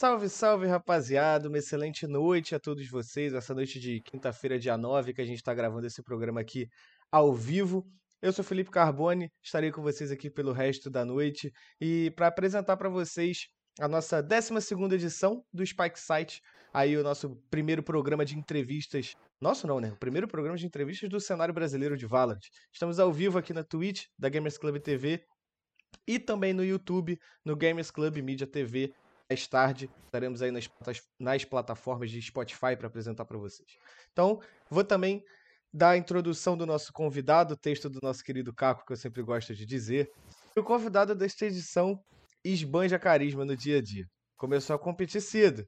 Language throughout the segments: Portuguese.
Salve, salve, rapaziada. Uma excelente noite a todos vocês. Essa noite de quinta-feira, dia 9, que a gente está gravando esse programa aqui ao vivo. Eu sou Felipe Carbone, estarei com vocês aqui pelo resto da noite e para apresentar para vocês a nossa 12 edição do Spike Site, aí o nosso primeiro programa de entrevistas. Nosso não, né? O primeiro programa de entrevistas do cenário brasileiro de Valorant. Estamos ao vivo aqui na Twitch da Gamers Club TV e também no YouTube, no Gamers Club Media TV. Mais tarde estaremos aí nas, nas plataformas de Spotify para apresentar para vocês. Então, vou também dar a introdução do nosso convidado, o texto do nosso querido Caco, que eu sempre gosto de dizer. O convidado desta edição esbanja carisma no dia a dia. Começou a competir cedo.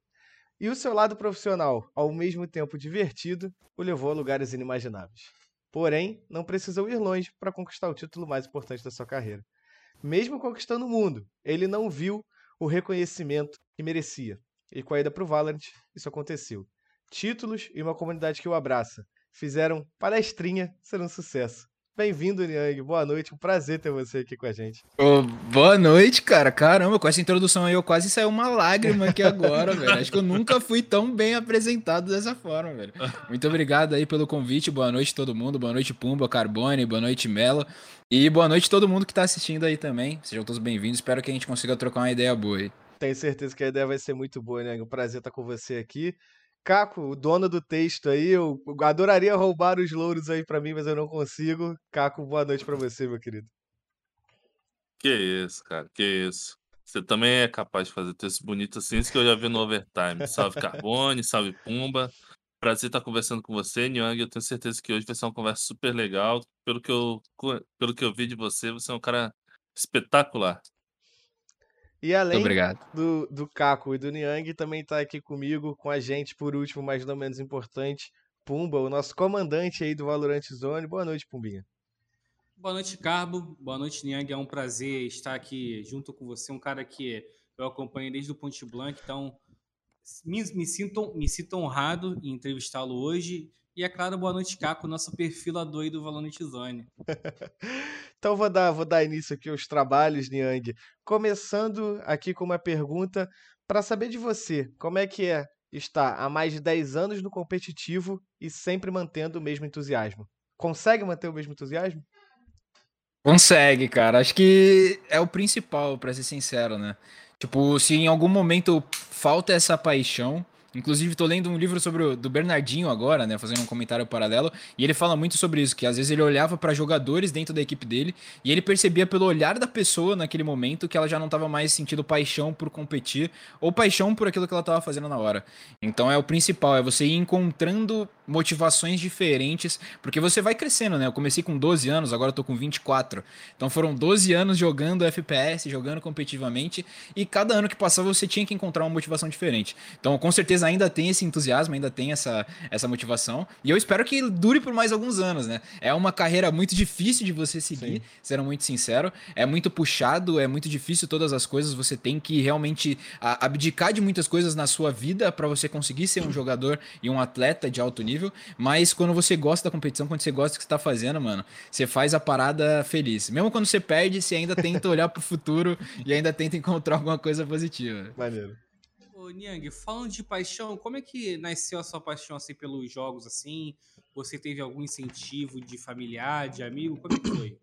E o seu lado profissional, ao mesmo tempo divertido, o levou a lugares inimagináveis. Porém, não precisou ir longe para conquistar o título mais importante da sua carreira. Mesmo conquistando o mundo, ele não viu o reconhecimento que merecia. E com a ida para o Valorant, isso aconteceu. Títulos e uma comunidade que o abraça fizeram palestrinha ser um sucesso. Bem-vindo, Niang. Boa noite. Um prazer ter você aqui com a gente. Oh, boa noite, cara. Caramba, com essa introdução aí eu quase saiu uma lágrima aqui agora, velho. Acho que eu nunca fui tão bem apresentado dessa forma, velho. Muito obrigado aí pelo convite. Boa noite todo mundo. Boa noite, Pumba, Carbone. Boa noite, Melo. E boa noite todo mundo que tá assistindo aí também. Sejam todos bem-vindos. Espero que a gente consiga trocar uma ideia boa aí. Tenho certeza que a ideia vai ser muito boa, né? Um prazer estar com você aqui. Caco, o dono do texto aí, eu adoraria roubar os louros aí para mim, mas eu não consigo. Caco, boa noite para você, meu querido. Que isso, cara, que isso. Você também é capaz de fazer texto bonito assim, isso que eu já vi no Overtime. Salve Carbone, salve Pumba. Prazer estar conversando com você, Nyang. Eu tenho certeza que hoje vai ser uma conversa super legal. Pelo que eu, pelo que eu vi de você, você é um cara espetacular. E além do, do Caco e do Niang, também está aqui comigo, com a gente, por último, mas não menos importante, Pumba, o nosso comandante aí do Valorant Zone. Boa noite, Pumbinha. Boa noite, Carbo. Boa noite, Niang. É um prazer estar aqui junto com você, um cara que eu acompanho desde o Ponte Blanc, então me, me, sinto, me sinto honrado em entrevistá-lo hoje e é claro, boa noite, Caco, nosso perfilador aí do Valorant Zone. então vou dar, vou dar início aqui aos trabalhos, Niang. Começando aqui com uma pergunta para saber de você, como é que é estar há mais de 10 anos no competitivo e sempre mantendo o mesmo entusiasmo? Consegue manter o mesmo entusiasmo? Consegue, cara. Acho que é o principal, para ser sincero, né? Tipo, se em algum momento falta essa paixão, Inclusive, tô lendo um livro sobre o do Bernardinho agora, né? Fazendo um comentário paralelo. E ele fala muito sobre isso, que às vezes ele olhava para jogadores dentro da equipe dele e ele percebia pelo olhar da pessoa naquele momento que ela já não tava mais sentindo paixão por competir ou paixão por aquilo que ela tava fazendo na hora. Então é o principal, é você ir encontrando motivações diferentes, porque você vai crescendo, né? Eu comecei com 12 anos, agora tô com 24. Então foram 12 anos jogando FPS, jogando competitivamente, e cada ano que passava você tinha que encontrar uma motivação diferente. Então, com certeza ainda tem esse entusiasmo, ainda tem essa, essa motivação, e eu espero que dure por mais alguns anos, né? É uma carreira muito difícil de você seguir, Sim. sendo muito sincero, é muito puxado, é muito difícil todas as coisas, você tem que realmente abdicar de muitas coisas na sua vida para você conseguir ser um jogador e um atleta de alto nível nível, mas quando você gosta da competição, quando você gosta do que você tá fazendo, mano, você faz a parada feliz. Mesmo quando você perde, você ainda tenta olhar pro futuro e ainda tenta encontrar alguma coisa positiva. Maneiro. Niang, falando de paixão, como é que nasceu a sua paixão assim pelos jogos assim? Você teve algum incentivo de familiar, de amigo? Como é que foi?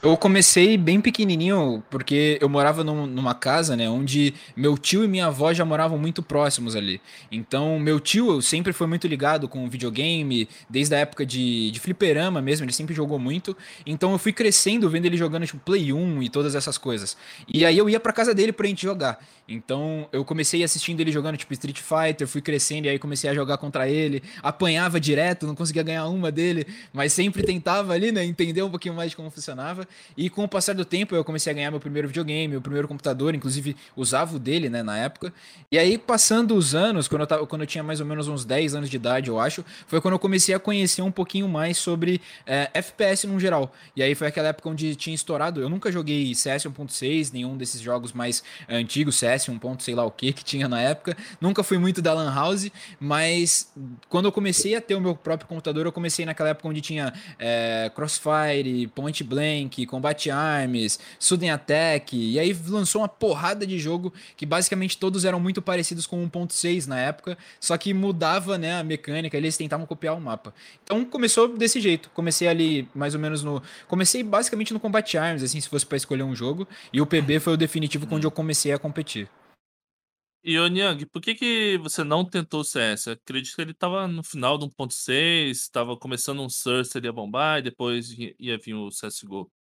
Eu comecei bem pequenininho, porque eu morava num, numa casa, né, onde meu tio e minha avó já moravam muito próximos ali. Então, meu tio sempre foi muito ligado com videogame, desde a época de, de fliperama mesmo, ele sempre jogou muito. Então, eu fui crescendo vendo ele jogando, tipo, Play 1 e todas essas coisas. E aí eu ia pra casa dele pra gente jogar. Então, eu comecei assistindo ele jogando, tipo, Street Fighter, fui crescendo e aí comecei a jogar contra ele. Apanhava direto, não conseguia ganhar uma dele, mas sempre tentava ali, né, entender um pouquinho mais de como funcionava. E com o passar do tempo, eu comecei a ganhar meu primeiro videogame, meu primeiro computador, inclusive usava o dele, né, na época. E aí, passando os anos, quando eu, tava, quando eu tinha mais ou menos uns 10 anos de idade, eu acho, foi quando eu comecei a conhecer um pouquinho mais sobre é, FPS no geral. E aí foi aquela época onde tinha estourado. Eu nunca joguei CS 1.6, nenhum desses jogos mais antigos, CS 1. sei lá o que que tinha na época. Nunca fui muito da Lan House, mas quando eu comecei a ter o meu próprio computador, eu comecei naquela época onde tinha é, Crossfire, Point Blank, Blank, Combat Arms, Sudden Attack, e aí lançou uma porrada de jogo que basicamente todos eram muito parecidos com 1.6 na época, só que mudava, né, a mecânica, eles tentavam copiar o mapa. Então começou desse jeito, comecei ali mais ou menos no, comecei basicamente no Combat Arms, assim, se fosse para escolher um jogo, e o PB foi o definitivo onde eu comecei a competir. E ô Niang, por que que você não tentou o CS? Eu acredito que ele estava no final do 1.6, estava começando um Source, ele ia bombar, e depois ia, vir o CSGO.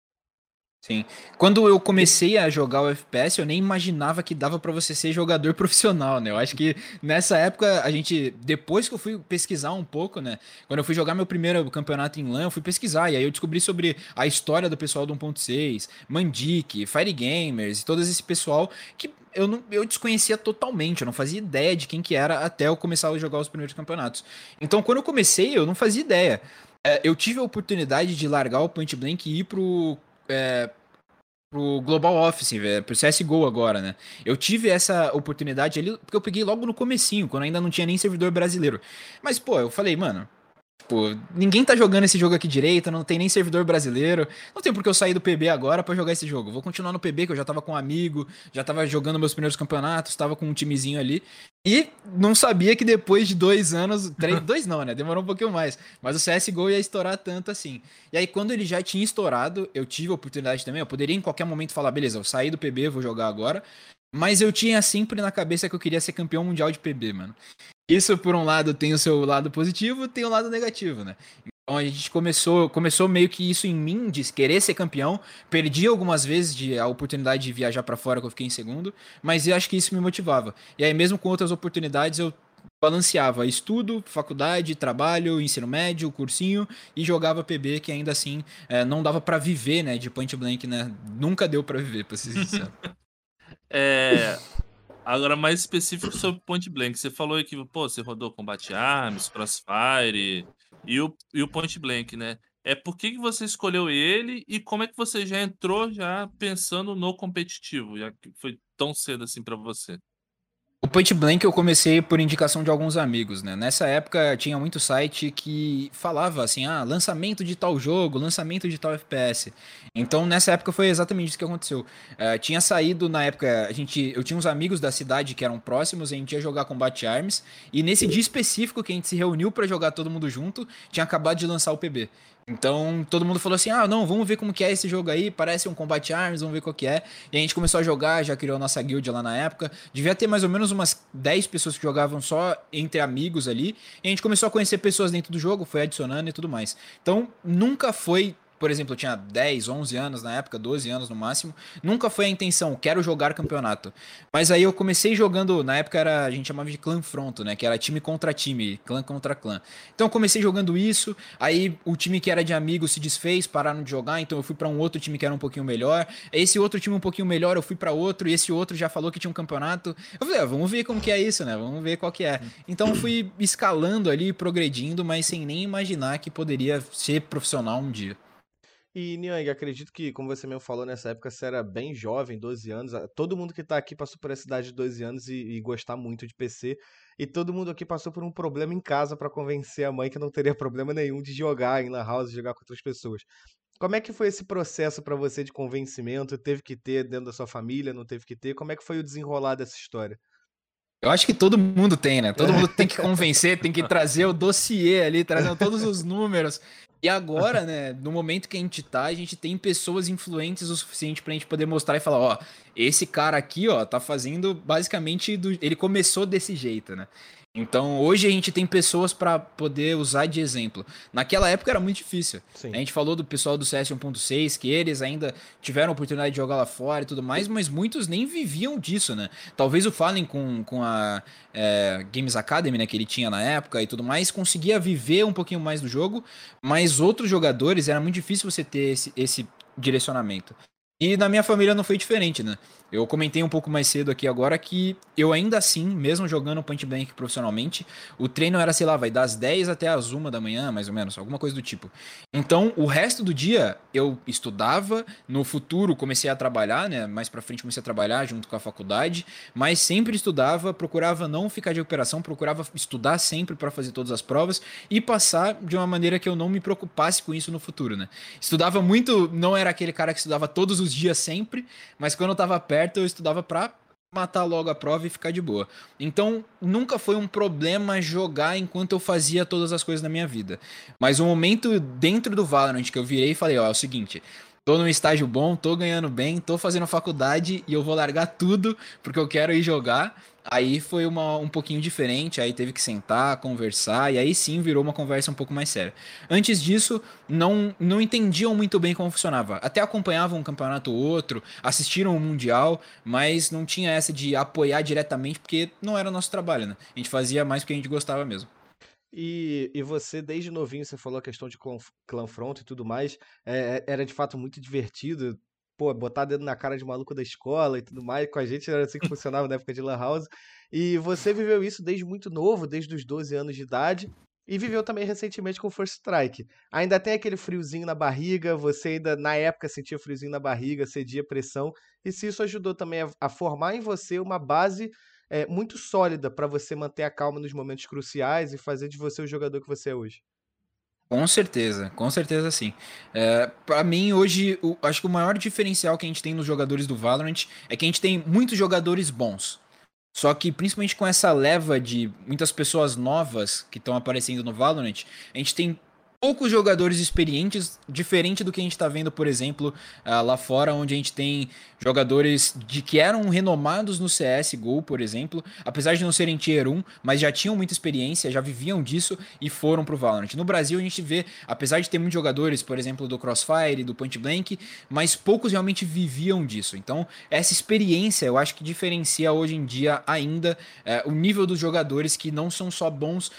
Sim. Quando eu comecei a jogar o FPS, eu nem imaginava que dava para você ser jogador profissional, né? Eu acho que nessa época a gente, depois que eu fui pesquisar um pouco, né? Quando eu fui jogar meu primeiro campeonato em LAN, eu fui pesquisar e aí eu descobri sobre a história do pessoal do 1.6, Mandic, Fire Gamers e todo esse pessoal que eu, não, eu desconhecia totalmente, eu não fazia ideia de quem que era até eu começar a jogar os primeiros campeonatos. Então, quando eu comecei, eu não fazia ideia. É, eu tive a oportunidade de largar o Point Blank e ir pro é, pro Global Office, velho, pro CSGO agora, né? Eu tive essa oportunidade ali porque eu peguei logo no comecinho, quando ainda não tinha nem servidor brasileiro. Mas, pô, eu falei, mano, Tipo, ninguém tá jogando esse jogo aqui direito, não tem nem servidor brasileiro. Não tem porque eu sair do PB agora para jogar esse jogo. Vou continuar no PB, que eu já tava com um amigo, já tava jogando meus primeiros campeonatos, tava com um timezinho ali. E não sabia que depois de dois anos, três, dois não, né? Demorou um pouquinho mais. Mas o CSGO ia estourar tanto assim. E aí, quando ele já tinha estourado, eu tive a oportunidade também. Eu poderia em qualquer momento falar, beleza, eu saí do PB, vou jogar agora. Mas eu tinha sempre na cabeça que eu queria ser campeão mundial de PB, mano. Isso, por um lado, tem o seu lado positivo, tem o lado negativo, né? Então a gente começou, começou meio que isso em mim, de querer ser campeão. Perdi algumas vezes de, a oportunidade de viajar para fora, que eu fiquei em segundo, mas eu acho que isso me motivava. E aí, mesmo com outras oportunidades, eu balanceava estudo, faculdade, trabalho, ensino médio, cursinho e jogava PB, que ainda assim é, não dava para viver, né, de point blank, né? Nunca deu para viver, pra ser sincero. é, Agora, mais específico sobre Point Blank. Você falou que, pô, você rodou Combate Arms, Crossfire e o, e o Point Blank, né? É por que, que você escolheu ele e como é que você já entrou já pensando no competitivo, já que foi tão cedo assim para você? O Point Blank eu comecei por indicação de alguns amigos, né? Nessa época tinha muito site que falava assim, ah, lançamento de tal jogo, lançamento de tal FPS. Então nessa época foi exatamente isso que aconteceu. Uh, tinha saído na época, a gente, eu tinha uns amigos da cidade que eram próximos, a gente ia jogar Combat Arms e nesse dia específico que a gente se reuniu para jogar todo mundo junto, tinha acabado de lançar o PB. Então todo mundo falou assim: ah, não, vamos ver como que é esse jogo aí, parece um Combat Arms, vamos ver qual que é. E a gente começou a jogar, já criou a nossa guild lá na época. Devia ter mais ou menos umas 10 pessoas que jogavam só entre amigos ali. E a gente começou a conhecer pessoas dentro do jogo, foi adicionando e tudo mais. Então nunca foi por exemplo, eu tinha 10, 11 anos na época, 12 anos no máximo, nunca foi a intenção, quero jogar campeonato. Mas aí eu comecei jogando, na época era, a gente chamava de clã fronto, né, que era time contra time, clã contra clã. Então eu comecei jogando isso, aí o time que era de amigos se desfez, pararam de jogar, então eu fui para um outro time que era um pouquinho melhor. Esse outro time um pouquinho melhor, eu fui para outro, e esse outro já falou que tinha um campeonato. Eu falei, ah, vamos ver como que é isso, né? Vamos ver qual que é. Então eu fui escalando ali, progredindo, mas sem nem imaginar que poderia ser profissional um dia. E, Niang, acredito que, como você mesmo falou, nessa época você era bem jovem, 12 anos. Todo mundo que tá aqui passou por essa idade de 12 anos e, e gostar muito de PC. E todo mundo aqui passou por um problema em casa para convencer a mãe que não teria problema nenhum de jogar em Lan House, jogar com outras pessoas. Como é que foi esse processo para você de convencimento? Teve que ter dentro da sua família, não teve que ter? Como é que foi o desenrolar dessa história? Eu acho que todo mundo tem, né? Todo mundo tem que convencer, tem que trazer o dossiê ali, trazendo todos os números. E agora, né, no momento que a gente tá, a gente tem pessoas influentes o suficiente pra gente poder mostrar e falar, ó, esse cara aqui, ó, tá fazendo basicamente do... ele começou desse jeito, né? Então, hoje a gente tem pessoas para poder usar de exemplo. Naquela época era muito difícil. Sim. A gente falou do pessoal do CS 1.6, que eles ainda tiveram a oportunidade de jogar lá fora e tudo mais, mas muitos nem viviam disso, né? Talvez o Fallen com, com a é, Games Academy, né, que ele tinha na época e tudo mais, conseguia viver um pouquinho mais do jogo, mas outros jogadores era muito difícil você ter esse, esse direcionamento. E na minha família não foi diferente, né? Eu comentei um pouco mais cedo aqui agora que eu ainda assim, mesmo jogando point blank profissionalmente, o treino era, sei lá, vai das 10 até as 1 da manhã, mais ou menos, alguma coisa do tipo. Então, o resto do dia eu estudava, no futuro comecei a trabalhar, né? Mais para frente comecei a trabalhar junto com a faculdade, mas sempre estudava, procurava não ficar de recuperação, procurava estudar sempre para fazer todas as provas e passar de uma maneira que eu não me preocupasse com isso no futuro, né? Estudava muito, não era aquele cara que estudava todos os dias sempre, mas quando eu tava perto eu estudava pra matar logo a prova e ficar de boa. Então, nunca foi um problema jogar enquanto eu fazia todas as coisas na minha vida. Mas o momento dentro do Valorant que eu virei e falei, ó, é o seguinte, tô num estágio bom, tô ganhando bem, tô fazendo faculdade e eu vou largar tudo porque eu quero ir jogar. Aí foi uma, um pouquinho diferente, aí teve que sentar, conversar, e aí sim virou uma conversa um pouco mais séria. Antes disso, não, não entendiam muito bem como funcionava. Até acompanhavam um campeonato ou outro, assistiram o um Mundial, mas não tinha essa de apoiar diretamente, porque não era nosso trabalho, né? A gente fazia mais porque a gente gostava mesmo. E, e você, desde novinho, você falou a questão de clã front e tudo mais, é, era de fato muito divertido pô, botar dedo na cara de maluco da escola e tudo mais. Com a gente era assim que funcionava na época de Lan House. E você viveu isso desde muito novo, desde os 12 anos de idade. E viveu também recentemente com First Strike. Ainda tem aquele friozinho na barriga, você ainda na época sentia friozinho na barriga, cedia pressão. E se isso ajudou também a, a formar em você uma base é, muito sólida para você manter a calma nos momentos cruciais e fazer de você o jogador que você é hoje. Com certeza, com certeza sim. É, para mim, hoje, o, acho que o maior diferencial que a gente tem nos jogadores do Valorant é que a gente tem muitos jogadores bons. Só que, principalmente com essa leva de muitas pessoas novas que estão aparecendo no Valorant, a gente tem poucos jogadores experientes, diferente do que a gente está vendo, por exemplo, uh, lá fora, onde a gente tem jogadores de que eram renomados no CSGO, por exemplo, apesar de não serem Tier 1, mas já tinham muita experiência, já viviam disso e foram pro Valorant. No Brasil, a gente vê, apesar de ter muitos jogadores, por exemplo, do Crossfire, do Point Blank, mas poucos realmente viviam disso. Então, essa experiência eu acho que diferencia hoje em dia ainda uh, o nível dos jogadores que não são só bons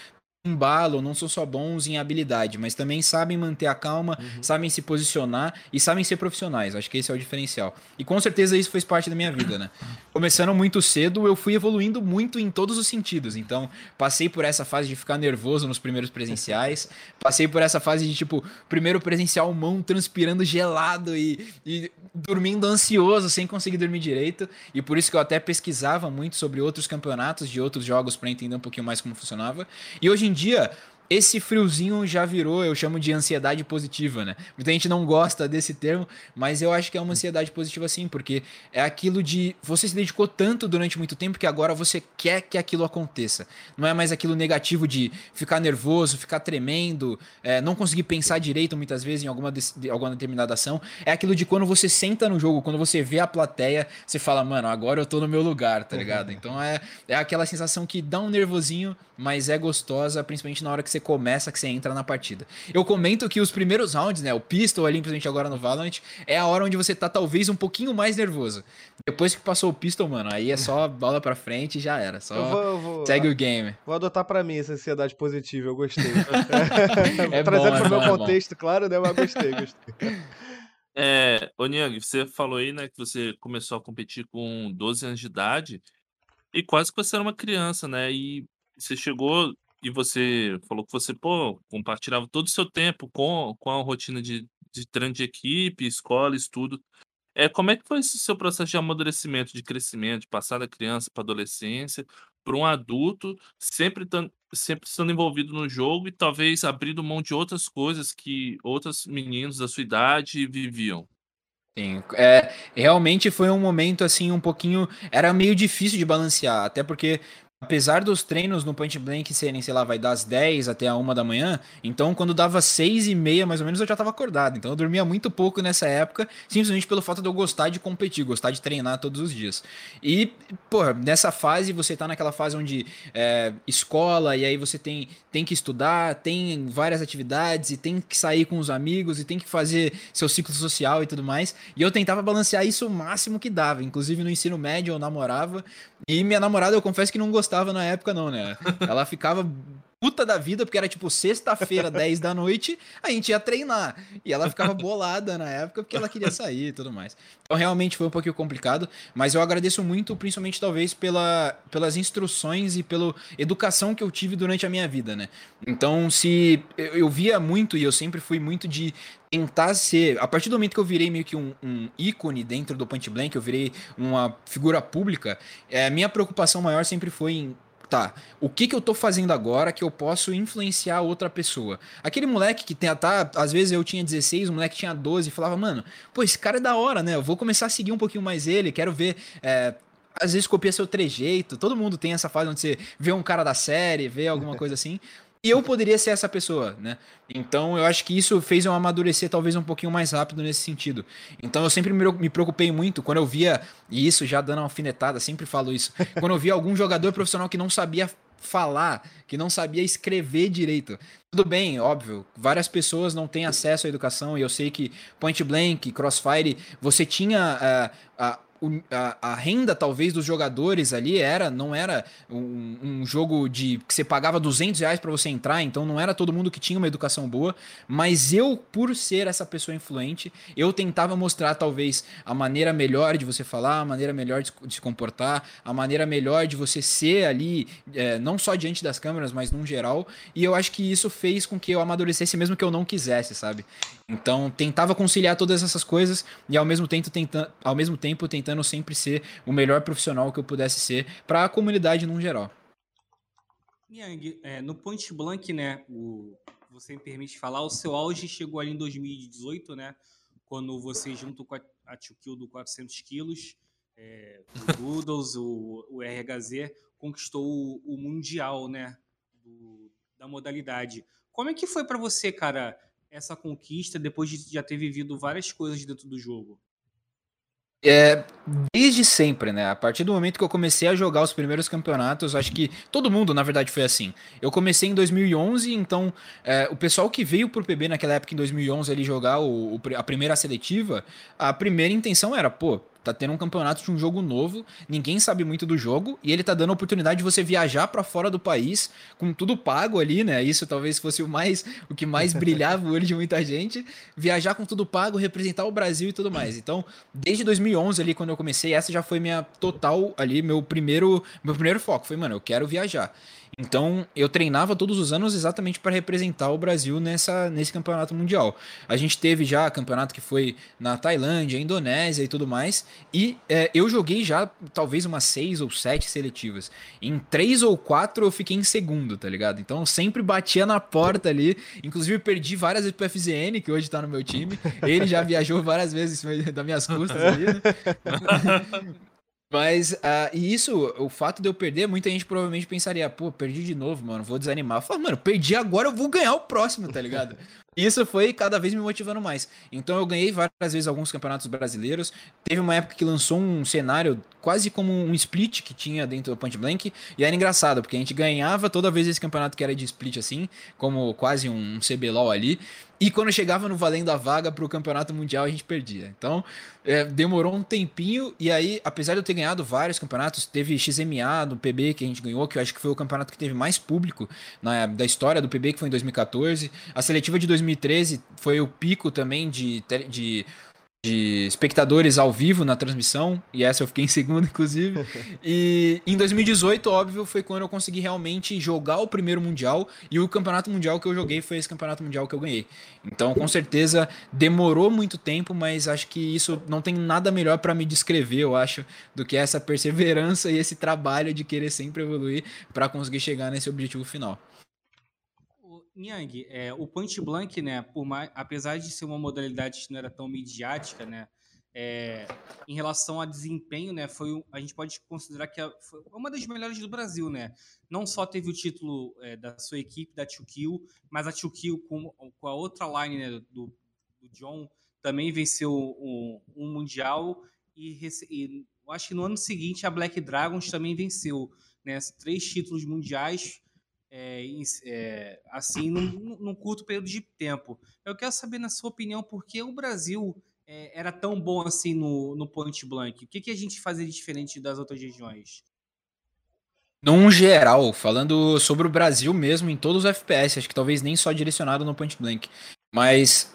embalo, não são só bons em habilidade, mas também sabem manter a calma, uhum. sabem se posicionar e sabem ser profissionais. Acho que esse é o diferencial. E com certeza isso fez parte da minha vida, né? Começando muito cedo, eu fui evoluindo muito em todos os sentidos. Então, passei por essa fase de ficar nervoso nos primeiros presenciais, passei por essa fase de tipo, primeiro presencial, mão transpirando gelado e, e dormindo ansioso, sem conseguir dormir direito. E por isso que eu até pesquisava muito sobre outros campeonatos de outros jogos para entender um pouquinho mais como funcionava. E hoje em dia, esse friozinho já virou, eu chamo de ansiedade positiva, né? Muita gente não gosta desse termo, mas eu acho que é uma ansiedade positiva sim, porque é aquilo de você se dedicou tanto durante muito tempo que agora você quer que aquilo aconteça. Não é mais aquilo negativo de ficar nervoso, ficar tremendo, é, não conseguir pensar direito muitas vezes em alguma, de, alguma determinada ação. É aquilo de quando você senta no jogo, quando você vê a plateia, você fala, mano, agora eu tô no meu lugar, tá ligado? Então é, é aquela sensação que dá um nervosinho, mas é gostosa, principalmente na hora que você começa, que você entra na partida. Eu comento que os primeiros rounds, né, o pistol ali, principalmente agora no Valorant, é a hora onde você tá talvez um pouquinho mais nervoso. Depois que passou o pistol, mano, aí é só bola pra frente e já era. Só eu vou, eu vou, segue o game. Vou adotar pra mim essa ansiedade positiva, eu gostei. é Trazendo bom, pro é meu bom, contexto, é claro, né, mas gostei, gostei. É, ô Niang, você falou aí, né, que você começou a competir com 12 anos de idade e quase que você era uma criança, né? E você chegou e você falou que você, pô, compartilhava todo o seu tempo com, com a rotina de, de treino de equipe, escola, estudo. É, como é que foi esse seu processo de amadurecimento, de crescimento, de passar da criança para adolescência, para um adulto, sempre, tan, sempre estando envolvido no jogo e talvez abrindo mão de outras coisas que outros meninos da sua idade viviam? Sim, é, realmente foi um momento assim um pouquinho, era meio difícil de balancear, até porque Apesar dos treinos no Point Blank serem, sei lá, vai das 10 até a 1 da manhã, então quando dava 6 e meia mais ou menos eu já estava acordado. Então eu dormia muito pouco nessa época, simplesmente pelo fato de eu gostar de competir, gostar de treinar todos os dias. E, pô, nessa fase você tá naquela fase onde é, escola, e aí você tem, tem que estudar, tem várias atividades, e tem que sair com os amigos, e tem que fazer seu ciclo social e tudo mais. E eu tentava balancear isso o máximo que dava. Inclusive no ensino médio eu namorava, e minha namorada eu confesso que não gostava gostava na época, não, né? Ela ficava puta da vida, porque era tipo sexta-feira, 10 da noite, a gente ia treinar. E ela ficava bolada na época porque ela queria sair e tudo mais. Então realmente foi um pouquinho complicado, mas eu agradeço muito, principalmente talvez pela, pelas instruções e pela educação que eu tive durante a minha vida, né? Então, se eu, eu via muito e eu sempre fui muito de tentar ser. A partir do momento que eu virei meio que um, um ícone dentro do Point Blank, eu virei uma figura pública, é, minha preocupação maior sempre foi em tá, o que que eu tô fazendo agora que eu posso influenciar outra pessoa? Aquele moleque que tem, tá, às vezes eu tinha 16, o moleque tinha 12 e falava, mano, pô, esse cara é da hora, né? Eu vou começar a seguir um pouquinho mais ele, quero ver. É, às vezes copia seu trejeito, todo mundo tem essa fase onde você vê um cara da série, vê alguma coisa assim. E eu poderia ser essa pessoa, né? Então eu acho que isso fez eu amadurecer talvez um pouquinho mais rápido nesse sentido. Então eu sempre me preocupei muito quando eu via, e isso já dando uma alfinetada, sempre falo isso, quando eu via algum jogador profissional que não sabia falar, que não sabia escrever direito. Tudo bem, óbvio, várias pessoas não têm acesso à educação e eu sei que Point Blank, Crossfire, você tinha uh, uh, a, a, renda talvez dos jogadores ali era não era um, um jogo de que você pagava 200 reais para você entrar então não era todo mundo que tinha uma educação boa mas eu por ser essa pessoa influente eu tentava mostrar talvez a maneira melhor de você falar a maneira melhor de, de se comportar a maneira melhor de você ser ali é, não só diante das câmeras mas num geral e eu acho que isso fez com que eu amadurecesse mesmo que eu não quisesse sabe então tentava conciliar todas essas coisas e ao mesmo tempo tentando ao mesmo tempo tentando sempre ser o melhor profissional que eu pudesse ser para a comunidade no geral. Yang, é, no Point Blank, né, o, você me permite falar, o seu auge chegou ali em 2018, né, quando você junto com a, a Kill do 400 quilos, é, o Doodles, o, o RHZ, conquistou o, o Mundial, né, do, da modalidade. Como é que foi para você, cara, essa conquista, depois de já ter vivido várias coisas dentro do jogo? É, desde sempre, né? A partir do momento que eu comecei a jogar os primeiros campeonatos, acho que todo mundo, na verdade, foi assim. Eu comecei em 2011, então é, o pessoal que veio pro PB naquela época, em 2011, ali jogar o, o, a primeira seletiva, a primeira intenção era, pô, Tá tendo um campeonato de um jogo novo, ninguém sabe muito do jogo, e ele tá dando a oportunidade de você viajar para fora do país, com tudo pago ali, né? Isso talvez fosse o mais o que mais brilhava o olho de muita gente, viajar com tudo pago, representar o Brasil e tudo mais. Então, desde 2011 ali quando eu comecei, essa já foi minha total ali meu primeiro meu primeiro foco, foi, mano, eu quero viajar. Então, eu treinava todos os anos exatamente para representar o Brasil nessa, nesse campeonato mundial. A gente teve já campeonato que foi na Tailândia, Indonésia e tudo mais. E é, eu joguei já talvez umas seis ou sete seletivas. Em três ou quatro eu fiquei em segundo, tá ligado? Então, eu sempre batia na porta ali. Inclusive, perdi várias vezes pro FZN, que hoje tá no meu time. Ele já viajou várias vezes das minhas custas ali, né? Mas, uh, e isso, o fato de eu perder, muita gente provavelmente pensaria, pô, perdi de novo, mano, vou desanimar. Eu falo, mano, perdi agora, eu vou ganhar o próximo, tá ligado? Isso foi cada vez me motivando mais. Então eu ganhei várias vezes alguns campeonatos brasileiros. Teve uma época que lançou um cenário quase como um split que tinha dentro do Point Blank. E era engraçado, porque a gente ganhava toda vez esse campeonato que era de split assim, como quase um CBLOL ali. E quando chegava no valendo a vaga para o campeonato mundial, a gente perdia. Então, é, demorou um tempinho. E aí, apesar de eu ter ganhado vários campeonatos, teve XMA do PB que a gente ganhou, que eu acho que foi o campeonato que teve mais público na, da história do PB, que foi em 2014. A seletiva de 2013 foi o pico também de, de de espectadores ao vivo na transmissão, e essa eu fiquei em segundo, inclusive. E em 2018, óbvio, foi quando eu consegui realmente jogar o primeiro Mundial, e o campeonato mundial que eu joguei foi esse campeonato mundial que eu ganhei. Então, com certeza, demorou muito tempo, mas acho que isso não tem nada melhor para me descrever, eu acho, do que essa perseverança e esse trabalho de querer sempre evoluir para conseguir chegar nesse objetivo final. Yang, é, o point blank, né, por mais, apesar de ser uma modalidade que não era tão midiática, né, é, em relação a desempenho, né, foi a gente pode considerar que foi uma das melhores do Brasil, né. Não só teve o título é, da sua equipe, da Tio mas a Tio com, com a outra line né, do, do John também venceu um, um mundial e, e acho que no ano seguinte a Black Dragons também venceu, né, três títulos mundiais é, é, assim num, num, curto período de tempo. Eu quero saber, na sua opinião, por que o Brasil é, era tão bom assim no, no Point Blank? O que, que a gente fazia diferente das outras regiões? Num geral, falando sobre o Brasil mesmo, em todos os FPS, acho que talvez nem só direcionado no Point Blank. Mas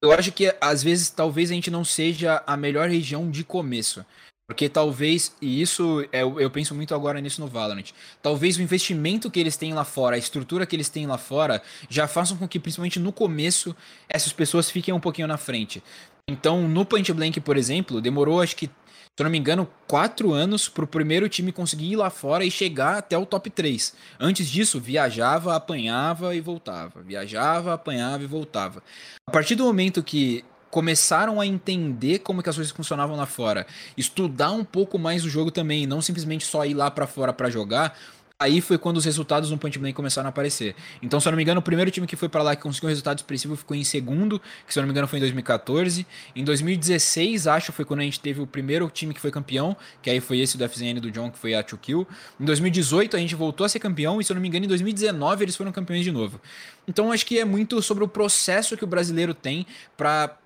eu acho que às vezes talvez a gente não seja a melhor região de começo. Porque talvez, e isso eu, eu penso muito agora nisso no Valorant, talvez o investimento que eles têm lá fora, a estrutura que eles têm lá fora, já façam com que, principalmente no começo, essas pessoas fiquem um pouquinho na frente. Então, no Point Blank, por exemplo, demorou acho que se eu não me engano, quatro anos para o primeiro time conseguir ir lá fora e chegar até o top 3. Antes disso, viajava, apanhava e voltava. Viajava, apanhava e voltava. A partir do momento que começaram a entender como que as coisas funcionavam lá fora, estudar um pouco mais o jogo também, não simplesmente só ir lá para fora para jogar, Aí foi quando os resultados no Point Blank começaram a aparecer. Então, se eu não me engano, o primeiro time que foi para lá que conseguiu um resultado expressivo ficou em segundo, que se eu não me engano foi em 2014. Em 2016, acho, foi quando a gente teve o primeiro time que foi campeão, que aí foi esse do FZN do John, que foi a 2Kill. Em 2018, a gente voltou a ser campeão, e se eu não me engano, em 2019 eles foram campeões de novo. Então, acho que é muito sobre o processo que o brasileiro tem para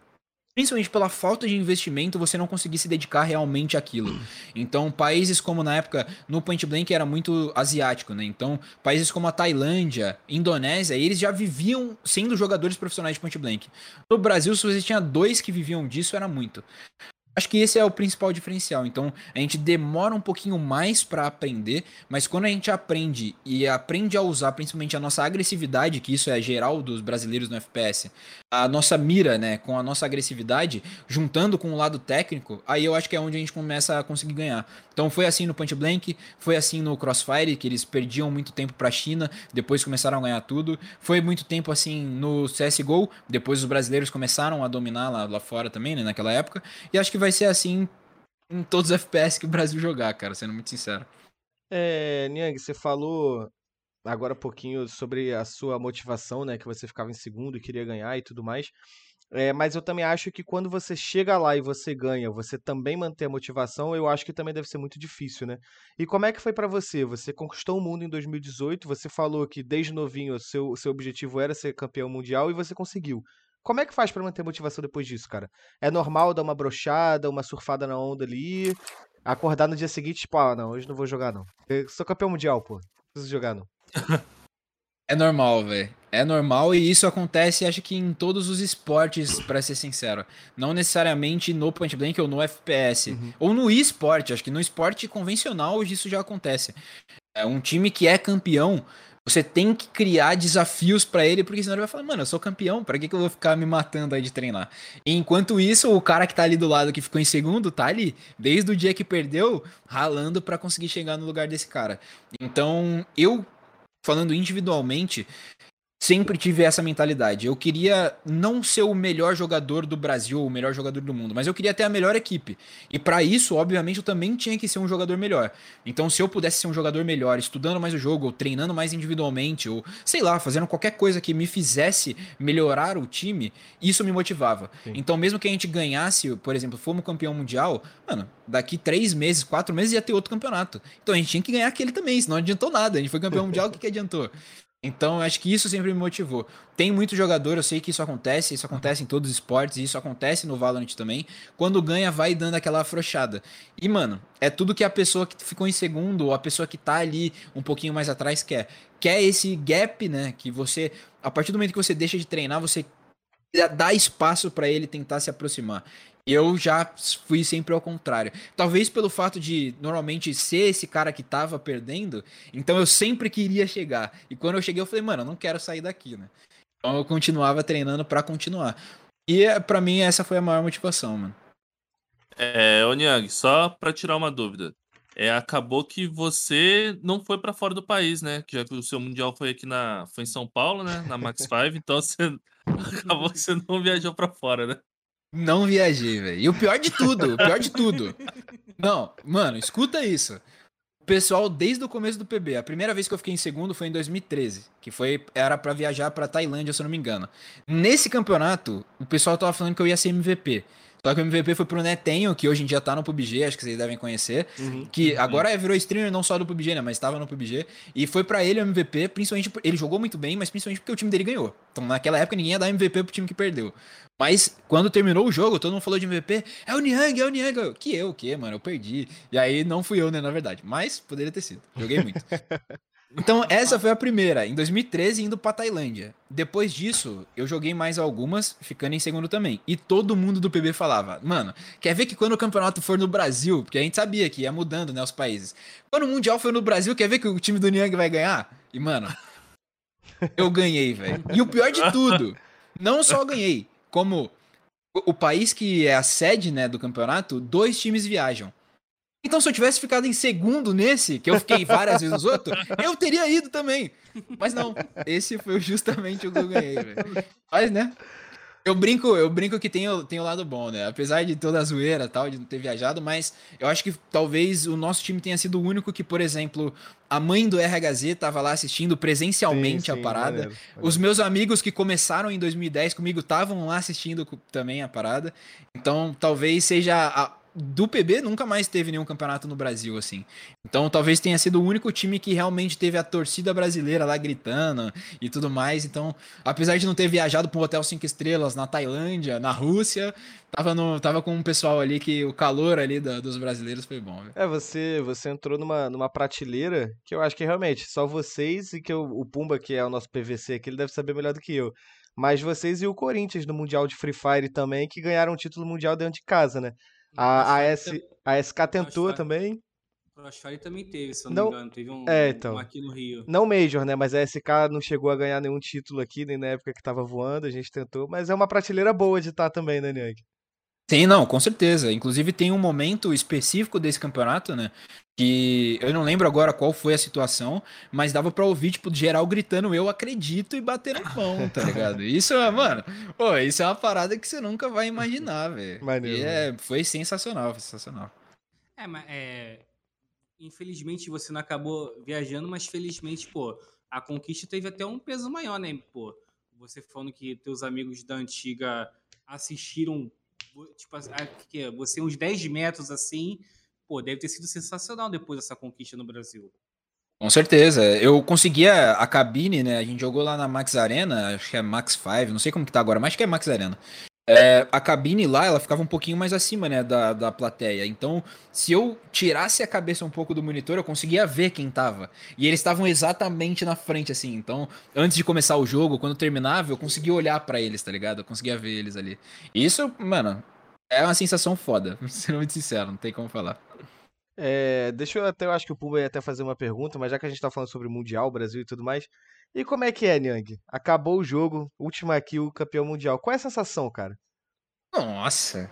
principalmente pela falta de investimento, você não conseguir se dedicar realmente àquilo. Então, países como na época, no Point Blank era muito asiático, né? Então, países como a Tailândia, Indonésia, eles já viviam sendo jogadores profissionais de Point Blank. No Brasil, se você tinha dois que viviam disso, era muito. Acho que esse é o principal diferencial. Então, a gente demora um pouquinho mais para aprender, mas quando a gente aprende e aprende a usar principalmente a nossa agressividade, que isso é geral dos brasileiros no FPS, a nossa mira, né, com a nossa agressividade, juntando com o lado técnico, aí eu acho que é onde a gente começa a conseguir ganhar. Então, foi assim no Point Blank, foi assim no Crossfire, que eles perdiam muito tempo para a China, depois começaram a ganhar tudo. Foi muito tempo assim no CS:GO, depois os brasileiros começaram a dominar lá, lá fora também, né, naquela época. E acho que vai ser assim em todos os FPS que o Brasil jogar, cara, sendo muito sincero. É, Niang, você falou agora um pouquinho sobre a sua motivação, né? Que você ficava em segundo e queria ganhar e tudo mais. É, mas eu também acho que quando você chega lá e você ganha, você também manter a motivação, eu acho que também deve ser muito difícil, né? E como é que foi para você? Você conquistou o mundo em 2018, você falou que desde novinho o seu, seu objetivo era ser campeão mundial e você conseguiu. Como é que faz para manter motivação depois disso, cara? É normal dar uma brochada, uma surfada na onda ali, acordar no dia seguinte, tipo, ah, não, hoje não vou jogar não. Eu sou campeão mundial, pô. Não preciso jogar não. É normal, velho. É normal e isso acontece, acho que em todos os esportes, para ser sincero. Não necessariamente no point blank ou no FPS. Uhum. Ou no esporte. Acho que no esporte convencional isso já acontece. É um time que é campeão você tem que criar desafios para ele, porque senão ele vai falar, mano, eu sou campeão, para que, que eu vou ficar me matando aí de treinar? E enquanto isso, o cara que tá ali do lado que ficou em segundo, tá ali, desde o dia que perdeu, ralando para conseguir chegar no lugar desse cara. Então, eu, falando individualmente, sempre tive essa mentalidade. Eu queria não ser o melhor jogador do Brasil, o melhor jogador do mundo, mas eu queria ter a melhor equipe. E para isso, obviamente, eu também tinha que ser um jogador melhor. Então, se eu pudesse ser um jogador melhor, estudando mais o jogo, ou treinando mais individualmente, ou sei lá, fazendo qualquer coisa que me fizesse melhorar o time, isso me motivava. Sim. Então, mesmo que a gente ganhasse, por exemplo, fomos campeão mundial, mano, daqui três meses, quatro meses ia ter outro campeonato. Então a gente tinha que ganhar aquele também, senão não adiantou nada. A gente foi campeão mundial, o que, que adiantou? Então, acho que isso sempre me motivou. Tem muito jogador, eu sei que isso acontece, isso acontece em todos os esportes, isso acontece no Valorant também. Quando ganha, vai dando aquela afrouxada. E, mano, é tudo que a pessoa que ficou em segundo, ou a pessoa que tá ali um pouquinho mais atrás quer. Quer esse gap, né? Que você, a partir do momento que você deixa de treinar, você dá espaço para ele tentar se aproximar. Eu já fui sempre ao contrário. Talvez pelo fato de normalmente ser esse cara que tava perdendo, então eu sempre queria chegar. E quando eu cheguei, eu falei, mano, eu não quero sair daqui, né? Então eu continuava treinando para continuar. E é, para mim essa foi a maior motivação, mano. É, Onyang, só para tirar uma dúvida. É, acabou que você não foi para fora do país, né? Que já que o seu mundial foi aqui na, foi em São Paulo, né? Na Max 5, então você acabou que você não viajou para fora, né? Não viajei, velho. E o pior de tudo, o pior de tudo. Não, mano, escuta isso. O pessoal, desde o começo do PB, a primeira vez que eu fiquei em segundo foi em 2013, que foi era para viajar para Tailândia, se eu não me engano. Nesse campeonato, o pessoal tava falando que eu ia ser MVP. Só que o MVP foi pro Netenho, que hoje em dia tá no PUBG, acho que vocês devem conhecer. Uhum. Que agora virou streamer não só do PUBG, né? Mas estava no PUBG. E foi pra ele o MVP, principalmente. Ele jogou muito bem, mas principalmente porque o time dele ganhou. Então naquela época ninguém ia dar MVP pro time que perdeu. Mas quando terminou o jogo, todo mundo falou de MVP. É o Niang, é o Niang. Eu, Que eu, o quê, mano? Eu perdi. E aí não fui eu, né, na verdade. Mas poderia ter sido. Joguei muito. Então, essa foi a primeira, em 2013, indo pra Tailândia. Depois disso, eu joguei mais algumas, ficando em segundo também. E todo mundo do PB falava, mano, quer ver que quando o campeonato for no Brasil, porque a gente sabia que ia mudando, né, os países. Quando o Mundial for no Brasil, quer ver que o time do Niang vai ganhar? E, mano, eu ganhei, velho. E o pior de tudo, não só ganhei, como o- país que é a sede, né, do campeonato, dois times viajam. Então, se eu tivesse ficado em segundo nesse, que eu fiquei várias vezes nos outros, eu teria ido também. Mas não, esse foi justamente o que eu ganhei, velho. Mas, né? Eu brinco, eu brinco que tem o, tem o lado bom, né? Apesar de toda a zoeira tal, de não ter viajado, mas eu acho que talvez o nosso time tenha sido o único que, por exemplo, a mãe do RHZ tava lá assistindo presencialmente Sim, a sim, parada. maneiro, Os meus amigos que começaram em 2010 comigo estavam lá assistindo também a parada. Então, talvez seja. a- do PB nunca mais teve nenhum campeonato no Brasil, assim. Então, talvez tenha sido o único time que realmente teve a torcida brasileira lá gritando e tudo mais. Então, apesar de não ter viajado para um hotel cinco estrelas na Tailândia, na Rússia, tava, no, tava com um pessoal ali que o calor ali da- dos brasileiros foi bom, velho. É, você, você entrou numa, numa prateleira que eu acho que realmente só vocês e que o, o Pumba, que é o nosso PVC aqui, ele deve saber melhor do que eu. Mas vocês e o Corinthians no Mundial de Free Fire também, que ganharam o título mundial dentro de casa, né? A, a, S, a SK tentou também. Crossfire também teve, se eu não, Não- me engano. Teve um, É, então. um aqui no Rio. Não Major, né? Mas a SK não chegou a ganhar nenhum título aqui, nem na época que tava voando, a gente tentou. Mas é uma prateleira boa de estar também, né, Niang? Sim, não, com certeza. Inclusive tem um momento específico desse campeonato, né? Que eu não lembro agora qual foi a situação, mas dava pra ouvir, tipo, geral gritando, eu acredito e bater na mão, tá ligado? Isso, é, mano, pô, isso é uma parada que você nunca vai imaginar, velho. Maneiro, E é, foi sensacional, foi sensacional. É, mas é. Infelizmente você não acabou viajando, mas felizmente, pô, a conquista teve até um peso maior, né? Pô, você falando que teus amigos da antiga assistiram, tipo, é, você uns 10 metros assim, pô, deve ter sido sensacional depois dessa conquista no Brasil. Com certeza. Eu conseguia a cabine, né? A gente jogou lá na Max Arena, acho que é Max 5, não sei como que tá agora, mas acho que é Max Arena. É, a cabine lá, ela ficava um pouquinho mais acima, né, da, da plateia. Então, se eu tirasse a cabeça um pouco do monitor, eu conseguia ver quem tava. E eles estavam exatamente na frente, assim. Então, antes de começar o jogo, quando terminava, eu conseguia olhar pra eles, tá ligado? Eu conseguia ver eles ali. Isso, mano, é uma sensação foda, sendo muito sincero, não tem como falar. É, deixa eu até, eu acho que o Pumba ia até fazer uma pergunta, mas já que a gente tá falando sobre Mundial, Brasil e tudo mais, e como é que é, Niang? Acabou o jogo, última kill, campeão mundial. Qual é a sensação, cara? Nossa.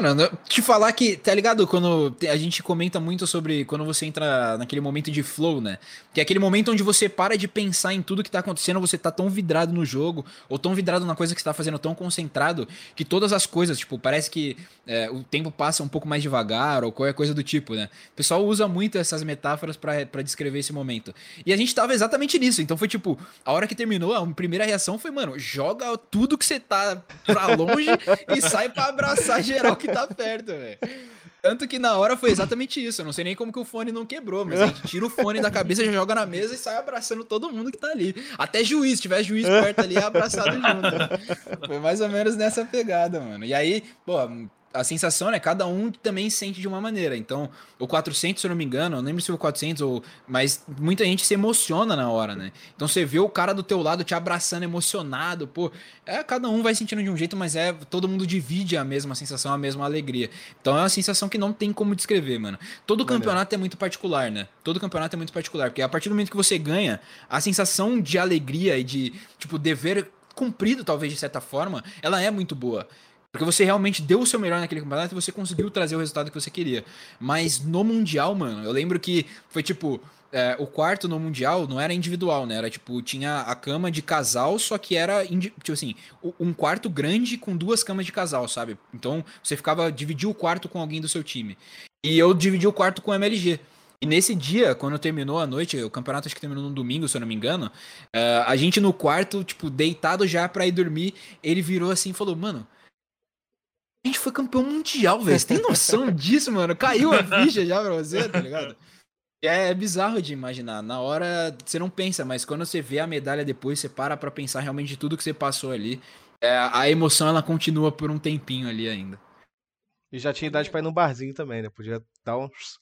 Mano, te falar que, tá ligado? Quando a gente comenta muito sobre quando você entra naquele momento de flow, né? Que é aquele momento onde você para de pensar em tudo que tá acontecendo, você tá tão vidrado no jogo, ou tão vidrado na coisa que você tá fazendo, tão concentrado, que todas as coisas, tipo, parece que é, o tempo passa um pouco mais devagar, ou qualquer coisa do tipo, né? O pessoal usa muito essas metáforas pra descrever esse momento. E a gente tava exatamente nisso, então foi tipo, a hora que terminou, a primeira reação foi, mano, joga tudo que você tá pra longe e sai pra abraçar geral que tá perto, velho. Tanto que na hora foi exatamente isso. Eu não sei nem como que o fone não quebrou, mas a gente tira o fone da cabeça, joga na mesa e sai abraçando todo mundo que tá ali. Até juiz, se tiver juiz perto ali, é abraçado junto. Foi mais ou menos nessa pegada, mano. E aí, pô, a sensação, né? Cada um também sente de uma maneira. Então, o 400, se eu não me engano, eu não lembro se foi o 400 ou. Mas muita gente se emociona na hora, né? Então você vê o cara do teu lado te abraçando emocionado, pô. É, cada um vai sentindo de um jeito, mas é. Todo mundo divide a mesma sensação, a mesma alegria. Então é uma sensação que não tem como descrever, mano. Todo Maneiro. campeonato é muito particular, né? Todo campeonato é muito particular. Porque a partir do momento que você ganha, a sensação de alegria e de, tipo, dever cumprido, talvez, de certa forma, ela é muito boa. Porque você realmente deu o seu melhor naquele campeonato e você conseguiu trazer o resultado que você queria. Mas no Mundial, mano, eu lembro que foi tipo. é, o quarto no Mundial não era individual, né? Era tipo, tinha a cama de casal, só que era, tipo assim, um quarto grande com duas camas de casal, sabe? Então você ficava, dividia o quarto com alguém do seu time. E eu dividi o quarto com o MLG. E nesse dia, quando terminou a noite, o campeonato acho que terminou no domingo, se eu não me engano, é, a gente no quarto, tipo, deitado já pra ir dormir, ele virou assim e falou, mano, A gente foi campeão mundial, velho. Você tem noção disso, mano? Caiu a ficha já pra você, tá ligado? É bizarro de imaginar. Na hora você não pensa, mas quando você vê a medalha depois, você para pra pensar realmente de tudo que você passou ali. É, a emoção ela continua por um tempinho ali ainda. E já tinha idade pra ir no barzinho também, né? Podia dar uns.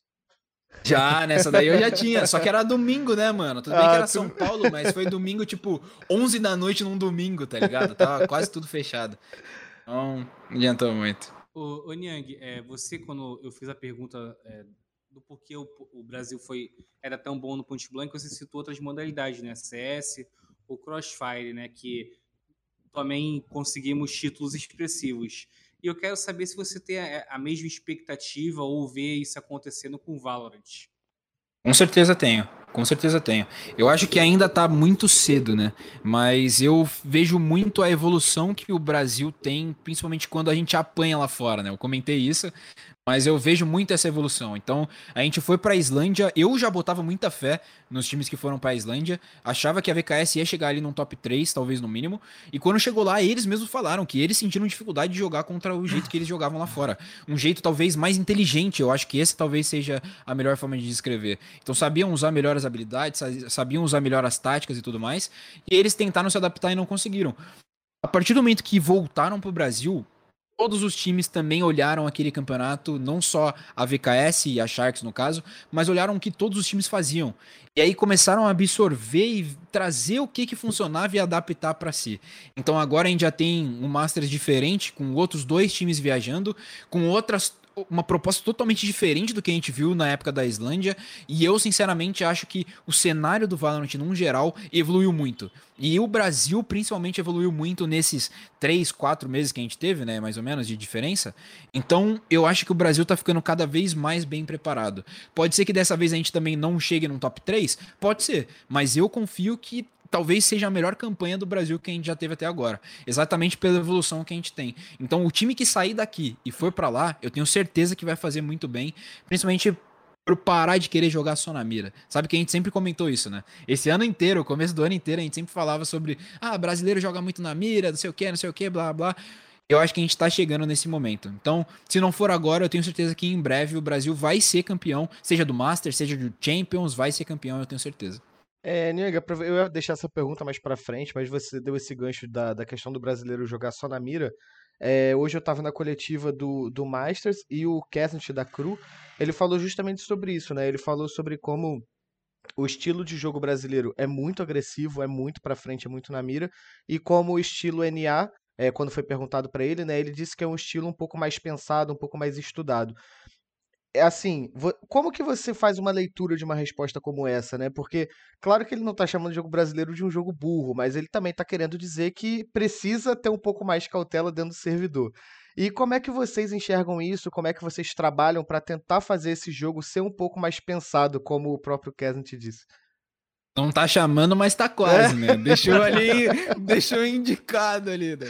Já, nessa daí eu já tinha. Só que era domingo, né, mano? Tudo bem que era São Paulo, mas foi domingo, tipo, 11 da noite num domingo, tá ligado? Tava quase tudo fechado. Não adiantou muito. Ô, ô Niang, é, você, quando eu fiz a pergunta é, do porquê o, o, Brasil foi era tão bom no Ponte Blanco, você citou outras modalidades, né? CS, o Crossfire, né? Que também conseguimos títulos expressivos. E eu quero saber se você tem a, a mesma expectativa ou vê isso acontecendo com o Valorant. Com certeza tenho. Com certeza tenho. Eu acho que ainda está muito cedo, né? Mas eu vejo muito a evolução que o Brasil tem, principalmente quando a gente apanha lá fora, né? Eu comentei isso, mas eu vejo muito essa evolução. Então, a gente foi para a Islândia, eu já botava muita fé nos times que foram para a Islândia, achava que a VKS ia chegar ali no top 3, talvez no mínimo, e quando chegou lá, eles mesmos falaram que eles sentiram dificuldade de jogar contra o jeito que eles jogavam lá fora. Um jeito talvez mais inteligente, eu acho que esse talvez seja a melhor forma de descrever. Então, sabiam usar melhor as habilidades, sabiam usar melhor as táticas e tudo mais, e eles tentaram se adaptar e não conseguiram. A partir do momento que voltaram para o Brasil, todos os times também olharam aquele campeonato, não só a VKS e a Sharks no caso, mas olharam o que todos os times faziam. E aí começaram a absorver e trazer o que que funcionava e adaptar para si. Então agora a gente já tem um Masters diferente, com outros dois times viajando, com outras uma proposta totalmente diferente do que a gente viu na época da Islândia. E eu, sinceramente, acho que o cenário do Valorant, num geral, evoluiu muito. E o Brasil, principalmente, evoluiu muito nesses três, quatro meses que a gente teve, né? Mais ou menos, de diferença. Então, eu acho que o Brasil tá ficando cada vez mais bem preparado. Pode ser que dessa vez a gente também não chegue num top 3? Pode ser. Mas eu confio que talvez seja a melhor campanha do Brasil que a gente já teve até agora. Exatamente pela evolução que a gente tem. Então, o time que sair daqui e for para lá, eu tenho certeza que vai fazer muito bem, principalmente por parar de querer jogar só na mira. Sabe que a gente sempre comentou isso, né? Esse ano inteiro, o começo do ano inteiro, a gente sempre falava sobre, ah, brasileiro joga muito na mira, não sei o que, não sei o que, blá blá. Eu acho que a gente tá chegando nesse momento. Então, se não for agora, eu tenho certeza que em breve o Brasil vai ser campeão, seja do Master, seja do Champions, vai ser campeão, eu tenho certeza. É, Niega, eu ia deixar essa pergunta mais para frente, mas você deu esse gancho da, da questão do brasileiro jogar só na mira. É, hoje eu estava na coletiva do, do Masters e o Kesnit da Cru, ele falou justamente sobre isso, né? Ele falou sobre como o estilo de jogo brasileiro é muito agressivo, é muito para frente, é muito na mira, e como o estilo NA, é, quando foi perguntado para ele, né, ele disse que é um estilo um pouco mais pensado, um pouco mais estudado é assim, como que você faz uma leitura de uma resposta como essa, né? Porque, claro que ele não tá chamando o jogo brasileiro de um jogo burro, mas ele também tá querendo dizer que precisa ter um pouco mais de cautela dentro do servidor. E como é que vocês enxergam isso? Como é que vocês trabalham para tentar fazer esse jogo ser um pouco mais pensado, como o próprio Kesn te disse? Não tá chamando, mas tá quase, é. né? Deixou ali, deixou indicado ali, né?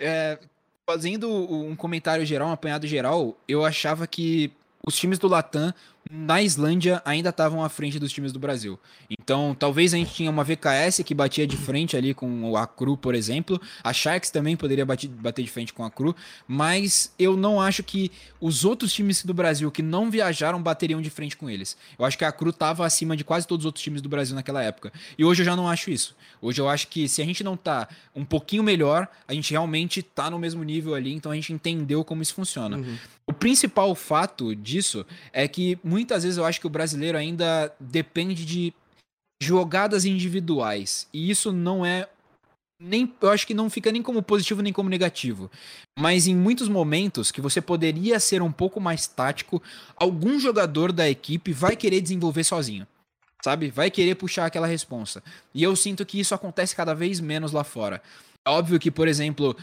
É, fazendo um comentário geral, um apanhado geral, eu achava que os times do Latam na Islândia ainda estavam à frente dos times do Brasil. Então, talvez a gente tinha uma VKS que batia de frente ali com a Cru, por exemplo. A Sharks também poderia bater, bater de frente com a Cru, mas eu não acho que os outros times do Brasil que não viajaram bateriam de frente com eles. Eu acho que a Cru estava acima de quase todos os outros times do Brasil naquela época. E hoje eu já não acho isso. Hoje eu acho que se a gente não tá um pouquinho melhor, a gente realmente tá no mesmo nível ali, então a gente entendeu como isso funciona. Uhum. O principal fato disso é que muitas vezes eu acho que o brasileiro ainda depende de jogadas individuais. E isso não é nem eu acho que não fica nem como positivo nem como negativo. Mas em muitos momentos que você poderia ser um pouco mais tático, algum jogador da equipe vai querer desenvolver sozinho. Sabe? Vai querer puxar aquela responsa. E eu sinto que isso acontece cada vez menos lá fora. É óbvio que, por exemplo,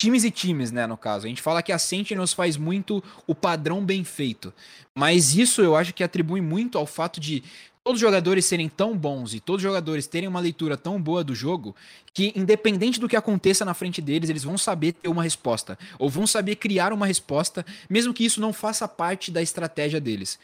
times e times, né, no caso. A gente fala que a Sentinels faz muito o padrão bem feito. Mas isso eu acho que atribui muito ao fato de todos os jogadores serem tão bons e todos os jogadores terem uma leitura tão boa do jogo que independente do que aconteça na frente deles, eles vão saber ter uma resposta, ou vão saber criar uma resposta, mesmo que isso não faça parte da estratégia deles.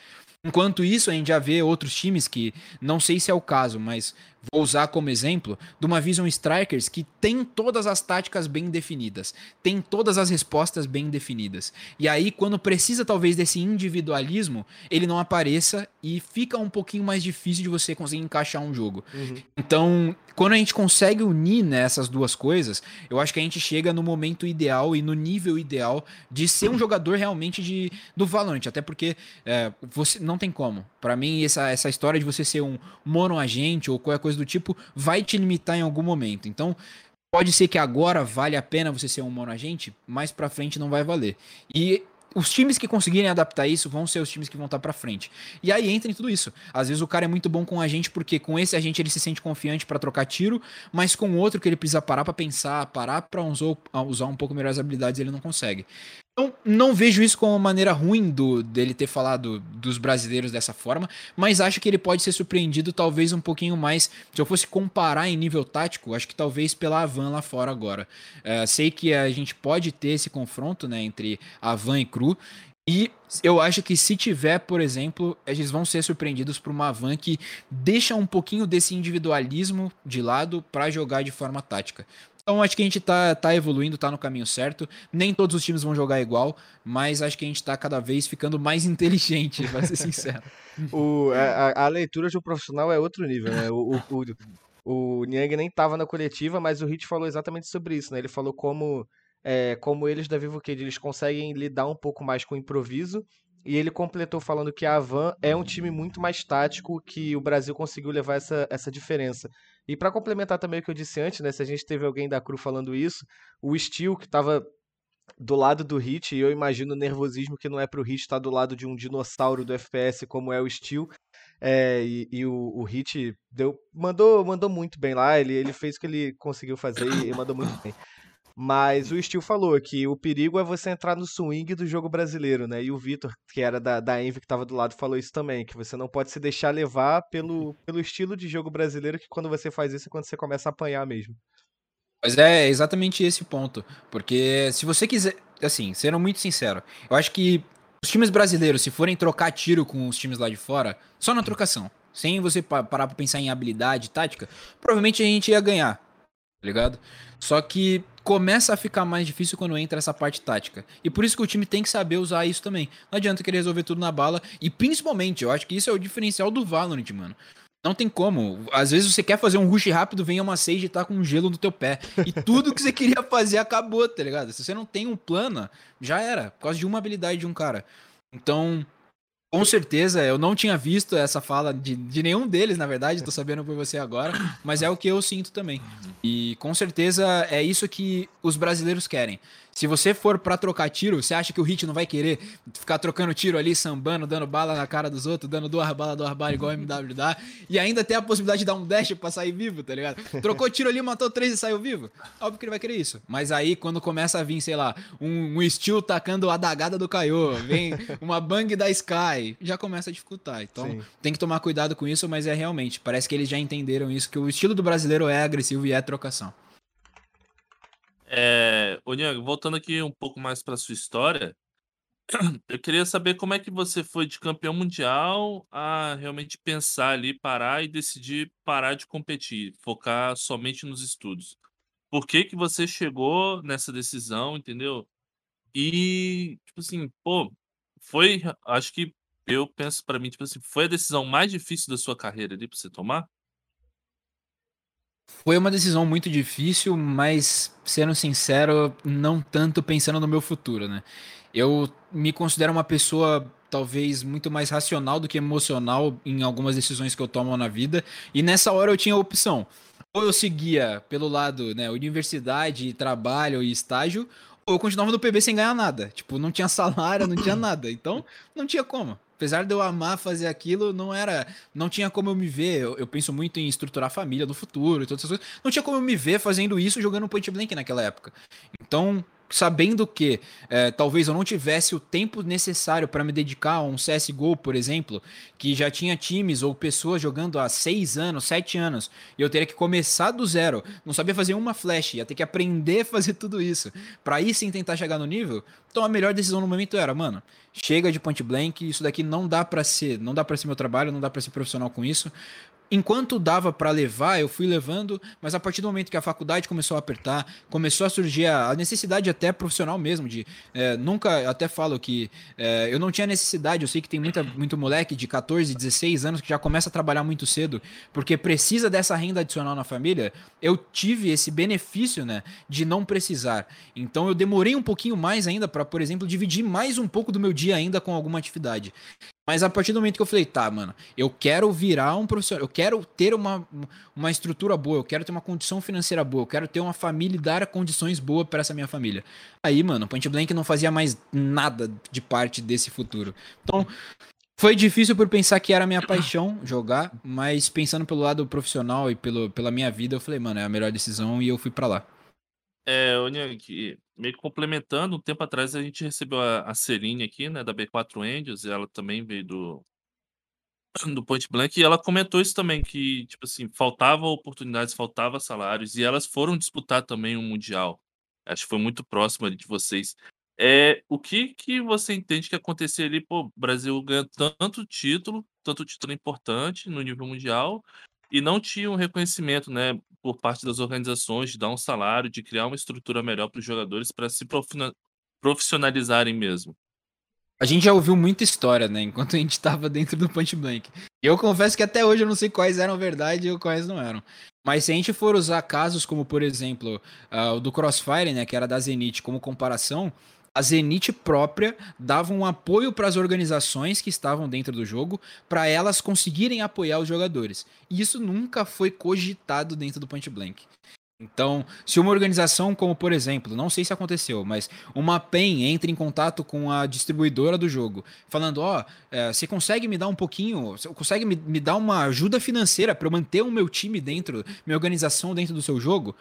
Enquanto isso, a gente já vê outros times que, não sei se é o caso, mas vou usar como exemplo, de uma Vision Strikers que tem todas as táticas bem definidas, tem todas as respostas bem definidas. E aí, quando precisa talvez desse individualismo, ele não apareça e fica um pouquinho mais difícil de você conseguir encaixar um jogo. Uhum. Então, quando a gente consegue unir né, duas coisas, eu acho que a gente chega no momento ideal e no nível ideal de ser um jogador realmente de, do Valorant. Até porque é, você não tem como. Para mim, essa, essa história de você ser um monoagente ou qualquer coisa do tipo vai te limitar em algum momento. Então, pode ser que agora vale a pena você ser um monoagente, mais para frente não vai valer. E os times que conseguirem adaptar isso vão ser os times que vão estar para frente. E aí entra em tudo isso. Às vezes o cara é muito bom com a gente porque com esse agente ele se sente confiante para trocar tiro, mas com outro que ele precisa parar para pensar, parar para usar um pouco melhor as habilidades, ele não consegue. Então, não vejo isso como uma maneira ruim do, dele ter falado dos brasileiros dessa forma, mas acho que ele pode ser surpreendido talvez um pouquinho mais. Se eu fosse comparar em nível tático, acho que talvez pela Avan lá fora agora. É, sei que a gente pode ter esse confronto né, entre Avan e Cru, e eu acho que se tiver, por exemplo, eles vão ser surpreendidos por uma van que deixa um pouquinho desse individualismo de lado para jogar de forma tática. Então acho que a gente tá, tá evoluindo, tá no caminho certo. Nem todos os times vão jogar igual, mas acho que a gente tá cada vez ficando mais inteligente, pra ser sincero. o, a, a, leitura de um profissional é outro nível, né? O, o, o, o Niang nem tava na coletiva, mas o Hit falou exatamente sobre isso, né? Ele falou como, é, como eles da Vivo Cade, eles conseguem lidar um pouco mais com o improviso e ele completou falando que a Van é um time muito mais tático, que o Brasil conseguiu levar essa, essa diferença. E para complementar também o que eu disse antes, né, se a gente teve alguém da Cru falando isso, o Steel, que estava do lado do Hit, e eu imagino o nervosismo que não é pro Hit estar do lado de um dinossauro do FPS como é o Steel. É, e, e, o, o Hit deu, mandou, mandou muito bem lá, ele, ele fez o que ele conseguiu fazer e, e mandou muito bem. Mas o Steel falou que o perigo é você entrar no swing do jogo brasileiro, né? E o Vitor, que era da, da Envy, que estava do lado, falou isso também, que você não pode se deixar levar pelo, pelo estilo de jogo brasileiro, que quando você faz isso é quando você começa a apanhar mesmo. Mas é exatamente esse ponto. Porque se você quiser, assim, sendo muito sincero, eu acho que os times brasileiros, se forem trocar tiro com os times lá de fora, só na trocação, sem você parar pra pensar em habilidade, tática, provavelmente a gente ia ganhar, tá ligado? Só que começa a ficar mais difícil quando entra essa parte tática. E por isso que o time tem que saber usar isso também. Não adianta querer resolver tudo na bala. E principalmente, eu acho que isso é o diferencial do Valorant, mano. Não tem como. Às vezes você quer fazer um rush rápido, vem uma Sage e tá com um gelo no teu pé. E tudo que você queria fazer acabou, tá ligado? Se você não tem um plano, já era. Por causa de uma habilidade de um cara. Então, com certeza, eu não tinha visto essa fala de, de nenhum deles, na verdade, tô sabendo por você agora, mas é o que eu sinto também. E com certeza é isso que os brasileiros querem. Se você for para trocar tiro, você acha que o Hit não vai querer ficar trocando tiro ali, sambando, dando bala na cara dos outros, dando duas balas, duas balas igual o MW dá, e ainda tem a possibilidade de dar um dash pra sair vivo, tá ligado? Trocou tiro ali, matou três e saiu vivo. Óbvio que ele vai querer isso. Mas aí, quando começa a vir, sei lá, um, um Steel tacando a dagada do Kaiô, vem uma bang da Sky, já começa a dificultar. Então, Sim. tem que tomar cuidado com isso, mas é realmente, parece que eles já entenderam isso, que o estilo do brasileiro é agressivo e é trocação. É, ô voltando aqui um pouco mais para sua história, eu queria saber como é que você foi de campeão mundial a realmente pensar ali, parar e decidir parar de competir, focar somente nos estudos. Por que que você chegou nessa decisão, entendeu? E, tipo assim, pô, foi, acho que eu penso para mim, tipo assim, foi a decisão mais difícil da sua carreira ali para você tomar? Foi uma decisão muito difícil, mas sendo sincero, não tanto pensando no meu futuro, né? Eu me considero uma pessoa talvez muito mais racional do que emocional em algumas decisões que eu tomo na vida, e nessa hora eu tinha a opção. Ou eu seguia pelo lado, né, universidade, trabalho e estágio, ou eu continuava no PB sem ganhar nada. Tipo, não tinha salário, não tinha nada. Então, não tinha como. Apesar de eu amar fazer aquilo, não era. Não tinha como eu me ver. Eu, eu penso muito em estruturar a família no futuro e todas essas coisas. Não tinha como eu me ver fazendo isso jogando point blank naquela época. Então, sabendo que é, talvez eu não tivesse o tempo necessário para me dedicar a um CSGO, por exemplo, que já tinha times ou pessoas jogando há seis anos, sete anos, e eu teria que começar do zero, não sabia fazer uma flash, ia ter que aprender a fazer tudo isso, para aí sim tentar chegar no nível. Então a melhor decisão no momento era, mano, chega de point blank, isso daqui não dá para ser, não dá para ser meu trabalho, não dá para ser profissional com isso enquanto dava para levar, eu fui levando, mas a partir do momento que a faculdade começou a apertar, começou a surgir a, necessidade até profissional mesmo, de é, nunca, até falo que é, eu não tinha necessidade, eu sei que tem muita, muito moleque de 14, 16 anos que já começa a trabalhar muito cedo, porque precisa dessa renda adicional na família, eu tive esse benefício, né, de não precisar. Então eu demorei um pouquinho mais ainda para, por exemplo, dividir mais um pouco do meu dia ainda com alguma atividade. Mas a partir do momento que eu falei, tá, mano, eu quero virar um profissional, eu quero ter uma, uma estrutura boa, eu quero ter uma condição financeira boa, eu quero ter uma família e dar condições boas para essa minha família. Aí, mano, Point Blank não fazia mais nada de parte desse futuro. Então, foi difícil por pensar que era minha paixão jogar, mas pensando pelo lado profissional e pelo, pela minha vida, eu falei, mano, é a melhor decisão e eu fui para lá. É, ô Niang, meio que complementando, um tempo atrás a gente recebeu a, a Celine aqui, né, da B4 Angels, e ela também veio do, do Point Blank, e ela comentou isso também, que, tipo assim, faltava oportunidades, faltava salários, e elas foram disputar também um Mundial. Acho que foi muito próximo ali de vocês. É, o que que você entende que aconteceu ali, pô, o Brasil ganha tanto título, tanto título importante no nível mundial, e não tinha um reconhecimento, né, por parte das organizações de dar um salário, de criar uma estrutura melhor para os jogadores para se profissionalizarem mesmo. A gente já ouviu muita história, né, enquanto a gente estava dentro do Punch Blank. Eu confesso que até hoje eu não sei quais eram verdade e quais não eram. Mas se a gente for usar casos como, por exemplo, uh, o do Crossfire, né, que era da Zenith, como comparação, a Zenith própria dava um apoio para as organizações que estavam dentro do jogo, para elas conseguirem apoiar os jogadores. E isso nunca foi cogitado dentro do Point Blank. Então, se uma organização como, por exemplo, não sei se aconteceu, mas uma PEN entra em contato com a distribuidora do jogo, falando, ó, oh, é, você consegue me dar um pouquinho, você consegue me, me dar uma ajuda financeira para eu manter o meu time dentro, minha organização dentro do seu jogo?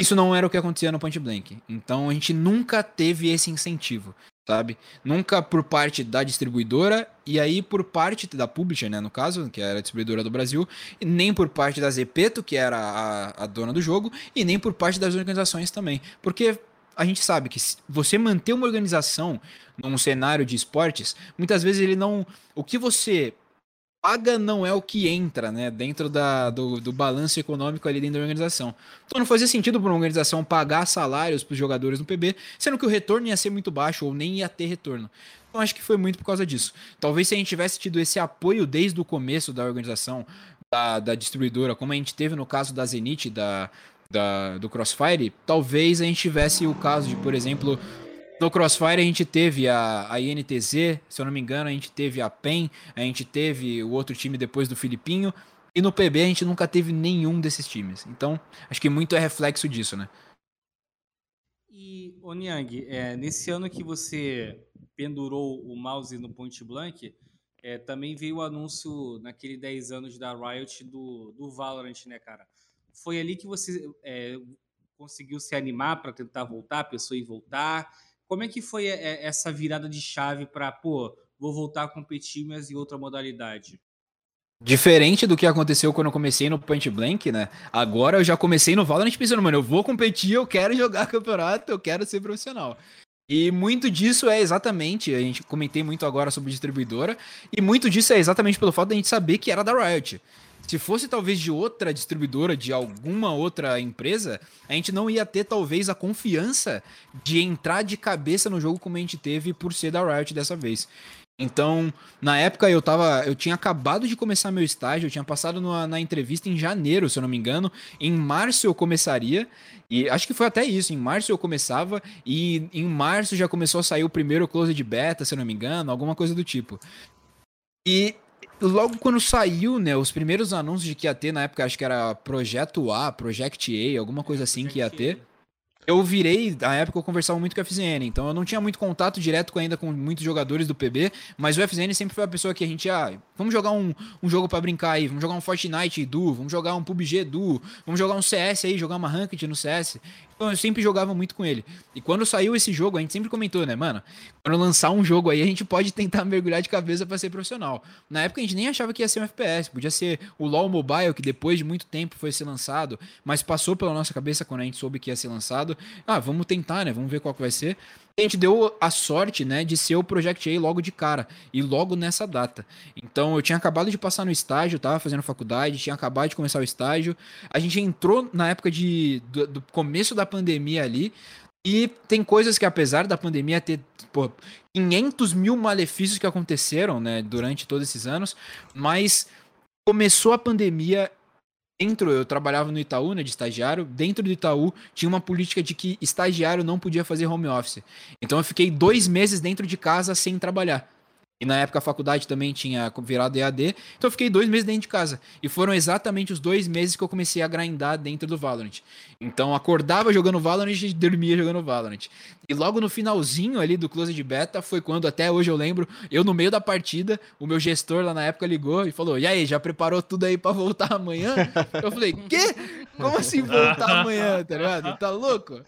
Isso não era o que acontecia no Point Blank. Então a gente nunca teve esse incentivo, sabe? Nunca por parte da distribuidora e aí por parte da publisher, né, no caso, que era a distribuidora do Brasil, nem por parte da Zepeto, que era a, a dona do jogo, e nem por parte das organizações também. Porque a gente sabe que você manter uma organização num cenário de esportes, muitas vezes ele não. O que você paga não é o que entra, né, dentro da, do, do balanço econômico ali dentro da organização. Então não fazia sentido para uma organização pagar salários para os jogadores no PB, sendo que o retorno ia ser muito baixo ou nem ia ter retorno. Então acho que foi muito por causa disso. Talvez se a gente tivesse tido esse apoio desde o começo da organização, da, da distribuidora, como a gente teve no caso da Zenith, da, da, do Crossfire, talvez a gente tivesse o caso de, por exemplo, no Crossfire a gente teve a, a INTZ, se eu não me engano, a gente teve a PEN, a gente teve o outro time depois do Filipinho, e no PB a gente nunca teve nenhum desses times. Então, acho que muito é reflexo disso, né? E, Onyang, é, nesse ano que você pendurou o mouse no Point Blank, é, também veio o anúncio naquele 10 anos da Riot do, do Valorant, né, cara? Foi ali que você é, conseguiu se animar para tentar voltar, pessoa ir voltar? Como é que foi é, é, essa virada de chave para, pô, vou voltar a competir, mas em outra modalidade? Diferente do que aconteceu quando eu comecei no Point Blank, né? Agora eu já comecei no Valorant pensando, mano, eu vou competir, eu quero jogar campeonato, eu quero ser profissional. E muito disso é exatamente, a gente comentei muito agora sobre distribuidora, e muito disso é exatamente pelo fato da gente saber que era da Riot. Se fosse talvez de outra distribuidora, de alguma outra empresa, a gente não ia ter talvez a confiança de entrar de cabeça no jogo como a gente teve por ser da Riot dessa vez. Então, na época eu tava. Eu tinha acabado de começar meu estágio, eu tinha passado na, na, entrevista em janeiro, se eu não me engano. Em março eu começaria. E acho que foi até isso. Em março eu começava. E em março já começou a sair o primeiro close de beta, se eu não me engano, alguma coisa do tipo. E logo quando saiu, né, os primeiros anúncios de que ia ter, na época acho que era Projeto A, Project A, alguma coisa assim que ia ter. eu virei, na época eu conversava muito com o FZN, então eu não tinha muito contato direto ainda com muitos jogadores do PB, mas o FZN sempre foi a pessoa que a gente, ah, vamos jogar um, um jogo para brincar aí, vamos jogar um Fortnite Edu, vamos jogar um PUBG Edu, vamos jogar um CS aí, jogar uma Ranked no CS. Então eu sempre jogava muito com ele. E quando saiu esse jogo, a gente sempre comentou, né, mano? Quando lançar um jogo aí, a gente pode tentar mergulhar de cabeça para ser profissional. Na época a gente nem achava que ia ser um FPS, podia ser o LoL Mobile, que depois de muito tempo foi ser lançado, mas passou pela nossa cabeça quando a gente soube que ia ser lançado. Ah, vamos tentar, né? Vamos ver qual que vai ser a gente deu a sorte, né, de ser o Project A logo de cara e logo nessa data. Então eu tinha acabado de passar no estágio, tava fazendo faculdade, tinha acabado de começar o estágio. A gente entrou na época de, do, do começo da pandemia ali. E tem coisas que, apesar da pandemia ter pô, 500 mil malefícios que aconteceram né, durante todos esses anos, mas começou a pandemia dentro, eu trabalhava no Itaú, né, de estagiário, dentro do Itaú tinha uma política de que estagiário não podia fazer home office. Então eu fiquei dois meses dentro de casa sem trabalhar. E na época a faculdade também tinha virado EAD, então eu fiquei dois meses dentro de casa. E foram exatamente os dois meses que eu comecei a grindar dentro do Valorant. Então acordava jogando Valorant e dormia jogando Valorant. E logo no finalzinho ali do Close de Beta foi quando, até hoje eu lembro, eu no meio da partida, o meu gestor lá na época ligou e falou: E aí, já preparou tudo aí para voltar amanhã? Eu falei: Quê? Como assim voltar amanhã, tá ligado? Tá louco?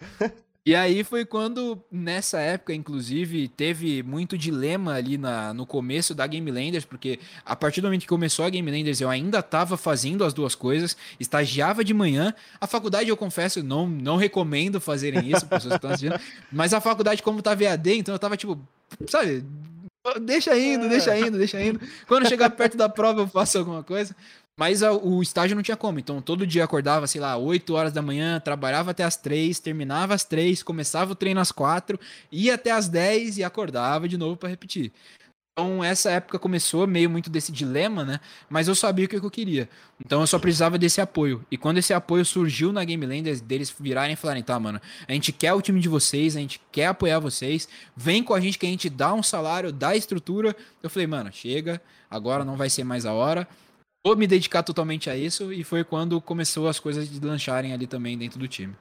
E aí foi quando, nessa época, inclusive, teve muito dilema ali na, no começo da Game Landers, porque a partir do momento que começou a Game Landers, eu ainda estava fazendo as duas coisas, estagiava de manhã. A faculdade, eu confesso, não, não recomendo fazerem isso, pessoas que estão assistindo, mas a faculdade, como tá VAD, então eu tava tipo, sabe, deixa indo, deixa indo, deixa indo. Quando chegar perto da prova, eu faço alguma coisa. Mas a, o estágio não tinha como. Então, todo dia acordava, sei lá, 8 horas da manhã, trabalhava até as 3, terminava às 3, começava o treino às 4, ia até as 10 e acordava de novo para repetir. Então, essa época começou meio muito desse dilema, né? Mas eu sabia o que eu queria. Então, eu só precisava desse apoio. E quando esse apoio surgiu na Game Landers, deles virarem e falarem: tá, mano, a gente quer o time de vocês, a gente quer apoiar vocês, vem com a gente que a gente dá um salário, dá estrutura. Eu falei, mano, chega, agora não vai ser mais a hora vou me dedicar totalmente a isso e foi quando começou as coisas de lancharem ali também dentro do time.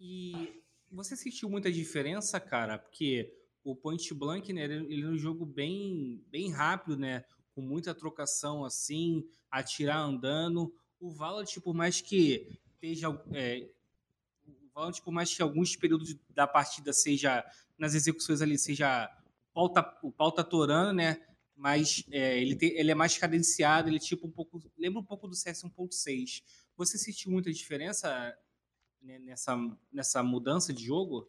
E você sentiu muita diferença, cara? Porque o Point Blank, né, ele é um jogo bem, bem rápido, né? Com muita trocação assim, atirar andando. O Valorant, por mais que esteja. É, o Valorant, por mais que alguns períodos da partida seja. Nas execuções ali, seja. O pau tá, o pau tá torando, né? Mas é, ele, tem, ele é mais cadenciado, ele tipo um pouco lembra um pouco do CS 1.6. Você sentiu muita diferença né, nessa, nessa mudança de jogo?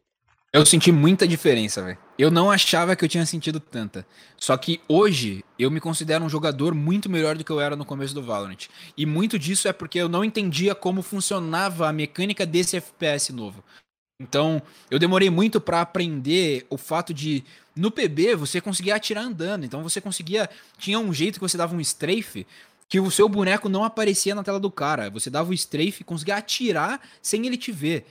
Eu senti muita diferença, velho. Eu não achava que eu tinha sentido tanta. Só que hoje eu me considero um jogador muito melhor do que eu era no começo do Valorant. E muito disso é porque eu não entendia como funcionava a mecânica desse FPS novo. Então, eu demorei muito para aprender o fato de no PB você conseguia atirar andando. Então você conseguia, tinha um jeito que você dava um strafe que o seu boneco não aparecia na tela do cara. Você dava o strafe e conseguia atirar sem ele te ver.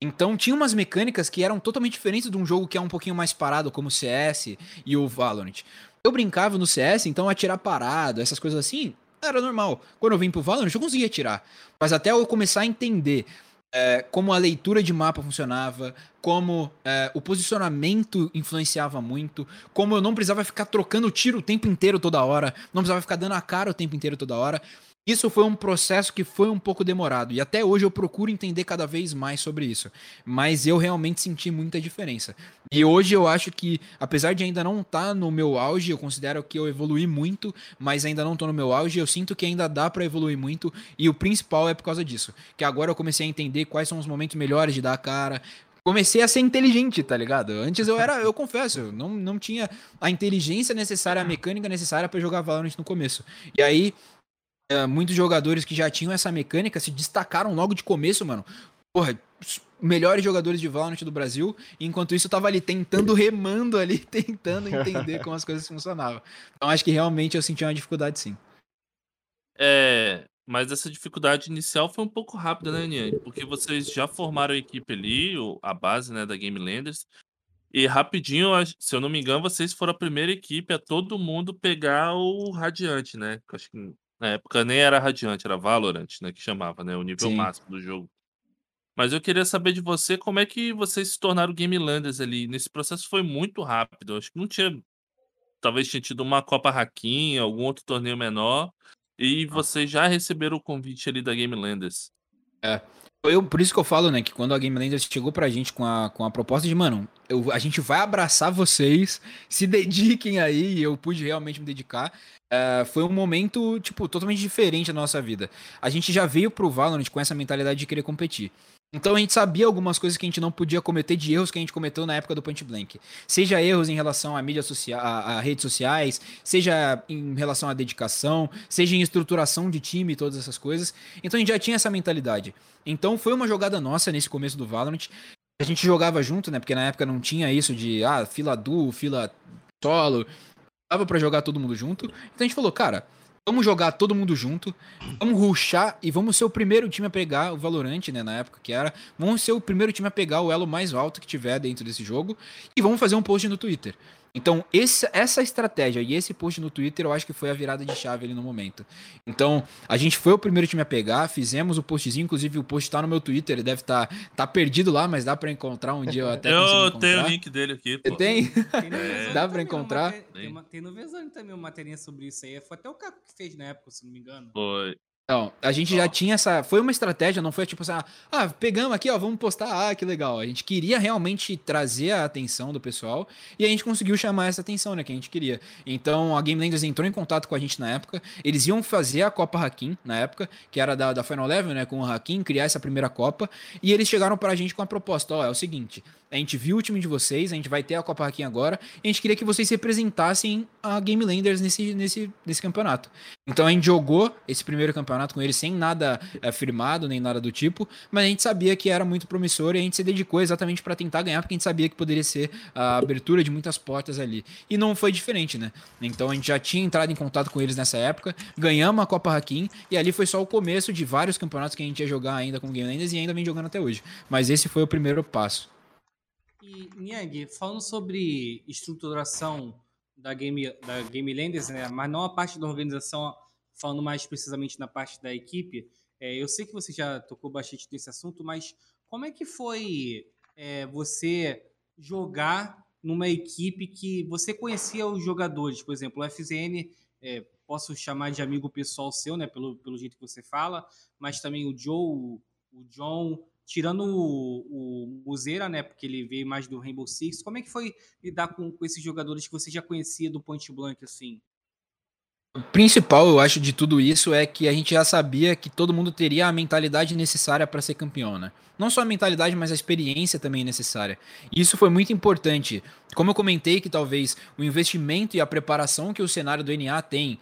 Então tinha umas mecânicas que eram totalmente diferentes de um jogo que é um pouquinho mais parado, como o CS e o Valorant. Eu brincava no CS, então atirar parado, essas coisas assim, era normal. Quando eu vim pro Valorant, eu conseguia atirar. Mas até eu começar a entender é, como a leitura de mapa funcionava, como é, o posicionamento influenciava muito, como eu não precisava ficar trocando tiro o tempo inteiro toda hora, não precisava ficar dando a cara o tempo inteiro toda hora. Isso foi um processo que foi um pouco demorado e até hoje eu procuro entender cada vez mais sobre isso. Mas eu realmente senti muita diferença. E hoje eu acho que, apesar de ainda não estar tá no meu auge, eu considero que eu evolui muito, mas ainda não estou no meu auge, eu sinto que ainda dá para evoluir muito e o principal é por causa disso. Que agora eu comecei a entender quais são os momentos melhores de dar a cara, comecei a ser inteligente, tá ligado? Antes eu era, eu confesso, eu não, não tinha a inteligência necessária, a mecânica necessária para jogar Valorant no começo. E aí muitos jogadores que já tinham essa mecânica se destacaram logo de começo, mano. Porra, melhores jogadores de Valorant do Brasil, enquanto isso eu tava ali tentando, remando ali, tentando entender como as coisas funcionavam. Então acho que realmente eu senti uma dificuldade sim. É, mas essa dificuldade inicial foi um pouco rápida, né, Nian? Porque vocês já formaram a equipe ali, a base né, da Game Landers, e rapidinho, se eu não me engano, vocês foram a primeira equipe a todo mundo pegar o Radiante, né? Acho que na época nem era Radiante, era Valorant, né, que chamava, né, o nível Sim. máximo do jogo. Mas eu queria saber de você como é que vocês se tornaram Gamelanders ali. Nesse processo foi muito rápido. Acho que não tinha. Talvez tinha tido uma Copa Hakim, algum outro torneio menor. E vocês já receberam o convite ali da Gamelanders. É. Eu, por isso que eu falo, né, que quando a Game Landers chegou pra gente com a, com a proposta de, mano, eu, a gente vai abraçar vocês, se dediquem aí, e eu pude realmente me dedicar, é, foi um momento, tipo, totalmente diferente da nossa vida. A gente já veio pro Valorant com essa mentalidade de querer competir. Então a gente sabia algumas coisas que a gente não podia cometer de erros que a gente cometeu na época do Point Blank. Seja erros em relação a mídias sociais, a, a, redes sociais, seja em relação à dedicação, seja em estruturação de time todas essas coisas. Então a gente já tinha essa mentalidade. Então foi uma jogada nossa nesse começo do Valorant. A gente jogava junto, né? Porque na época não tinha isso de ah, fila duo, fila solo. Dava para jogar todo mundo junto. Então a gente falou, cara, Vamos jogar todo mundo junto, vamos ruxar e vamos ser o primeiro time a pegar o Valorant, né, na época que era. Vamos ser o primeiro time a pegar o elo mais alto que tiver dentro desse jogo e vamos fazer um post no Twitter. Então, esse, essa estratégia e esse post no Twitter, eu acho que foi a virada de chave ali no momento. Então, a gente foi o primeiro time a pegar, fizemos o postzinho, inclusive o post tá no meu Twitter, ele deve estar tá, tá perdido lá, mas dá para encontrar um dia eu até Eu tenho o link dele aqui, pô. Tem? É. dá para encontrar? Tem, uma, tem no Vezone também uma materinha sobre isso aí. Foi até o Caco que fez na época, se não me engano. Foi. Então, a gente já tinha essa. Foi uma estratégia, não foi tipo assim, ah, pegamos aqui, ó, vamos postar, ah, que legal. A gente queria realmente trazer a atenção do pessoal e a gente conseguiu chamar essa atenção, né, que a gente queria. Então, a Game Landers entrou em contato com a gente na época. Eles iam fazer a Copa Hakim na época, que era da, da Final Level, né, com o Hakim, criar essa primeira Copa. E eles chegaram para a gente com a proposta: ó, é o seguinte, a gente viu o time de vocês, a gente vai ter a Copa Hakim agora, e a gente queria que vocês representassem a Game Landers nesse, nesse, nesse campeonato. Então a gente jogou esse primeiro campeonato com eles sem nada é, firmado, nem nada do tipo, mas a gente sabia que era muito promissor e a gente se dedicou exatamente para tentar ganhar, porque a gente sabia que poderia ser a abertura de muitas portas ali. E não foi diferente, né? Então a gente já tinha entrado em contato com eles nessa época, ganhamos a Copa Hakim, e ali foi só o começo de vários campeonatos que a gente ia jogar ainda com Game Landers e ainda vem jogando até hoje. Mas esse foi o primeiro passo. E, Niang, falando sobre estruturação da Game, da Game Landers, né, mas não a parte da organização, falando mais precisamente na parte da equipe, é, eu sei que você já tocou bastante nesse assunto, mas como é que foi é, você jogar numa equipe que você conhecia os jogadores? Por exemplo, o FZN, é, posso chamar de amigo pessoal seu, né, pelo, pelo jeito que você fala, mas também o Joe, o John, tirando o, o Muzeira, né, porque ele veio mais do Rainbow Six, como é que foi lidar com, com esses jogadores que você já conhecia do Point Blank, assim? O principal, eu acho, de tudo isso é que a gente já sabia que todo mundo teria a mentalidade necessária para ser campeão, né? Não só a mentalidade, mas a experiência também necessária. E isso foi muito importante. Como eu comentei que talvez o investimento e a preparação que o cenário do NA tem,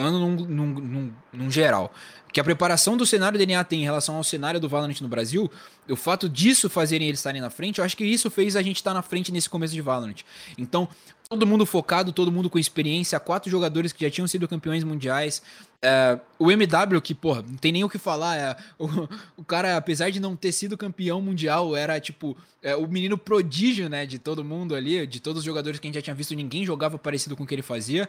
falando num, num, num, num geral, que a preparação do cenário do DNA tem em relação ao cenário do Valorant no Brasil, o fato disso fazerem eles estarem na frente, eu acho que isso fez a gente estar na frente nesse começo de Valorant. Então, todo mundo focado, todo mundo com experiência, quatro jogadores que já tinham sido campeões mundiais. É, o MW, que, porra, não tem nem o que falar. É, o, o, cara, apesar de não ter sido campeão mundial, era tipo é, o menino prodígio, né, de todo mundo ali, de todos os jogadores que a gente já tinha visto, ninguém jogava parecido com o que ele fazia.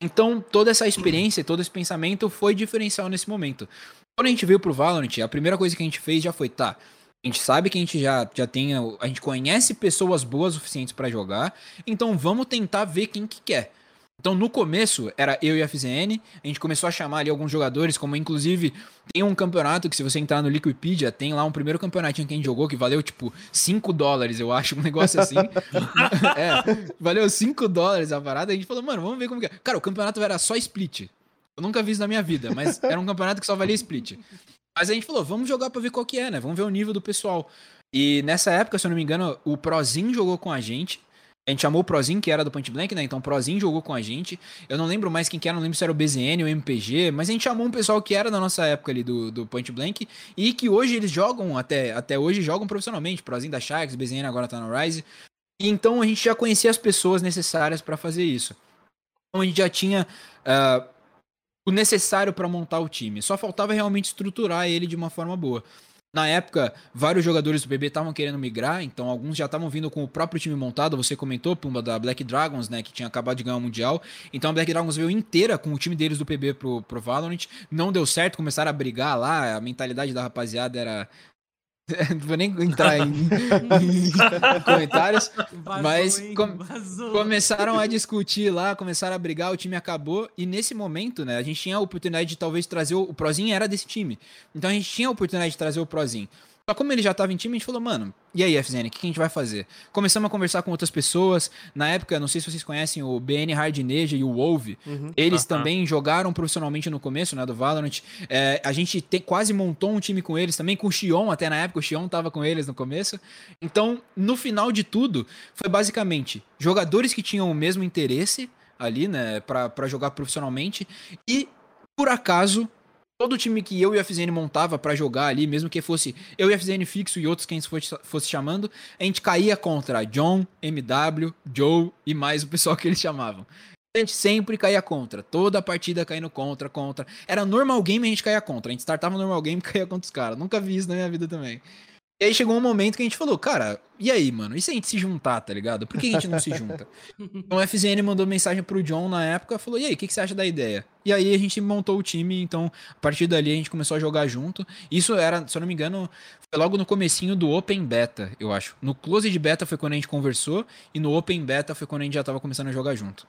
Então, toda essa experiência, todo esse pensamento foi diferencial nesse momento. Quando a gente veio pro Valorant, a primeira coisa que a gente fez já foi, tá, a gente sabe que a gente já, já tem. A gente conhece pessoas boas o suficientes para jogar. Então vamos tentar ver quem que quer. Então no começo era eu e a FZN. A gente começou a chamar ali alguns jogadores, como inclusive tem um campeonato que se você entrar no Liquipedia, tem lá um primeiro campeonatinho que a gente jogou que valeu tipo 5 dólares, eu acho, um negócio assim. é, valeu 5 dólares a parada. A gente falou, mano, vamos ver como que é. Cara, o campeonato era só split. Eu nunca vi isso na minha vida, mas era um campeonato que só valia split. Mas a gente falou, vamos jogar pra ver qual que é, né? Vamos ver o nível do pessoal. E nessa época, se eu não me engano, o Prozinho jogou com a gente. A gente chamou o Prozinho, que era do Point Blank, né? Então o Prozinho jogou com a gente. Eu não lembro mais quem que era, não lembro se era o BZN ou o MPG, mas a gente chamou um pessoal que era da nossa época ali do, do Point Blank e que hoje eles jogam, até, até hoje jogam profissionalmente. Prozinho da Sharks, BZN agora tá no Rise. E então a gente já conhecia as pessoas necessárias para fazer isso. Então a gente já tinha uh, o necessário para montar o time. Só faltava realmente estruturar ele de uma forma boa. Na época, vários jogadores do BB estavam querendo migrar, então alguns já estavam vindo com o próprio time montado. Você comentou, Pumba, da Black Dragons, né, que tinha acabado de ganhar o Mundial. Então a Black Dragons veio inteira com o time deles do PB pro, pro Valorant. Não deu certo, começaram a brigar lá, a mentalidade da rapaziada era Não vou nem entrar em, em comentários. Vazou, Mas com-. Começaram a discutir lá, começaram a brigar, o time acabou. E nesse momento, né, a gente tinha a oportunidade de talvez trazer o, o Prozinho era desse time. Então a gente tinha a oportunidade de trazer o Prozinho. Só como ele já tava em time, a gente falou, mano, e aí, FZN, o que, a gente vai fazer? Começamos a conversar com outras pessoas. Na época, não sei se vocês conhecem o BN Hardneja e o Wolve. Uhum. Eles Aham. também jogaram profissionalmente no começo, né, do Valorant. É, a gente te- quase montou um time com eles também, com o Xion até na época, o Xion tava com eles no começo. Então, no final de tudo, foi basicamente jogadores que tinham o mesmo interesse ali, né, pra jogar profissionalmente. E, por acaso, todo time que eu e a FZN montava pra jogar ali, mesmo que fosse eu e a FZN fixo e outros quem fosse, fosse chamando, a gente caía contra John, MW, Joe e mais o pessoal que eles chamavam. A gente sempre caía contra. Toda a partida caindo contra, contra. Era normal game a gente caía contra. A gente startava no normal game e caía contra os caras. Nunca vi isso na minha vida também. E aí chegou um momento que a gente falou, cara, e aí, mano? E se a gente se juntar, tá ligado? Por que a gente não se junta? Então o FZN mandou mensagem pro John na época, falou, e aí, o que, que você acha da ideia? E aí a gente montou o time, então a partir dali a gente começou a jogar junto. Isso era, se eu não me engano, foi logo no comecinho do Open Beta, eu acho. No Close de Beta foi quando a gente conversou, e no Open Beta foi quando a gente já tava começando a jogar junto.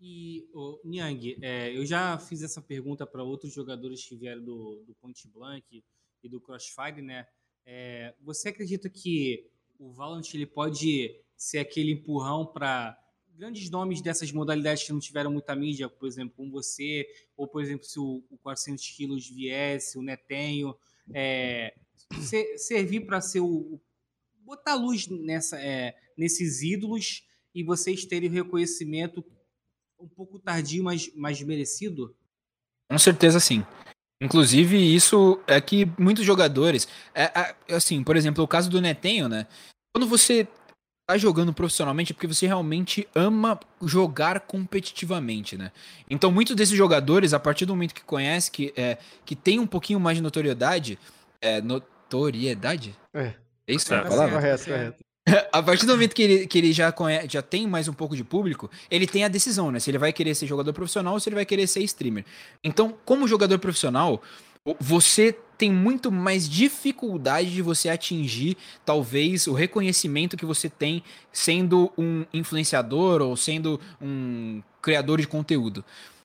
E, Niang, é, eu já fiz essa pergunta para outros jogadores que vieram do, do Point Blank e do Crossfire, né? É, você acredita que o Valorant ele pode ser aquele empurrão para grandes nomes dessas modalidades que não tiveram muita mídia, por exemplo, como você, ou por exemplo, se o, o 400 quilos viesse, o Netenho, é, ser- servir para ser o, botar luz nessa, é, nesses ídolos e vocês terem o reconhecimento um pouco tardio, mas mais merecido? Com certeza sim. Inclusive, isso é que muitos jogadores. É, é, assim, por exemplo, o caso do Netenho, né? Quando você tá jogando profissionalmente é porque você realmente ama jogar competitivamente, né? Então, muitos desses jogadores, a partir do momento que conhece, que, é, que tem um pouquinho mais de notoriedade. É, notoriedade? É. É isso Tá a palavra? Correto, correto. A partir do momento que ele, que ele já, conhece, já tem mais um pouco de público, ele tem a decisão, né? Se ele vai querer ser jogador profissional ou se ele vai querer ser streamer. Então, como jogador profissional, você tem muito mais dificuldade de você atingir, talvez, o reconhecimento que você tem sendo um influenciador ou sendo um criador de conteúdo.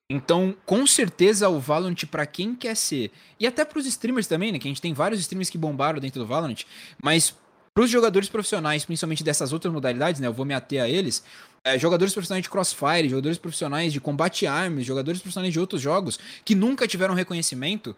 Então, com certeza, o Valorant, pra quem quer ser, e até pros streamers também, né? Que a gente tem vários streamers que bombaram dentro do Valorant, mas para os jogadores profissionais, principalmente dessas outras modalidades, né? Eu vou me ater a eles. é, jogadores profissionais de Crossfire, jogadores profissionais de Combate Arms, jogadores profissionais de outros jogos que nunca tiveram reconhecimento,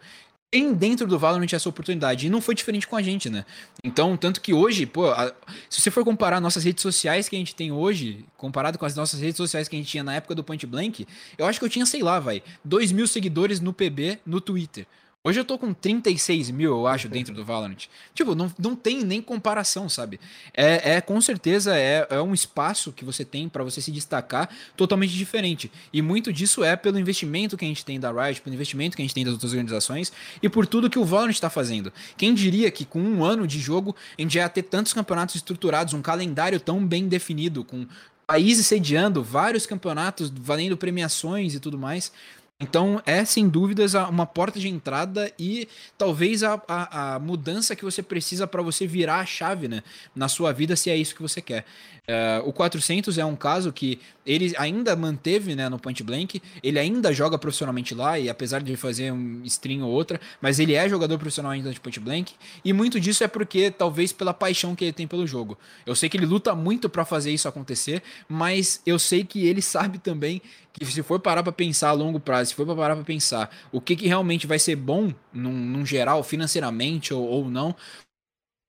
tem dentro do Valorant essa oportunidade. E não foi diferente com a gente, né? Então, tanto que hoje, pô, a- se você for comparar nossas redes sociais que a gente tem hoje, comparado com as nossas redes sociais que a gente tinha na época do Point Blank, eu acho que eu tinha, sei lá, vai, 2 mil seguidores no PB no Twitter. Hoje eu tô com 36 mil, eu acho, dentro do Valorant. Tipo, não, não tem nem comparação, sabe? É, é com certeza é, é um espaço que você tem pra você se destacar totalmente diferente. E muito disso é pelo investimento que a gente tem da Riot, pelo investimento que a gente tem das outras organizações e por tudo que o Valorant está fazendo. Quem diria que com um ano de jogo a gente ia ter tantos campeonatos estruturados, um calendário tão bem definido, com países sediando vários campeonatos, valendo premiações e tudo mais. Então é sem dúvidas uma porta de entrada e talvez a, a, a mudança que você precisa para você virar a chave né, na sua vida, se é isso que você quer. É, o 400 é um caso que ele ainda manteve né, no Point Blank, ele ainda joga profissionalmente lá, e apesar de fazer um stream ou outra, mas ele é jogador profissional ainda de Point Blank, e muito disso é porque talvez pela paixão que ele tem pelo jogo. Eu sei que ele luta muito para fazer isso acontecer, mas eu sei que ele sabe também que se for parar pra pensar a longo prazo, se for parar pra pensar o que, que realmente vai ser bom num, num geral, financeiramente ou, ou não,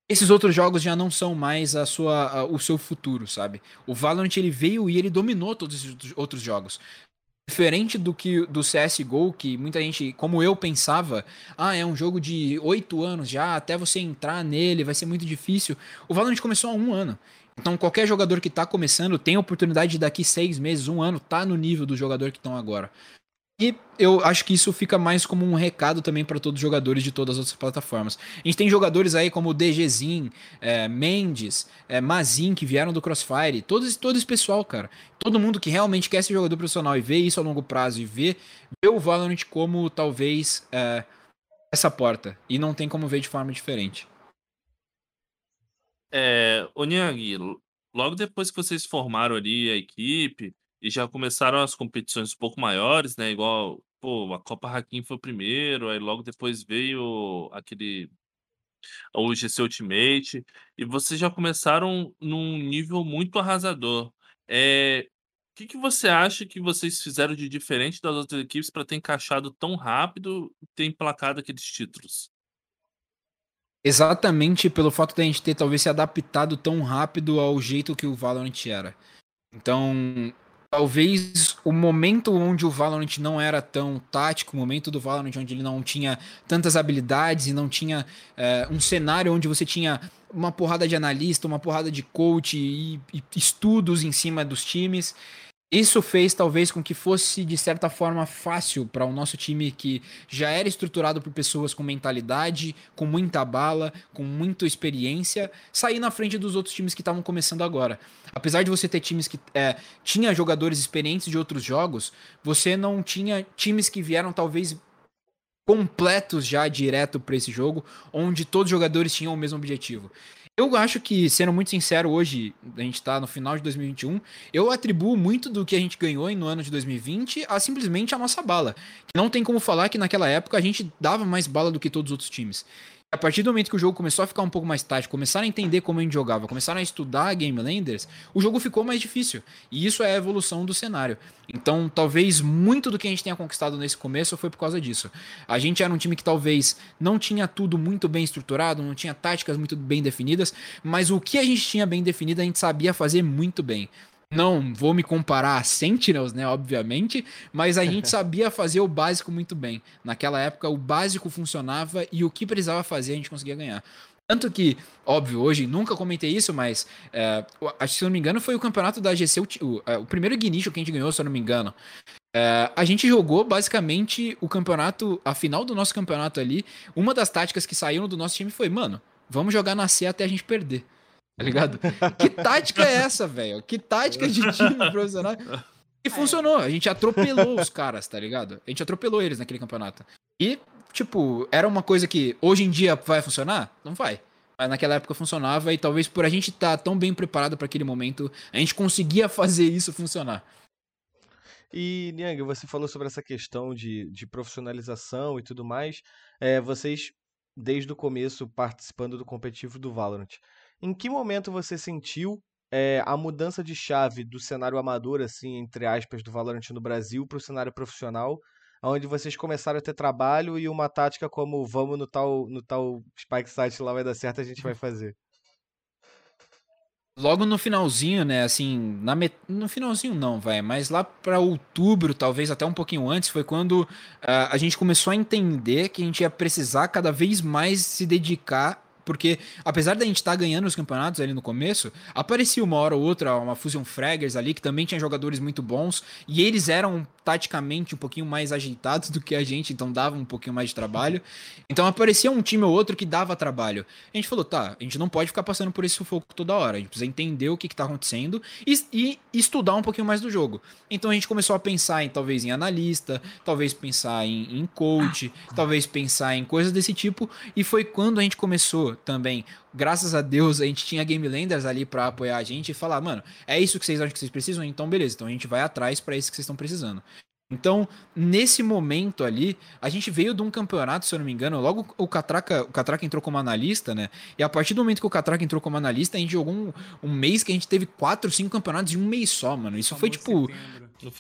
esses outros jogos já não são mais a sua, a- o seu futuro, sabe? O Valorant ele veio e ele dominou todos esses outros- jogos. Diferente do que do CSGO, que muita gente, como eu pensava, ah, é um jogo de oito anos já, até você entrar nele vai ser muito difícil. O Valorant começou há um ano. Então qualquer jogador que tá começando tem a oportunidade de daqui seis meses, um ano, tá no nível do jogador que estão agora. E eu acho que isso fica mais como um recado também para todos os jogadores de todas as outras plataformas. A gente tem jogadores aí como o DGZin, é, Mendes, é, Mazin, que vieram do Crossfire, todo, todo esse pessoal, cara. Todo mundo que realmente quer ser jogador profissional e vê isso a longo prazo e vê, vê o Valorant como talvez é, essa porta. E não tem como ver de forma diferente. É, logo depois que vocês formaram ali a equipe e já começaram as competições um pouco maiores, né? Igual, pô, a Copa Hakim foi o primeiro, aí logo depois veio aquele o GC Ultimate, e vocês já começaram num nível muito arrasador. É, o que, que você acha que vocês fizeram de diferente das outras equipes para ter encaixado tão rápido e ter emplacado aqueles títulos? Exatamente pelo fato de a gente ter talvez se adaptado tão rápido ao jeito que o Valorant era. Então, talvez o momento onde o Valorant não era tão tático, o momento do Valorant onde ele não tinha tantas habilidades e não tinha é, um cenário onde você tinha uma porrada de analista, uma porrada de coach e, e estudos em cima dos times. Isso fez talvez com que fosse de certa forma fácil para o nosso time que já era estruturado por pessoas com mentalidade, com muita bala, com muita experiência, sair na frente dos outros times que estavam começando agora. Apesar de você ter times que é, tinha jogadores experientes de outros jogos, você não tinha times que vieram talvez completos já direto para esse jogo, onde todos os jogadores tinham o mesmo objetivo. Eu acho que, sendo muito sincero, hoje, a gente tá no final de 2021, eu atribuo muito do que a gente ganhou no ano de 2020 a simplesmente a nossa bala. Não tem como falar que naquela época a gente dava mais bala do que todos os outros times a partir do momento que o jogo começou a ficar um pouco mais tático, começaram a entender como a gente jogava, começaram a estudar Game Landers, o jogo ficou mais difícil. E isso é a evolução do cenário. Então, talvez muito do que a gente tenha conquistado nesse começo foi por causa disso. A gente era um time que talvez não tinha tudo muito bem estruturado, não tinha táticas muito bem definidas, mas o que a gente tinha bem definido a gente sabia fazer muito bem. Não vou me comparar a Sentinels, né, obviamente, mas a gente sabia fazer o básico muito bem. Naquela época, o básico funcionava e o que precisava fazer a gente conseguia ganhar. Tanto que, óbvio, hoje nunca comentei isso, mas é, acho que se não me engano foi o campeonato da GC, o, o, é, o primeiro Ignition que a gente ganhou, se eu não me engano. É, a gente jogou basicamente o campeonato, a final do nosso campeonato ali. Uma das táticas que saíram do nosso time foi, mano, vamos jogar na C até a gente perder. Tá ligado? que tática é essa, velho? Que tática de time profissional? E funcionou. A gente atropelou os caras, tá ligado? A gente atropelou eles naquele campeonato. E, tipo, era uma coisa que hoje em dia vai funcionar? Não vai. Mas naquela época funcionava e talvez por a gente estar tá tão bem preparado para aquele momento, a gente conseguia fazer isso funcionar. E, Niang, você falou sobre essa questão de, de profissionalização e tudo mais. É, vocês, desde o começo, participando do competitivo do Valorant. Em que momento você sentiu é, a mudança de chave do cenário amador, assim, entre aspas, do Valorant no Brasil para o cenário profissional, onde vocês começaram a ter trabalho e uma tática como vamos no tal, no tal Spike Site lá vai dar certo, a gente vai fazer? Logo no finalzinho, né, assim, na met... no finalzinho não, vai, mas lá para outubro, talvez até um pouquinho antes, foi quando uh, a gente começou a entender que a gente ia precisar cada vez mais se dedicar porque apesar da gente estar tá ganhando os campeonatos ali no começo, aparecia uma hora ou outra uma Fusion Fraggers ali que também tinha jogadores muito bons e eles eram taticamente um pouquinho mais ajeitados do que a gente, então dava um pouquinho mais de trabalho. Então aparecia um time ou outro que dava trabalho. A gente falou, tá, a gente não pode ficar passando por esse sufoco toda hora, a gente precisa entender o que, está acontecendo e, e, estudar um pouquinho mais do jogo. Então a gente começou a pensar em talvez em analista, talvez pensar em, em coach, talvez pensar em coisas desse tipo, e foi quando a gente começou também graças a Deus, a gente tinha Game Landers ali para apoiar a gente e falar, mano, é isso que vocês acham que vocês precisam? Então, beleza. Então a gente vai atrás para isso que vocês estão precisando. Então, nesse momento ali, a gente veio de um campeonato, se eu não me engano, logo o Catraca, o Catraca entrou como analista, né? E a partir do momento que o Catraca entrou como analista, a gente jogou um, um mês que a gente teve quatro, cinco campeonatos em um mês só, mano. Isso foi tipo.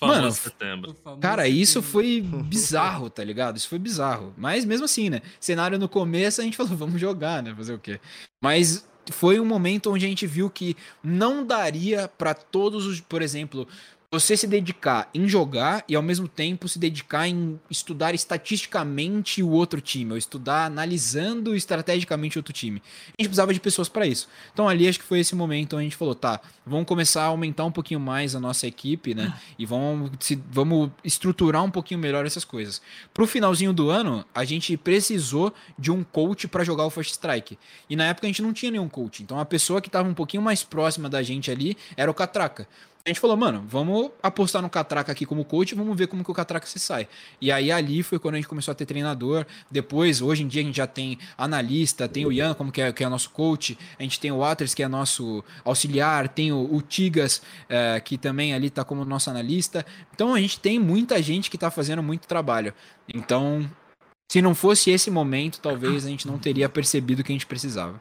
Mano, setembro. cara, isso foi bizarro, tá ligado? Isso foi bizarro. Mas mesmo assim, né? Cenário no começo, a gente falou, vamos jogar, né? Fazer o quê? Mas foi um momento onde a gente viu que não daria para todos os, por exemplo, você se dedicar em jogar e ao mesmo tempo se dedicar em estudar estatisticamente o outro time, ou estudar analisando estrategicamente o outro time. A gente precisava de pessoas para isso. Então ali acho que foi esse momento onde a gente falou, tá, vamos começar a aumentar um pouquinho mais a nossa equipe, né? E vamos, se, vamos estruturar um pouquinho melhor essas coisas. Pro finalzinho do ano, a gente precisou de um coach para jogar o First Strike. E na época a gente não tinha nenhum coach. Então a pessoa que estava um pouquinho mais próxima da gente ali era o Catraca. A gente falou, mano, vamos apostar no Catraca aqui como coach, vamos ver como que o Catraca se sai. E aí ali foi quando a gente começou a ter treinador. Depois, hoje em dia, a gente já tem analista, tem o Ian, como que é, que é nosso coach, a gente tem o Waters, que é nosso auxiliar, tem o, o Tigas, é, que também ali tá como nosso analista. Então a gente tem muita gente que tá fazendo muito trabalho. Então, se não fosse esse momento, talvez a gente não teria percebido o que a gente precisava.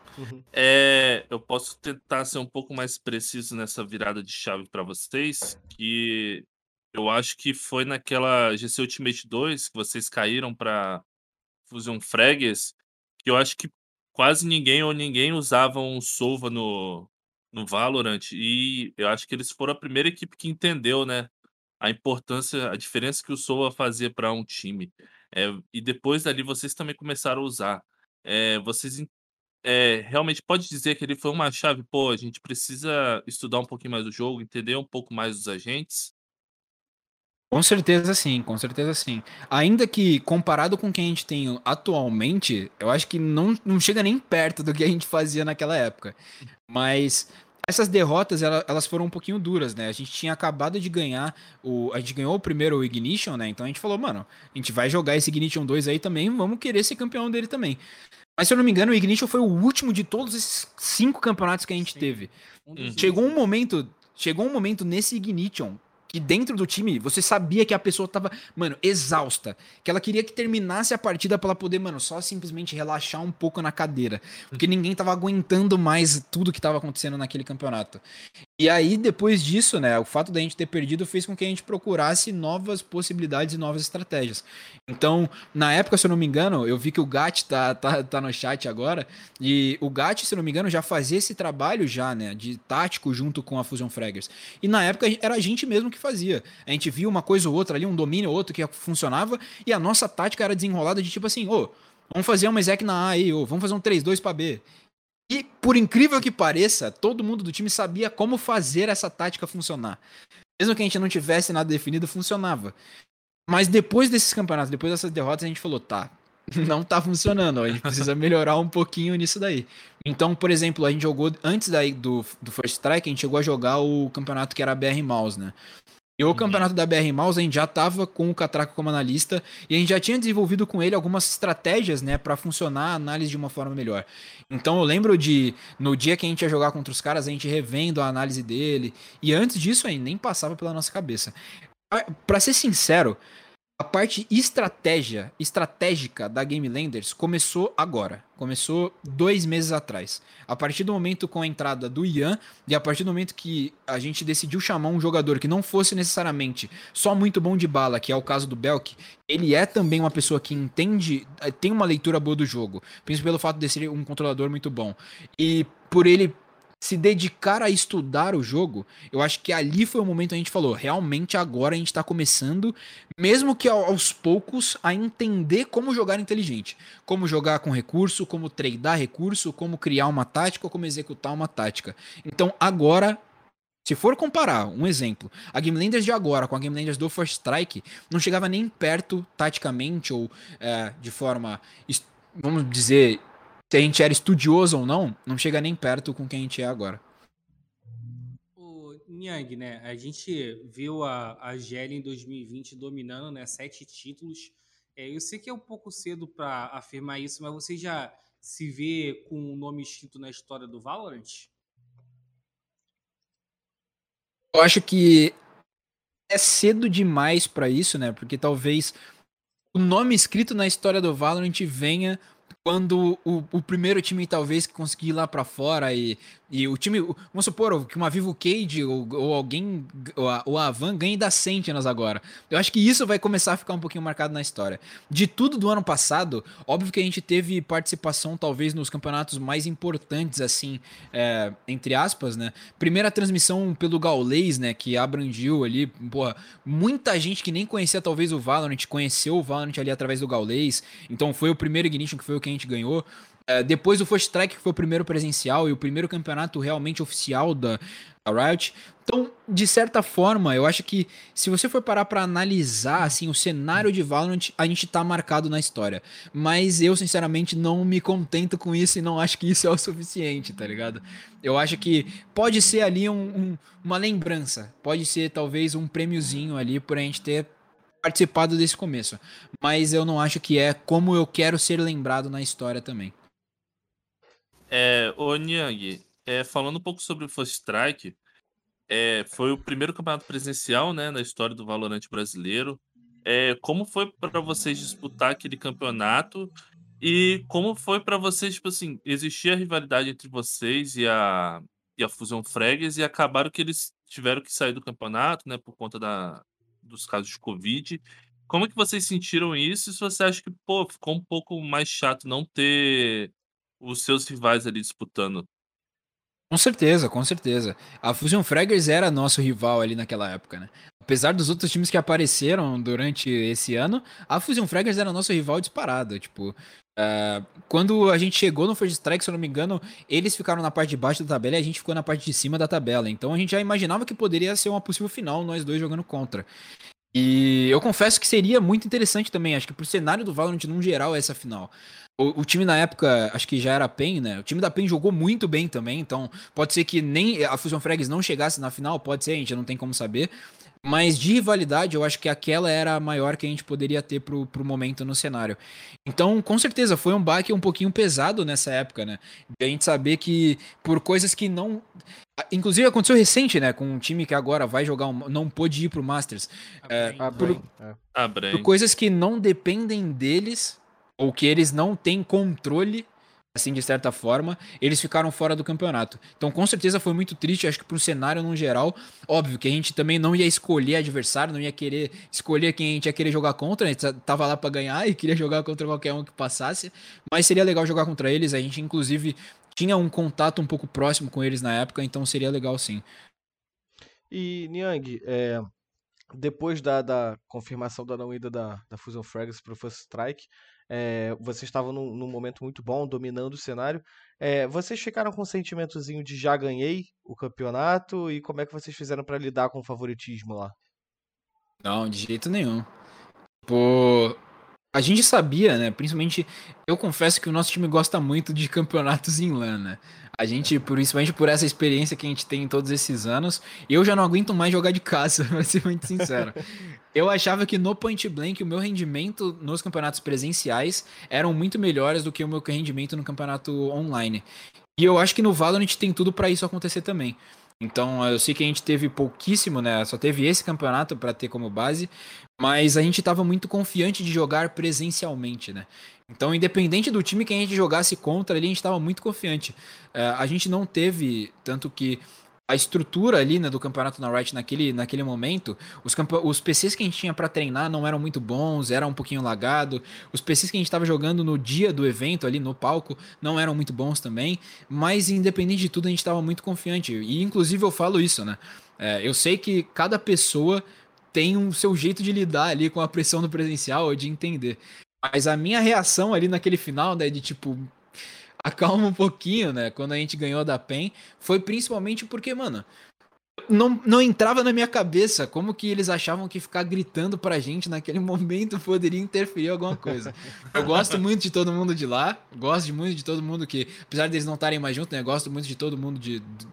É, eu posso tentar ser um pouco mais preciso nessa virada de chave para vocês, que eu acho que foi naquela GC Ultimate 2 que vocês caíram para Fusion Frags, que eu acho que quase ninguém ou ninguém usava um Sova no, no Valorant, e eu acho que eles foram a primeira equipe que entendeu, né, a importância, a diferença que o Sova fazia para um time. É, e depois dali vocês também começaram a usar. É, vocês é, realmente pode dizer que ele foi uma chave, pô, a gente precisa estudar um pouquinho mais o jogo, entender um pouco mais dos agentes. Com certeza sim, com certeza sim. Ainda que comparado com o que a gente tem atualmente, eu acho que não, não chega nem perto do que a gente fazia naquela época. Mas essas derrotas, elas foram um pouquinho duras, né? A gente tinha acabado de ganhar o. A gente ganhou o primeiro Ignition, né? Então a gente falou, mano, a gente vai jogar esse Ignition 2 aí também, vamos querer ser campeão dele também. Mas se eu não me engano, o Ignition foi o último de todos esses cinco campeonatos que a gente Sim. teve. Um chegou um momento. Chegou um momento nesse Ignition que dentro do time você sabia que a pessoa tava, mano, exausta. Que ela queria que terminasse a partida pra ela poder, mano, só simplesmente relaxar um pouco na cadeira. Porque ninguém tava aguentando mais tudo que tava acontecendo naquele campeonato. E aí, depois disso, né, o fato da gente ter perdido fez com que a gente procurasse novas possibilidades e novas estratégias. Então, na época, se eu não me engano, eu vi que o Gat tá, tá, tá no chat agora, e o Gat, se eu não me engano, já fazia esse trabalho já, né, de tático junto com a Fusion Fraggers. E na época era a gente mesmo que fazia. A gente via uma coisa ou outra ali, um domínio ou outro que funcionava, e a nossa tática era desenrolada de tipo assim, ô, oh, vamos fazer uma exec na A aí, ou vamos fazer um 3-2 para B. E, por incrível que pareça, todo mundo do time sabia como fazer essa tática funcionar. Mesmo que a gente não tivesse nada definido, funcionava. Mas depois desses campeonatos, depois dessas derrotas, a gente falou, tá, não tá funcionando, a gente precisa melhorar um pouquinho nisso daí. Então, por exemplo, a gente jogou, antes daí do, do First Strike, a gente chegou a jogar o campeonato que era BR Mouse, né? E o uhum. campeonato da BR Mouse a gente já estava com o Catraco como analista e a gente já tinha desenvolvido com ele algumas estratégias, né, para funcionar a análise de uma forma melhor. Então eu lembro de no dia que a gente ia jogar contra os caras, a gente revendo a análise dele e antes disso aí nem passava pela nossa cabeça. Para ser sincero, a parte estratégia, estratégica da Game Landers começou agora. Começou dois meses atrás. A partir do momento com a entrada do Ian e a partir do momento que a gente decidiu chamar um jogador que não fosse necessariamente só muito bom de bala, que é o caso do Belk, ele é também uma pessoa que entende, eh, tem uma leitura boa do jogo, principalmente pelo fato de ser um controlador muito bom. E por ele se dedicar a estudar o jogo, eu acho que ali foi o momento que a gente falou, realmente agora a gente está começando, mesmo que aos poucos, a entender como jogar inteligente. Como jogar com recurso, como treinar recurso, como criar uma tática, como executar uma tática. Então agora se for comparar, um exemplo, a Game Landers de agora com a Game Landers do First Strike, não chegava nem perto, taticamente, ou é, de forma, vamos dizer, se a gente era estudioso ou não, não chega nem perto com quem a gente é agora. O Niang, né? A gente viu a, a GL em 2020 dominando, né? Sete títulos. É, eu sei que é um pouco cedo para afirmar isso, mas você já se vê com um nome escrito na história do Valorant? Eu acho que é cedo demais para isso, né? Porque talvez o nome escrito na história do Valorant venha quando o, o, primeiro time talvez conseguir ir lá para fora e, e o time, vamos supor que uma Vivo Cage ou, ou alguém, ou a, ou a Van ganhe da Sentinels agora. Eu acho que isso vai começar a ficar um pouquinho marcado na história. De tudo do ano passado, óbvio que a gente teve participação talvez nos campeonatos mais importantes, assim, é, entre aspas, né? Primeira transmissão pelo Gaulês, né, que abrangiu ali, porra, muita gente que nem conhecia talvez o Valorant, conheceu o Valorant ali através do Gaulês, então foi o primeiro Ignition que foi o que a gente ganhou. É, depois do First Strike, que foi o primeiro presencial e o primeiro campeonato realmente oficial da, da Riot. Então, de certa forma, eu acho que se você for parar para analisar assim o cenário de Valorant, a gente tá marcado na história. Mas eu, sinceramente, não me contento com isso e não acho que isso é o suficiente, tá ligado? Eu acho que pode ser ali um, um, uma lembrança, pode ser talvez um prêmiozinho ali por a gente ter participado desse começo. Mas eu não acho que é como eu quero ser lembrado na história também. É, ô Niang, é, falando um pouco sobre o First Strike, é, foi o primeiro campeonato presencial né, na história do Valorant brasileiro. É, como foi para vocês disputar aquele campeonato e como foi para vocês, tipo assim, existia a rivalidade entre vocês e a, e a Fusion Frags e acabaram que eles tiveram que sair do campeonato, né, por conta da, dos casos de Covid. Como é que vocês sentiram isso? E se você acha que, pô, ficou um pouco mais chato não ter os seus rivais ali disputando. Com certeza, com certeza. A Fusion Fraggers era nosso rival ali naquela época, né? Apesar dos outros times que apareceram durante esse ano, a Fusion Fraggers era nosso rival disparado. Tipo, uh, quando a gente chegou no First Strike, se eu não me engano, eles ficaram na parte de baixo da tabela e a gente ficou na parte de cima da tabela. Então a gente já imaginava que poderia ser uma possível final, nós dois jogando contra. E eu confesso que seria muito interessante também, acho que pro cenário do Valorant num geral essa final. O, o, time na época, acho que já era a PEN, né? O time da PEN jogou muito bem também, então pode ser que nem a Fusion Frags não chegasse na final, pode ser, a gente não tem como saber. Mas de rivalidade, eu acho que aquela era a maior que a gente poderia ter pro, pro momento no cenário. Então, com certeza, foi um baque um pouquinho pesado nessa época, né? De a gente saber que por coisas que não. Inclusive aconteceu recente, né? Com um time que agora vai jogar, um... não pôde ir pro Masters. É, por... por coisas que não dependem deles, ou que eles não têm controle, assim, de certa forma, eles ficaram fora do campeonato. Então, com certeza foi muito triste, acho que pro cenário no geral, óbvio que a gente também não ia escolher adversário, não ia querer escolher quem a gente ia querer jogar contra, a gente tava lá para ganhar e queria jogar contra qualquer um que passasse, mas seria legal jogar contra eles, a gente inclusive tinha um contato um pouco próximo com eles na época, então seria legal sim. E, Niang, é, depois da, da, confirmação da não ida da, da Fusion Frags para o First Strike, é, vocês estavam num, num, momento muito bom, dominando o cenário. É, vocês ficaram com um sentimentozinho de já ganhei o campeonato e como é que vocês fizeram para lidar com o favoritismo lá? Não, de jeito nenhum. Tipo, a gente sabia, né? Principalmente, eu confesso que o nosso time gosta muito de campeonatos em LAN, né? A gente, principalmente por essa experiência que a gente tem em todos esses anos, eu já não aguento mais jogar de casa, pra ser muito sincero. eu achava que no Point Blank o meu rendimento nos campeonatos presenciais eram muito melhores do que o meu rendimento no campeonato online. E eu acho que no Valorant tem tudo para isso acontecer também. Então, eu sei que a gente teve pouquíssimo, né? Só teve esse campeonato para ter como base, mas a gente estava muito confiante de jogar presencialmente, né? Então, independente do time que a gente jogasse contra, ali a gente estava muito confiante. Uh, a gente não teve, tanto que a estrutura ali né, do campeonato na Riot naquele, naquele momento, os, os PCs que a gente tinha para treinar não eram muito bons, era um pouquinho lagado. Os PCs que a gente estava jogando no dia do evento ali no palco não eram muito bons também. Mas independente de tudo, a gente estava muito confiante. E inclusive eu falo isso, né? É, eu sei que cada pessoa tem um seu jeito de lidar ali com a pressão do presencial de entender. Mas a minha reação ali naquele final, né, de tipo, acalma um pouquinho, né, quando a gente ganhou da PEN, foi principalmente porque, mano, não, não entrava na minha cabeça como que eles achavam que ficar gritando pra gente naquele momento poderia interferir alguma coisa. Eu gosto muito de todo mundo de lá, gosto muito de todo mundo que, apesar deles não estarem mais juntos, né, gosto muito de todo mundo de, de,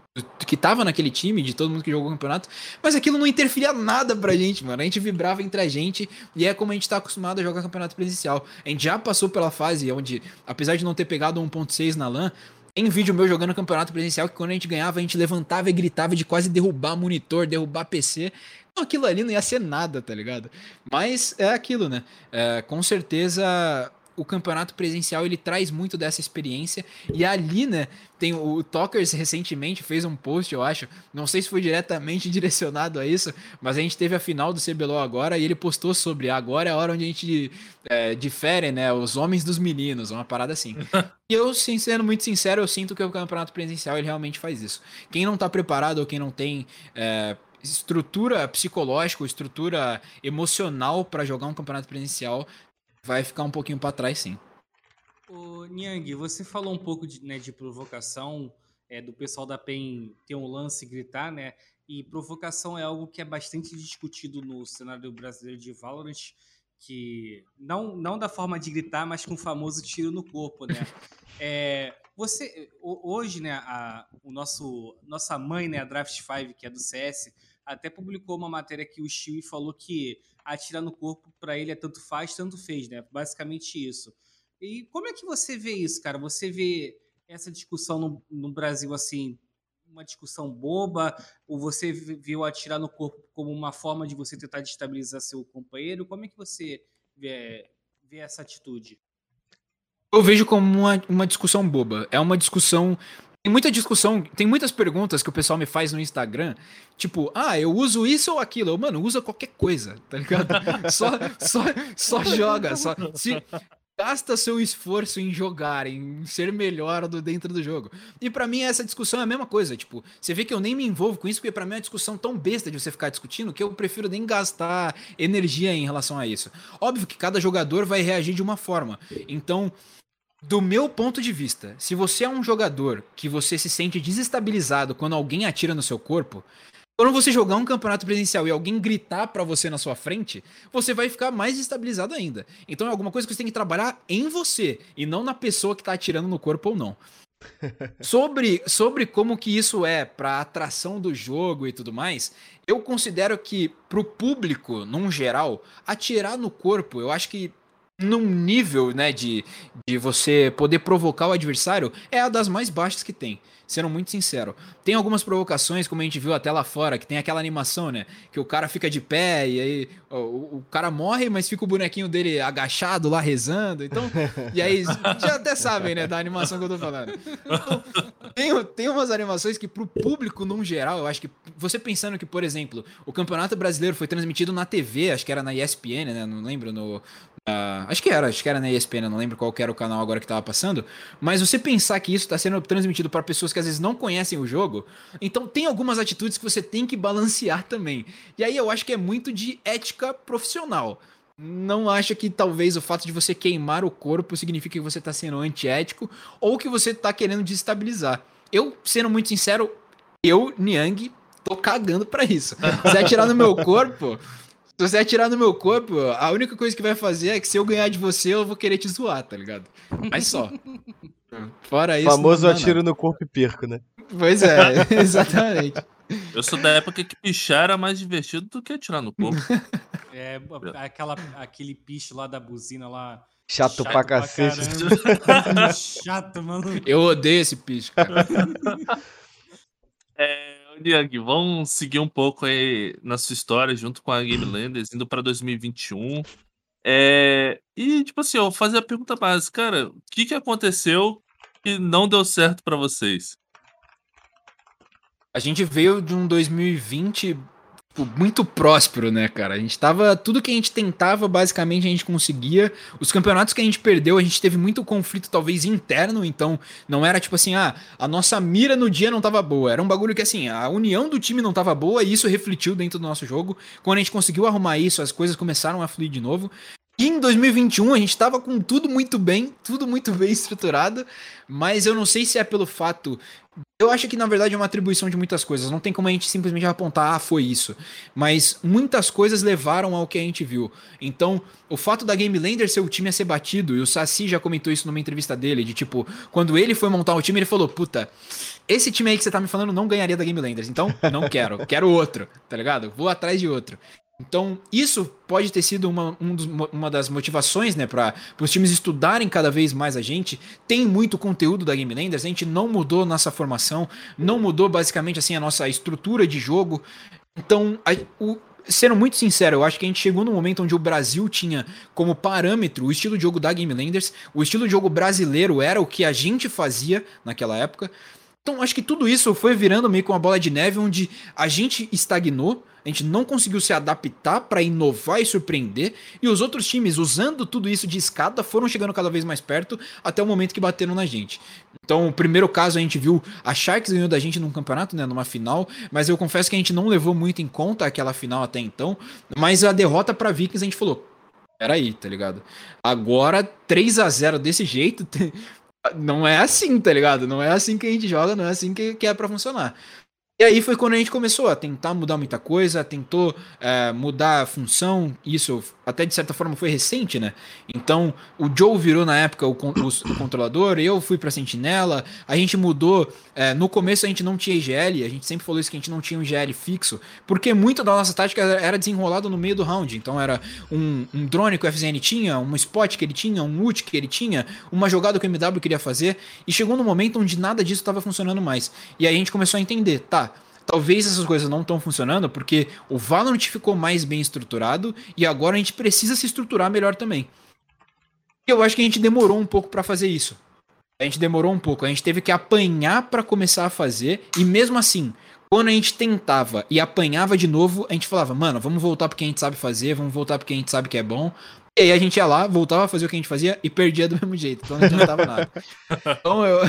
que tava naquele time, de todo mundo que jogou o campeonato, mas aquilo não interferia nada pra gente, mano. A gente vibrava entre a gente e é como a gente tá acostumado a jogar campeonato presencial. A gente já passou pela fase onde, apesar de não ter pegado 1.6 na LAN, tem vídeo meu jogando campeonato presencial que quando a gente ganhava, a gente levantava e gritava de quase derrubar monitor, derrubar PC. Então, aquilo ali não ia ser nada, tá ligado? Mas é aquilo, né? É, com certeza o campeonato presencial ele traz muito dessa experiência. E ali, né, tem o Talkers recentemente fez um post, eu acho, não sei se foi diretamente direcionado a isso, mas a gente teve a final do CBLOL agora e ele postou sobre agora é a hora onde a gente é, difere, né, os homens dos meninos, uma parada assim. e eu, sendo muito sincero, eu sinto que o campeonato presencial ele realmente faz isso. Quem não tá preparado ou quem não tem é, estrutura psicológica, estrutura emocional para jogar um campeonato presencial, vai ficar um pouquinho para trás, sim. Ô, Niang, você falou um pouco de, né, de provocação, é, do pessoal da PEN ter um lance e gritar, né? E provocação é algo que é bastante discutido no cenário brasileiro de Valorant, que não, não da forma de gritar, mas com o famoso tiro no corpo, né? É, você hoje, né, a, o nosso nossa mãe, né, a Draft 5, que é do CS, até publicou uma matéria que o Stewie falou que atirar no corpo para ele é tanto faz, tanto fez, né? Basicamente isso. E como é que você vê isso, cara? Você vê essa discussão no, no Brasil assim, uma discussão boba? Ou você viu atirar no corpo como uma forma de você tentar destabilizar seu companheiro? Como é que você vê, vê essa atitude? Eu vejo como uma, uma discussão boba. É uma discussão tem muita discussão, tem muitas perguntas que o pessoal me faz no Instagram, tipo, ah, eu uso isso ou aquilo. Eu, mano, usa qualquer coisa, tá ligado? só, só, só joga, só. Se, gasta seu esforço em jogar, em ser melhor do dentro do jogo. E para mim essa discussão é a mesma coisa, tipo, você vê que eu nem me envolvo com isso porque para mim é uma discussão tão besta de você ficar discutindo que eu prefiro nem gastar energia em relação a isso. Óbvio que cada jogador vai reagir de uma forma. Então, do meu ponto de vista, se você é um jogador que você se sente desestabilizado quando alguém atira no seu corpo, quando você jogar um campeonato presencial e alguém gritar para você na sua frente, você vai ficar mais estabilizado ainda. Então é alguma coisa que você tem que trabalhar em você e não na pessoa que tá atirando no corpo ou não. sobre, sobre como que isso é para atração do jogo e tudo mais, eu considero que pro público, num geral, atirar no corpo, eu acho que num nível, né, de, de você poder provocar o adversário, é a das mais baixas que tem sendo muito sincero. Tem algumas provocações, como a gente viu até lá fora, que tem aquela animação, né? Que o cara fica de pé e aí o, o cara morre, mas fica o bonequinho dele agachado lá rezando. Então, e aí já até sabem, né, da animação que eu tô falando. Então, tem, tem umas animações que pro público, num geral, eu acho que você pensando que, por exemplo, o Campeonato Brasileiro foi transmitido na TV, acho que era na ESPN, né? Não lembro, no, acho que era, acho que era na ESPN, não lembro qual era o canal agora que tava passando. Mas você pensar que isso está sendo transmitido para pessoas que às vezes não conhecem o jogo, então tem algumas atitudes que você tem que balancear também. E aí eu acho que é muito de ética profissional. Não acha que talvez o fato de você queimar o corpo significa que você está sendo antiético ou que você está querendo desestabilizar. Eu, sendo muito sincero, eu, Niang, tô cagando para isso. Se atirar no meu corpo, se você atirar no meu corpo, a única coisa que vai fazer é que se eu ganhar de você, eu vou querer te zoar, tá ligado? Mas só. Fora isso. Famoso atiro no corpo e perco, né? Pois é, exatamente. Eu sou da época que pichar era mais divertido do que atirar no corpo. É, aquela, aquele piche lá da buzina lá. Chato, chato pra cacete. chato, mano. Eu odeio esse piche, cara. É, Niang, vamos seguir um pouco aí na sua história junto com a Game Landers, indo para 2021. É, e, tipo assim, eu vou fazer a pergunta básica, cara, o que, que aconteceu que não deu certo para vocês? A gente veio de um 2020 tipo, muito próspero, né, cara? A gente tava. Tudo que a gente tentava, basicamente, a gente conseguia. Os campeonatos que a gente perdeu, a gente teve muito conflito, talvez, interno, então não era tipo assim, ah, a nossa mira no dia não tava boa. Era um bagulho que, assim, a união do time não tava boa e isso refletiu dentro do nosso jogo. Quando a gente conseguiu arrumar isso, as coisas começaram a fluir de novo. E em 2021 a gente tava com tudo muito bem, tudo muito bem estruturado, mas eu não sei se é pelo fato eu acho que na verdade é uma atribuição de muitas coisas. Não tem como a gente simplesmente apontar, ah, foi isso. Mas muitas coisas levaram ao que a gente viu. Então, o fato da Game Lander ser o time a ser batido, e o Saci já comentou isso numa entrevista dele, de tipo, quando ele foi montar o time, ele falou: puta, esse time aí que você tá me falando não ganharia da Game Landers, então não quero, quero outro, tá ligado? Vou atrás de outro. Então, isso pode ter sido uma, um dos, uma das motivações, né, para os times estudarem cada vez mais a gente. Tem muito conteúdo da Game Landers, a gente não mudou nossa formação, não mudou basicamente assim a nossa estrutura de jogo. Então, a, o, sendo muito sincero, eu acho que a gente chegou no momento onde o Brasil tinha como parâmetro o estilo de jogo da Game Landers, o estilo de jogo brasileiro era o que a gente fazia naquela época. Então, acho que tudo isso foi virando meio com uma bola de neve onde a gente estagnou a gente não conseguiu se adaptar para inovar e surpreender, e os outros times, usando tudo isso de escada, foram chegando cada vez mais perto até o momento que bateram na gente. Então, o primeiro caso a gente viu a Sharks ganhou da gente num campeonato, né, numa final, mas eu confesso que a gente não levou muito em conta aquela final até então, mas a derrota para Vikings a gente falou, Peraí, tá ligado? Agora, 3 a 0 desse jeito, não é assim, tá ligado? Não é assim que a gente joga, não é assim que, que é pra funcionar. E aí foi quando a gente começou a tentar mudar muita coisa, tentou é, mudar a função, isso até de certa forma foi recente, né? Então o Joe virou na época o, o, o controlador, eu fui pra sentinela, a gente mudou. É, no começo a gente não tinha IGL, a gente sempre falou isso que a gente não tinha um IGL fixo, porque muito da nossa tática era desenrolado no meio do round. Então era um, um drone que o FZN tinha, um spot que ele tinha, um ult que ele tinha, uma jogada que o MW queria fazer, e chegou no momento onde nada disso estava funcionando mais. E aí a gente começou a entender, tá? Talvez essas coisas não estão funcionando porque o Valorant ficou mais bem estruturado e agora a gente precisa se estruturar melhor também. Eu acho que a gente demorou um pouco para fazer isso. A gente demorou um pouco, a gente teve que apanhar para começar a fazer e mesmo assim, quando a gente tentava e apanhava de novo, a gente falava, mano, vamos voltar porque a gente sabe fazer, vamos voltar porque a gente sabe que é bom. E aí a gente ia lá, voltava a fazer o que a gente fazia e perdia do mesmo jeito, então não adiantava nada. Então eu,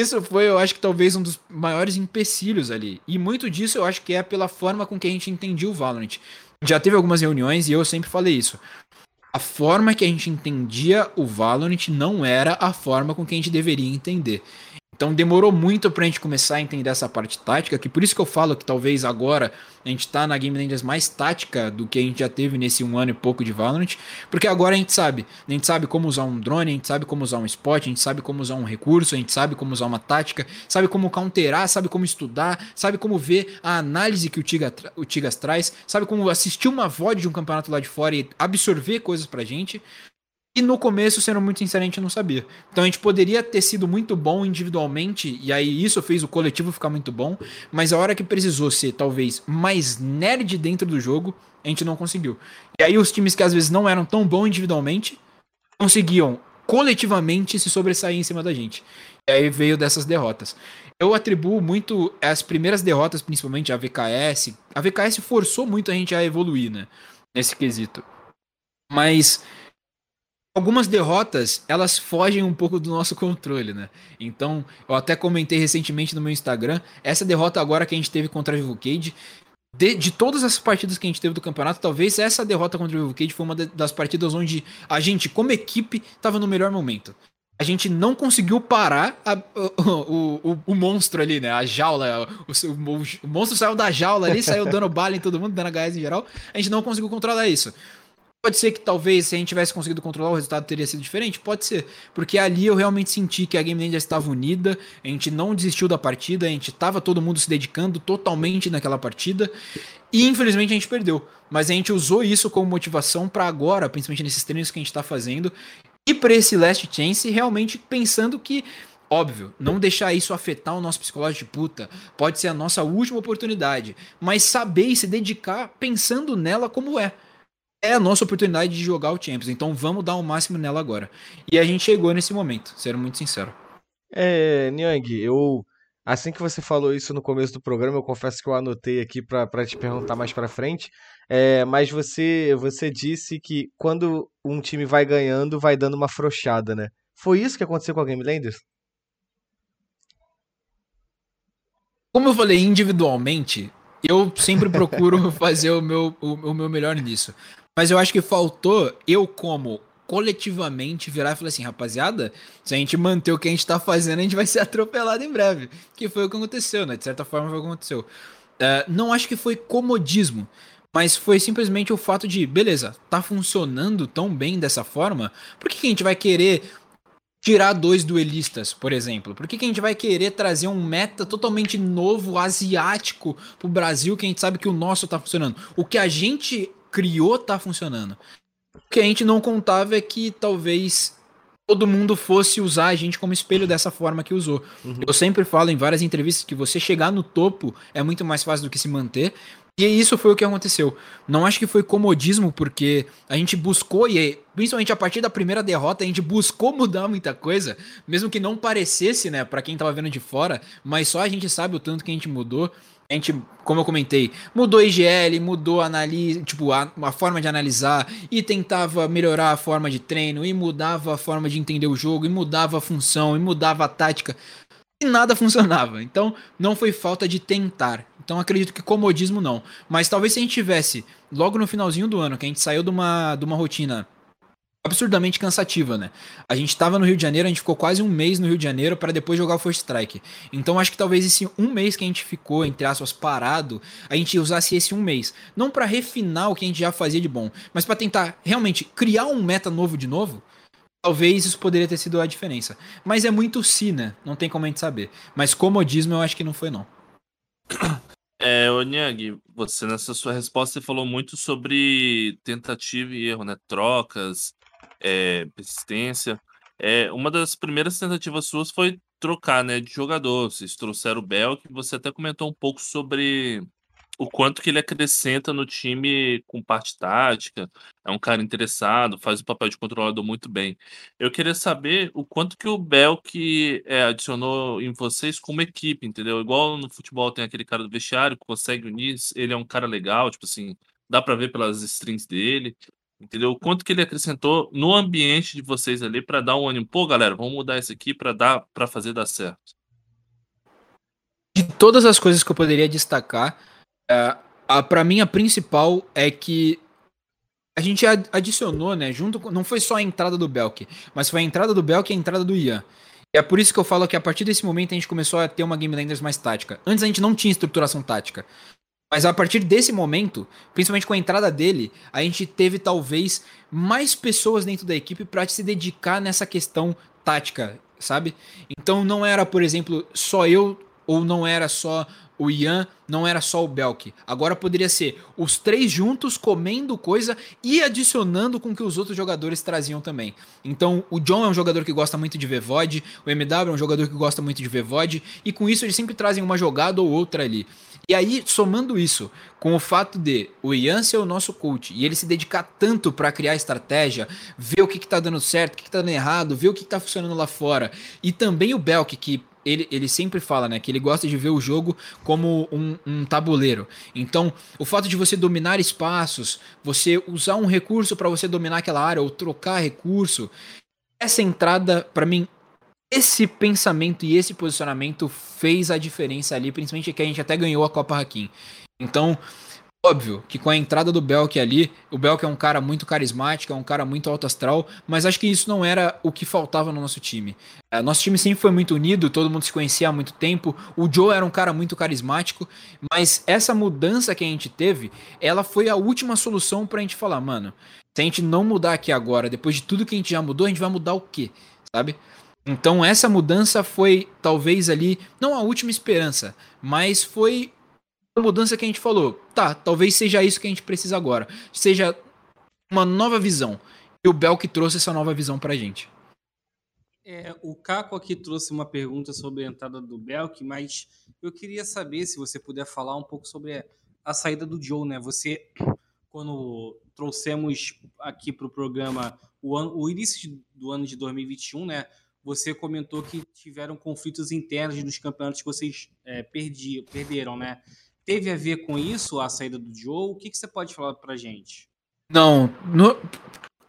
isso foi, eu acho que talvez um dos maiores empecilhos ali. E muito disso eu acho que é pela forma com que a gente entendia o Valorant. Já teve algumas reuniões e eu sempre falei isso. A forma que a gente entendia o Valorant não era a forma com que a gente deveria entender. Então demorou muito pra gente começar a entender essa parte tática, que por isso que eu falo que talvez agora a gente tá na Game Landers mais tática do que a gente já teve nesse um ano e pouco de Valorant, porque agora a gente sabe, a gente sabe como usar um drone, a gente sabe como usar um spot, a gente sabe como usar um recurso, a gente sabe como usar uma tática, sabe como counterar, sabe como estudar, sabe como ver a análise que o, Tiga, o Tigas traz, sabe como assistir uma VOD de um campeonato lá de fora e absorver coisas pra gente. E no começo, sendo muito sincero, a gente não sabia. Então a gente poderia ter sido muito bom individualmente, e aí isso fez o coletivo ficar muito bom, mas a hora que precisou ser talvez mais nerd dentro do jogo, a gente não conseguiu. E aí os times que às vezes não eram tão bons individualmente, conseguiam coletivamente se sobressair em cima da gente. E aí veio dessas derrotas. Eu atribuo muito as primeiras derrotas, principalmente a VKS. A VKS forçou muito a gente a evoluir, né? Nesse quesito. Mas algumas derrotas, elas fogem um pouco do nosso controle, né? Então, eu até comentei recentemente no meu Instagram, essa derrota agora que a gente teve contra a Vivo Cage, de, de, todas as partidas que a gente teve do campeonato, talvez essa derrota contra o Vivo Cage foi uma das partidas onde a gente, como equipe, estava no melhor momento. A gente não conseguiu parar a, o, o, o, monstro ali, né? A jaula. O, o, monstro saiu da jaula ali, saiu dando bala em todo mundo, dando HS em geral. A gente não conseguiu controlar isso. Pode ser que talvez se a gente tivesse conseguido controlar o resultado teria sido diferente? Pode ser. Porque ali eu realmente senti que a Game Land estava unida, a gente não desistiu da partida, a gente estava todo mundo se dedicando totalmente naquela partida. E infelizmente a gente perdeu. Mas a gente usou isso como motivação para agora, principalmente nesses treinos que a gente está fazendo, e para esse Last Chance, realmente pensando que Óbvio, não deixar isso afetar o nosso psicológico de puta. Pode ser a nossa última oportunidade. Mas saber e se dedicar pensando nela como é é a nossa oportunidade de jogar o Champions. Então vamos dar o máximo nela agora. E a gente chegou nesse momento, sendo muito sincero. É, Niang, eu. Assim que você falou isso no começo do programa, eu confesso que eu anotei aqui para te perguntar mais para frente. É, mas você, você disse que quando um time vai ganhando, vai dando uma frouxada, né? Foi isso que aconteceu com a Game Landers? Como eu falei individualmente, eu sempre procuro fazer o meu, o, o meu melhor nisso. Mas eu acho que faltou eu, como coletivamente, virar e falar assim, rapaziada, se a gente manter o que a gente tá fazendo, a gente vai ser atropelado em breve. Que foi o que aconteceu, né? De certa forma foi o que aconteceu. Uh, não acho que foi comodismo, mas foi simplesmente o fato de, beleza, tá funcionando tão bem dessa forma, por que, que a gente vai querer tirar dois duelistas, por exemplo? Por que, que a gente vai querer trazer um meta totalmente novo, asiático, pro Brasil, que a gente sabe que o nosso tá funcionando? O que a gente criou tá funcionando. O que a gente não contava é que talvez todo mundo fosse usar a gente como espelho dessa forma que usou. Uhum. Eu sempre falo em várias entrevistas que você chegar no topo é muito mais fácil do que se manter. E isso foi o que aconteceu. Não acho que foi comodismo, porque a gente buscou, e principalmente a partir da primeira derrota, a gente buscou mudar muita coisa, mesmo que não parecesse, né, para quem tava vendo de fora, mas só a gente sabe o tanto que a gente mudou gente, como eu comentei, mudou IGL, mudou analise, tipo, a, a, forma de analisar e tentava melhorar a forma de treino e mudava a forma de entender o jogo e mudava a função e mudava a tática e nada funcionava. Então, não foi falta de tentar. Então acredito que comodismo não. Mas talvez se a gente tivesse, logo no finalzinho do ano, que a gente saiu de uma, de uma rotina absurdamente cansativa, né? A gente tava no Rio de Janeiro, a gente ficou quase um mês no Rio de Janeiro para depois jogar o First Strike. Então acho que talvez esse um mês que a gente ficou, entre aspas, parado, a gente usasse esse um mês. Não para refinar o que a gente já fazia de bom, mas para tentar realmente criar um meta novo de novo. Talvez isso poderia ter sido a diferença. Mas é muito si, né? Não tem como a gente saber. Mas comodismo eu acho que não foi, não. É, Onyang, você nessa sua resposta você falou muito sobre tentativa e erro, né? Trocas, é, persistência. É, uma das primeiras tentativas suas foi trocar, né, de jogador. Vocês trouxeram o Belk, você até comentou um pouco sobre o quanto que ele acrescenta no time com parte tática. É um cara interessado, faz o papel de controlador muito bem. Eu queria saber o quanto que o Belk é, adicionou em vocês como equipe, entendeu? Igual no futebol tem aquele cara do vestiário que consegue unir, ele é um cara legal, tipo assim, dá para ver pelas strings dele. Entendeu? O quanto que ele acrescentou no ambiente de vocês ali para dar um ânimo. Pô, galera, vamos mudar isso aqui para dar para fazer dar certo. De todas as coisas que eu poderia destacar, é, para mim a principal é que a gente adicionou, né, junto com, não foi só a entrada do Belk, mas foi a entrada do Belk e a entrada do Ian. E é por isso que eu falo que a partir desse momento a gente começou a ter uma Game Landers mais tática. Antes a gente não tinha estruturação tática. Mas a partir desse momento, principalmente com a entrada dele, a gente teve talvez mais pessoas dentro da equipe para se dedicar nessa questão tática, sabe? Então não era, por exemplo, só eu ou não era só o Ian, não era só o Belk. Agora poderia ser os três juntos comendo coisa e adicionando com que os outros jogadores traziam também. Então o John é um jogador que gosta muito de ver VOD, o MW é um jogador que gosta muito de ver VOD, e com isso eles sempre trazem uma jogada ou outra ali. E aí, somando isso com o fato de o Ian ser o nosso coach e ele se dedicar tanto para criar estratégia, ver o que, que tá dando certo, o que, que tá dando errado, ver o que, que tá funcionando lá fora, e também o Belk, que ele, ele sempre fala, né, que ele gosta de ver o jogo como um, um tabuleiro. Então, o fato de você dominar espaços, você usar um recurso para você dominar aquela área ou trocar recurso, essa entrada, para mim, esse pensamento e esse posicionamento fez a diferença ali, principalmente que a gente até ganhou a Copa Hakim. Então, óbvio que com a entrada do Belk ali, o Belk é um cara muito carismático, é um cara muito alto astral, mas acho que isso não era o que faltava no nosso time. É, nosso time sempre foi muito unido, todo mundo se conhecia há muito tempo. O Joe era um cara muito carismático, mas essa mudança que a gente teve, ela foi a última solução pra gente falar, mano, se a gente não mudar aqui agora, depois de tudo que a gente já mudou, a gente vai mudar o quê? Sabe? Então essa mudança foi talvez ali, não a última esperança, mas foi a mudança que a gente falou. Tá, talvez seja isso que a gente precisa agora. Seja uma nova visão. E o Bel que trouxe essa nova visão pra gente. É, o Caco aqui trouxe uma pergunta sobre a entrada do Belk, mas eu queria saber se você puder falar um pouco sobre a saída do Joe, né? Você, quando trouxemos aqui para o programa o, o início do ano de 2021, né? Você comentou que tiveram conflitos internos nos campeonatos que vocês é, perderam, né? Teve a ver com isso, a saída do Joe? O que, que você pode falar pra gente? Não, no,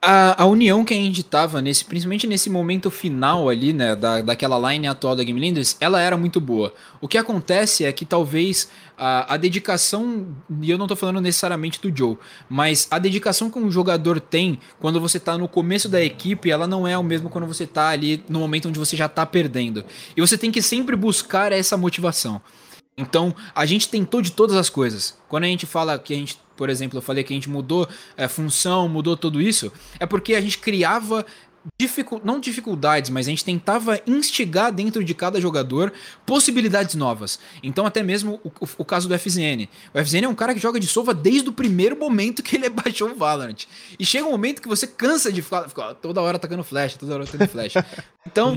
a, a, união que a gente tava, nesse, principalmente nesse momento final ali, né, da, daquela line atual da Game Lenders, ela era muito boa. O que acontece é que talvez a, a dedicação, e eu não tô falando necessariamente do Joe, mas a dedicação que um jogador tem quando você tá no começo da equipe, ela não é o mesmo quando você tá ali no momento onde você já tá perdendo. E você tem que sempre buscar essa motivação. Então, a gente tentou de todas as coisas. Quando a gente fala que a gente, por exemplo, eu falei que a gente mudou é, função, mudou tudo isso, é porque a gente criava dificu não dificuldades, mas a gente tentava instigar dentro de cada jogador possibilidades novas. Então, até mesmo o, o, o, caso do FZN. O FZN é um cara que joga de sova desde o primeiro momento que ele baixou o Valorant. E chega um momento que você cansa de ficar, ficar toda hora atacando flash, toda hora atacando flash. Então,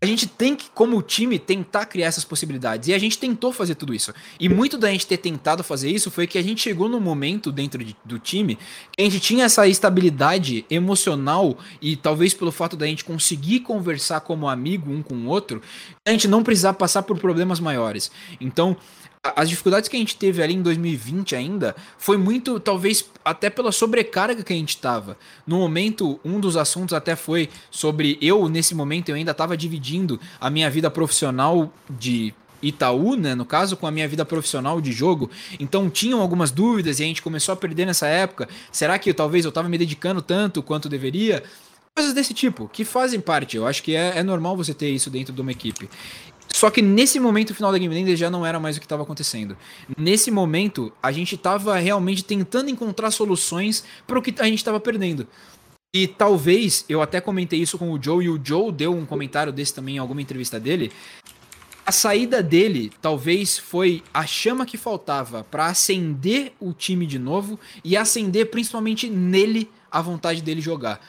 a gente tem que, como time, tentar criar essas possibilidades. E a gente tentou fazer tudo isso. E muito da gente ter tentado fazer isso foi que a gente chegou no momento dentro de, do time que a gente tinha essa estabilidade emocional e talvez pelo fato da gente conseguir conversar como amigo um com o outro, a gente não precisar passar por problemas maiores. Então, as dificuldades que a gente teve ali em 2020 ainda foi muito, talvez, até pela sobrecarga que a gente estava. No momento, um dos assuntos até foi sobre eu, nesse momento, eu ainda estava dividindo a minha vida profissional de Itaú, né, no caso, com a minha vida profissional de jogo. Então tinham algumas dúvidas e a gente começou a perder nessa época. Será que talvez eu estava me dedicando tanto quanto deveria? Coisas desse tipo, que fazem parte. Eu acho que é, é normal você ter isso dentro de uma equipe. Só que nesse momento, final da Game Ender já não era mais o que estava acontecendo. Nesse momento, a gente estava realmente tentando encontrar soluções para o que a gente estava perdendo. E talvez, eu até comentei isso com o Joe, e o Joe deu um comentário desse também em alguma entrevista dele. A saída dele talvez foi a chama que faltava para acender o time de novo e acender principalmente nele a vontade dele jogar.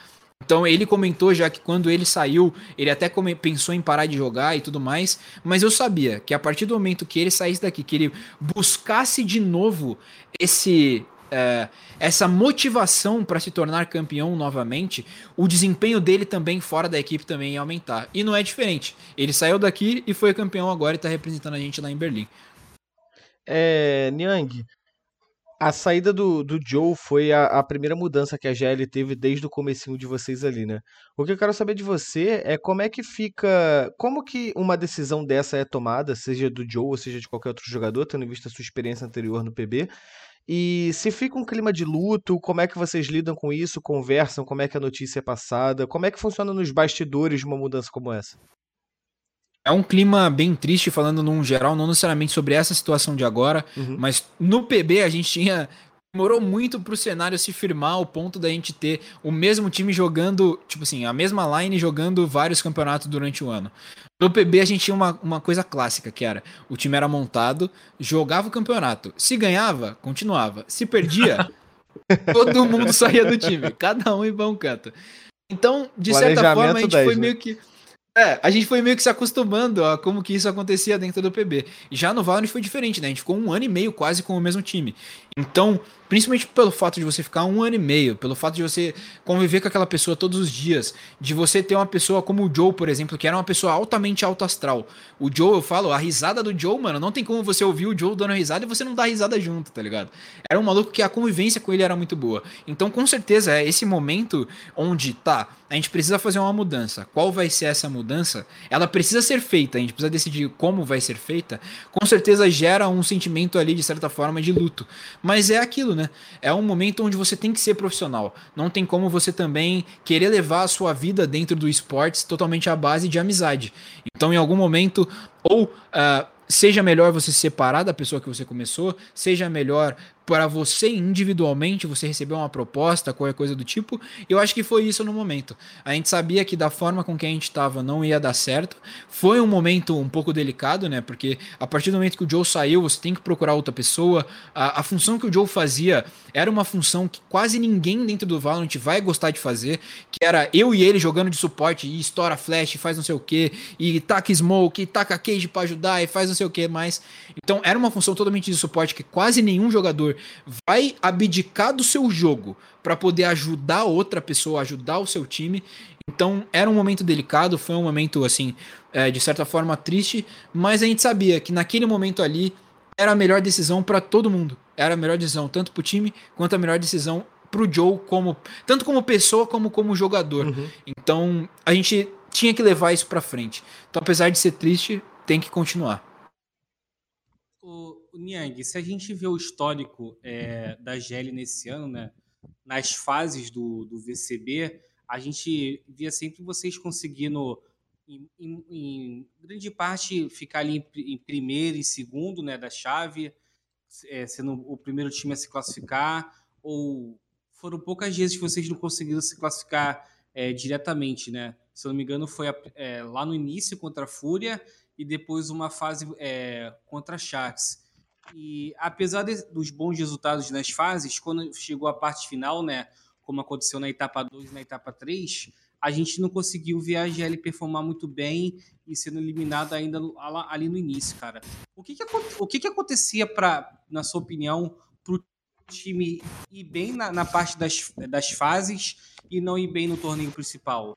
Então ele comentou já que quando ele saiu, ele até pensou em parar de jogar e tudo mais, mas eu sabia que a partir do momento que ele saísse daqui, que ele buscasse de novo esse é, essa motivação para se tornar campeão novamente, o desempenho dele também fora da equipe também ia aumentar. E não é diferente. Ele saiu daqui e foi campeão agora e está representando a gente lá em Berlim. É, Niang, a saída do, do Joe foi a, a, primeira mudança que a GL teve desde o comecinho de vocês ali, né? O que eu quero saber de você é como é que fica. Como que uma decisão dessa é tomada, seja do Joe ou seja de qualquer outro jogador, tendo em vista a sua experiência anterior no PB. E se fica um clima de luto, como é que vocês lidam com isso? Conversam? Como é que a notícia é passada? Como é que funciona nos bastidores de uma mudança como essa? É um clima bem triste, falando num geral, não necessariamente sobre essa situação de agora, uhum. mas no PB a gente tinha. Demorou muito pro cenário se firmar ao ponto da gente ter o mesmo time jogando, tipo assim, a mesma line jogando vários campeonatos durante o ano. No PB a gente tinha uma, uma coisa clássica, que era o time era montado, jogava o campeonato. Se ganhava, continuava. Se perdia, todo mundo saía do time, cada um ia pra um canto. Então, de certa forma, a gente 10, foi né? meio que é, a gente foi meio que se acostumando a como que isso acontecia dentro do PB. Já no Valorant foi diferente, né? A gente ficou um ano e meio quase com o mesmo time. Então, principalmente pelo fato de você ficar um ano e meio, pelo fato de você conviver com aquela pessoa todos os dias, de você ter uma pessoa como o Joe, por exemplo, que era uma pessoa altamente alto astral. O Joe, eu falo, a risada do Joe, mano, não tem como você ouvir o Joe dando risada e você não dar risada junto, tá ligado? Era um maluco que a convivência com ele era muito boa. Então, com certeza, é esse momento onde, tá, a gente precisa fazer uma mudança. Qual vai ser essa mudança? Ela precisa ser feita, a gente precisa decidir como vai ser feita. Com certeza gera um sentimento ali, de certa forma, de luto. Mas é aquilo, né? É um momento onde você tem que ser profissional. Não tem como você também querer levar a sua vida dentro do esportes totalmente à base de amizade. Então, em algum momento, ou uh, seja melhor você se separar da pessoa que você começou, seja melhor para você individualmente, você receber uma proposta, qualquer coisa do tipo. Eu acho que foi isso no momento. A gente sabia que da forma com que a gente estava não ia dar certo. Foi um momento um pouco delicado, né? Porque a partir do momento que o Joe saiu, você tem que procurar outra pessoa. A, a função que o Joe fazia era uma função que quase ninguém dentro do Valorant vai gostar de fazer, que era eu e ele jogando de suporte e estoura flash, faz não sei o que, e taca smoke, e taca cage para ajudar, e faz não sei o que mais. Então era uma função totalmente de suporte que quase nenhum jogador vai abdicar do seu jogo para poder ajudar outra pessoa, ajudar o seu time. Então era um momento delicado, foi um momento assim, é, de certa forma triste, mas a gente sabia que naquele momento ali era a melhor decisão para todo mundo. Era a melhor decisão tanto para o time quanto a melhor decisão para o Joe como tanto como pessoa como como jogador. Uhum. Então a gente tinha que levar isso para frente. Então apesar de ser triste, tem que continuar. Niang, se a gente vê o histórico é, da GL nesse ano, né, nas fases do, do VCB, a gente via sempre vocês conseguindo, em, em, em grande parte, ficar ali em, em, primeiro e segundo né, da chave, é, sendo o primeiro time a se classificar, ou foram poucas vezes que vocês não conseguiram se classificar é, diretamente, né? Se eu não me engano, foi a, é, lá no início contra a Fúria e depois uma fase é, contra a Sharks. E apesar de, dos bons resultados nas fases, quando chegou a parte final, né, como aconteceu na etapa 2 e na etapa 3, a gente não conseguiu ver a GL performar muito bem e sendo eliminado ainda ali no início, cara. O que, que, o que, que acontecia, pra, na sua opinião, para o time ir bem na, na parte das, das fases e não ir bem no torneio principal?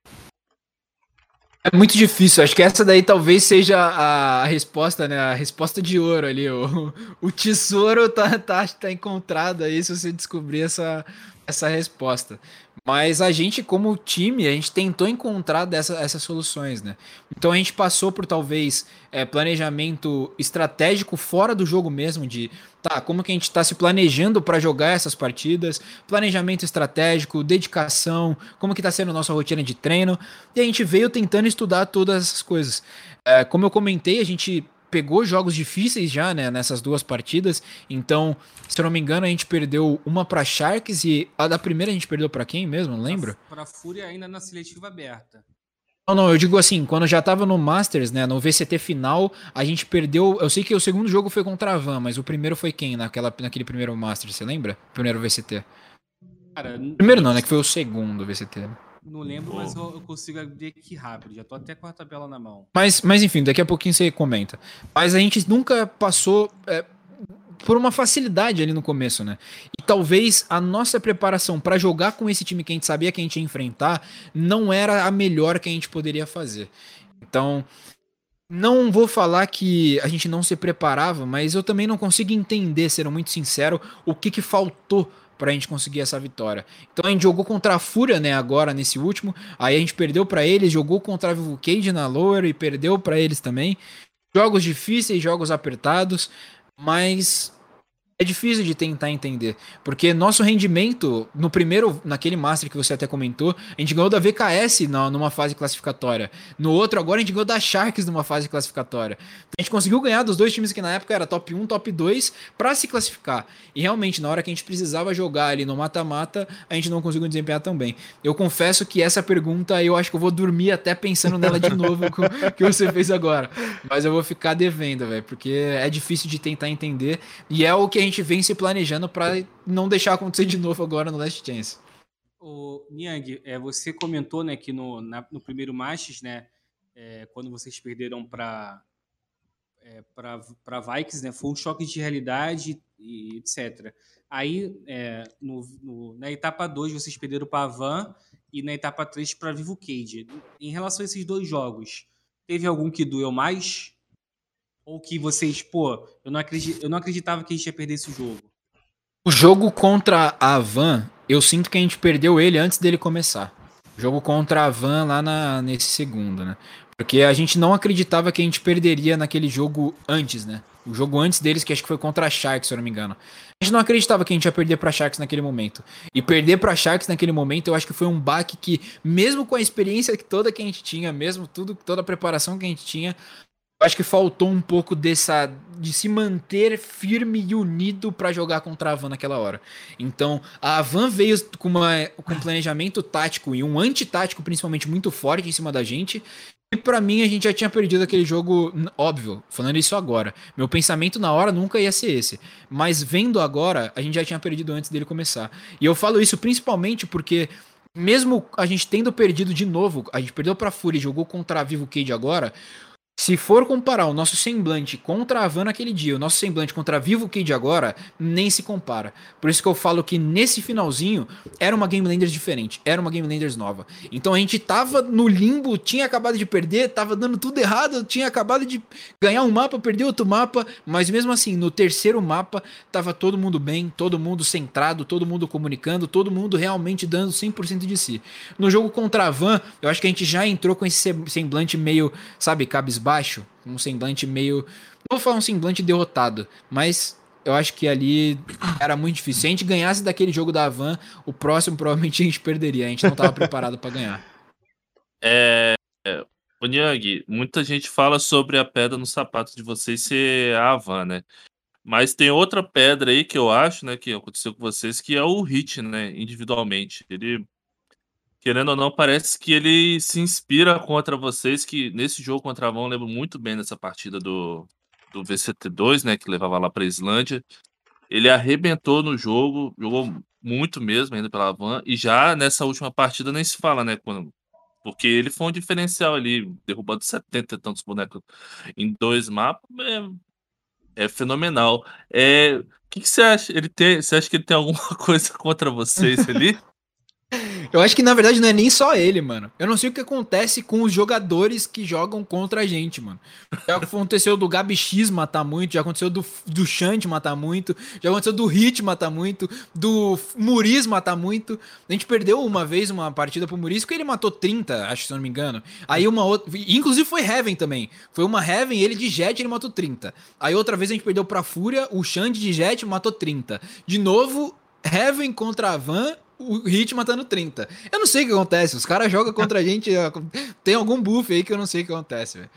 É muito difícil. Acho que essa daí talvez seja a, resposta, né? A resposta de ouro ali. O, o tesouro tá, tá, tá encontrado aí se você descobrir essa, essa resposta. Mas a gente, como time, a gente tentou encontrar dessa, essas soluções, né? Então a gente passou por talvez é, planejamento estratégico fora do jogo mesmo, de tá, como que a gente está se planejando para jogar essas partidas, planejamento estratégico, dedicação, como que está sendo nossa rotina de treino, e a gente veio tentando estudar todas essas coisas. É, como eu comentei, a gente pegou jogos difíceis já, né, nessas duas partidas. Então, se eu não me engano, a gente perdeu uma para Sharks e a da primeira a gente perdeu para quem mesmo? Não lembro. Para Fúria ainda na seletiva aberta. Não, não, eu digo assim, quando já tava no Masters, né, no VCT final, a gente perdeu, eu sei que o segundo jogo foi contra a Van, mas o primeiro foi quem naquela, naquele primeiro Masters, você lembra? Primeiro VCT. Cara, primeiro não, né, que foi o segundo VCT. Não lembro, mas eu, eu, consigo abrir aqui rápido. Já tô até com a tabela na mão. Mas, mas enfim, daqui a pouquinho você comenta. Mas a gente nunca passou é, por uma facilidade ali no começo, né? E talvez a nossa preparação para jogar com esse time que a gente sabia que a gente ia enfrentar não era a melhor que a gente poderia fazer. Então, não vou falar que a gente não se preparava, mas eu também não consigo entender, sendo muito sincero, o que, que faltou para a gente conseguir essa vitória. Então a gente jogou contra a Fúria, né, agora nesse último, aí a gente perdeu para eles, jogou contra a Vivo Cage na Lower e perdeu para eles também. Jogos difíceis, jogos apertados, mas é difícil de tentar entender, porque nosso rendimento no primeiro, naquele Master que você até comentou, a gente ganhou da VKS na, numa fase classificatória. No outro, agora a gente ganhou da Sharks numa fase classificatória. A gente conseguiu ganhar dos dois times que na época era top 1, top 2 para se classificar. E realmente, na hora que a gente precisava jogar ali no mata-mata, a gente não conseguiu desempenhar tão bem. Eu confesso que essa pergunta eu acho que eu vou dormir até pensando nela de novo que você fez agora. Mas eu vou ficar devendo, velho, porque é difícil de tentar entender e é o que gente vem se planejando para não deixar acontecer de novo agora no Last Chance. O Niang, é, você comentou né, que no, na, no primeiro Masters, né, é, quando vocês perderam para é, para Vikings, né, foi um choque de realidade e etc. Aí, é, no, no, na etapa 2, vocês perderam para Van e na etapa 3 para Vivo Cage. Em relação a esses dois jogos, teve algum que doeu mais? Ou que vocês, pô, eu não, acredit, eu não acreditava que a gente ia perder esse jogo. O jogo contra a Van, eu sinto que a gente perdeu ele antes dele começar. O jogo contra a Van lá na, nesse segundo, né? Porque a gente não acreditava que a gente perderia naquele jogo antes, né? O jogo antes deles, que acho que foi contra a Sharks, se eu não me engano. A gente não acreditava que a gente ia perder pra Sharks naquele momento. E perder pra Sharks naquele momento, eu acho que foi um baque que, mesmo com a experiência toda que a gente tinha, mesmo tudo, toda a preparação que a gente tinha, acho que faltou um pouco dessa de se manter firme e unido para jogar contra a Van naquela hora. Então, a Van veio com, uma, com um planejamento tático e um antitático principalmente muito forte em cima da gente. E para mim a gente já tinha perdido aquele jogo, óbvio, falando isso agora. Meu pensamento na hora nunca ia ser esse, mas vendo agora, a gente já tinha perdido antes dele começar. E eu falo isso principalmente porque mesmo a gente tendo perdido de novo, a gente perdeu para Fury, jogou contra a Vivo Cage agora, se for comparar o nosso semblante contra a Van naquele dia, o nosso semblante contra a Vivo Kid agora, nem se compara. Por isso que eu falo que nesse finalzinho era uma Game Landers diferente, era uma Game Landers nova. Então a gente tava no limbo, tinha acabado de perder, tava dando tudo errado, tinha acabado de ganhar um mapa, perder outro mapa, mas mesmo assim, no terceiro mapa, tava todo mundo bem, todo mundo centrado, todo mundo comunicando, todo mundo realmente dando 100% de si. No jogo contra a Van, eu acho que a gente já entrou com esse semblante meio, sabe, cabisbaixo baixo, um semblante meio. Não vou falar um semblante derrotado, mas eu acho que ali era muito difícil. Se a gente ganhasse daquele jogo da Van, o próximo provavelmente a gente perderia. A gente não estava preparado para ganhar. É. O Niang, muita gente fala sobre a pedra no sapato de vocês ser a Van, né? Mas tem outra pedra aí que eu acho, né, que aconteceu com vocês, que é o Hit, né, individualmente. Ele querendo ou não, parece que ele se inspira contra vocês, que nesse jogo contra a Avon, lembro muito bem dessa partida do, do VCT2, né, que levava lá para a Islândia. Ele arrebentou no jogo, jogou muito mesmo ainda pela Van, e já nessa última partida nem se fala, né, quando, porque ele foi um diferencial ali, derrubando 70 e tantos bonecos em dois mapas, é, é fenomenal. É, o que, que, você acha? Ele tem, você acha que ele tem alguma coisa contra vocês ali? Eu acho que na verdade não é nem só ele, mano. Eu não sei o que acontece com os jogadores que jogam contra a gente, mano. Já aconteceu do Gabi X matar muito, já aconteceu do, do Shanti matar muito, já aconteceu do Hit matar muito, do Muriz matar muito. A gente perdeu uma vez uma partida pro Muriz porque ele matou 30, acho se eu não me engano. Aí uma outra. Inclusive foi Heaven também. Foi uma Heaven, ele de Jet, ele matou 30. Aí outra vez a gente perdeu pra Fúria, o Xande de Jet matou 30. De novo, Heaven contra a Van, o Hit matando 30. Eu não sei o que acontece. Os caras jogam contra a gente. Tem algum buff aí que eu não sei o que acontece, velho.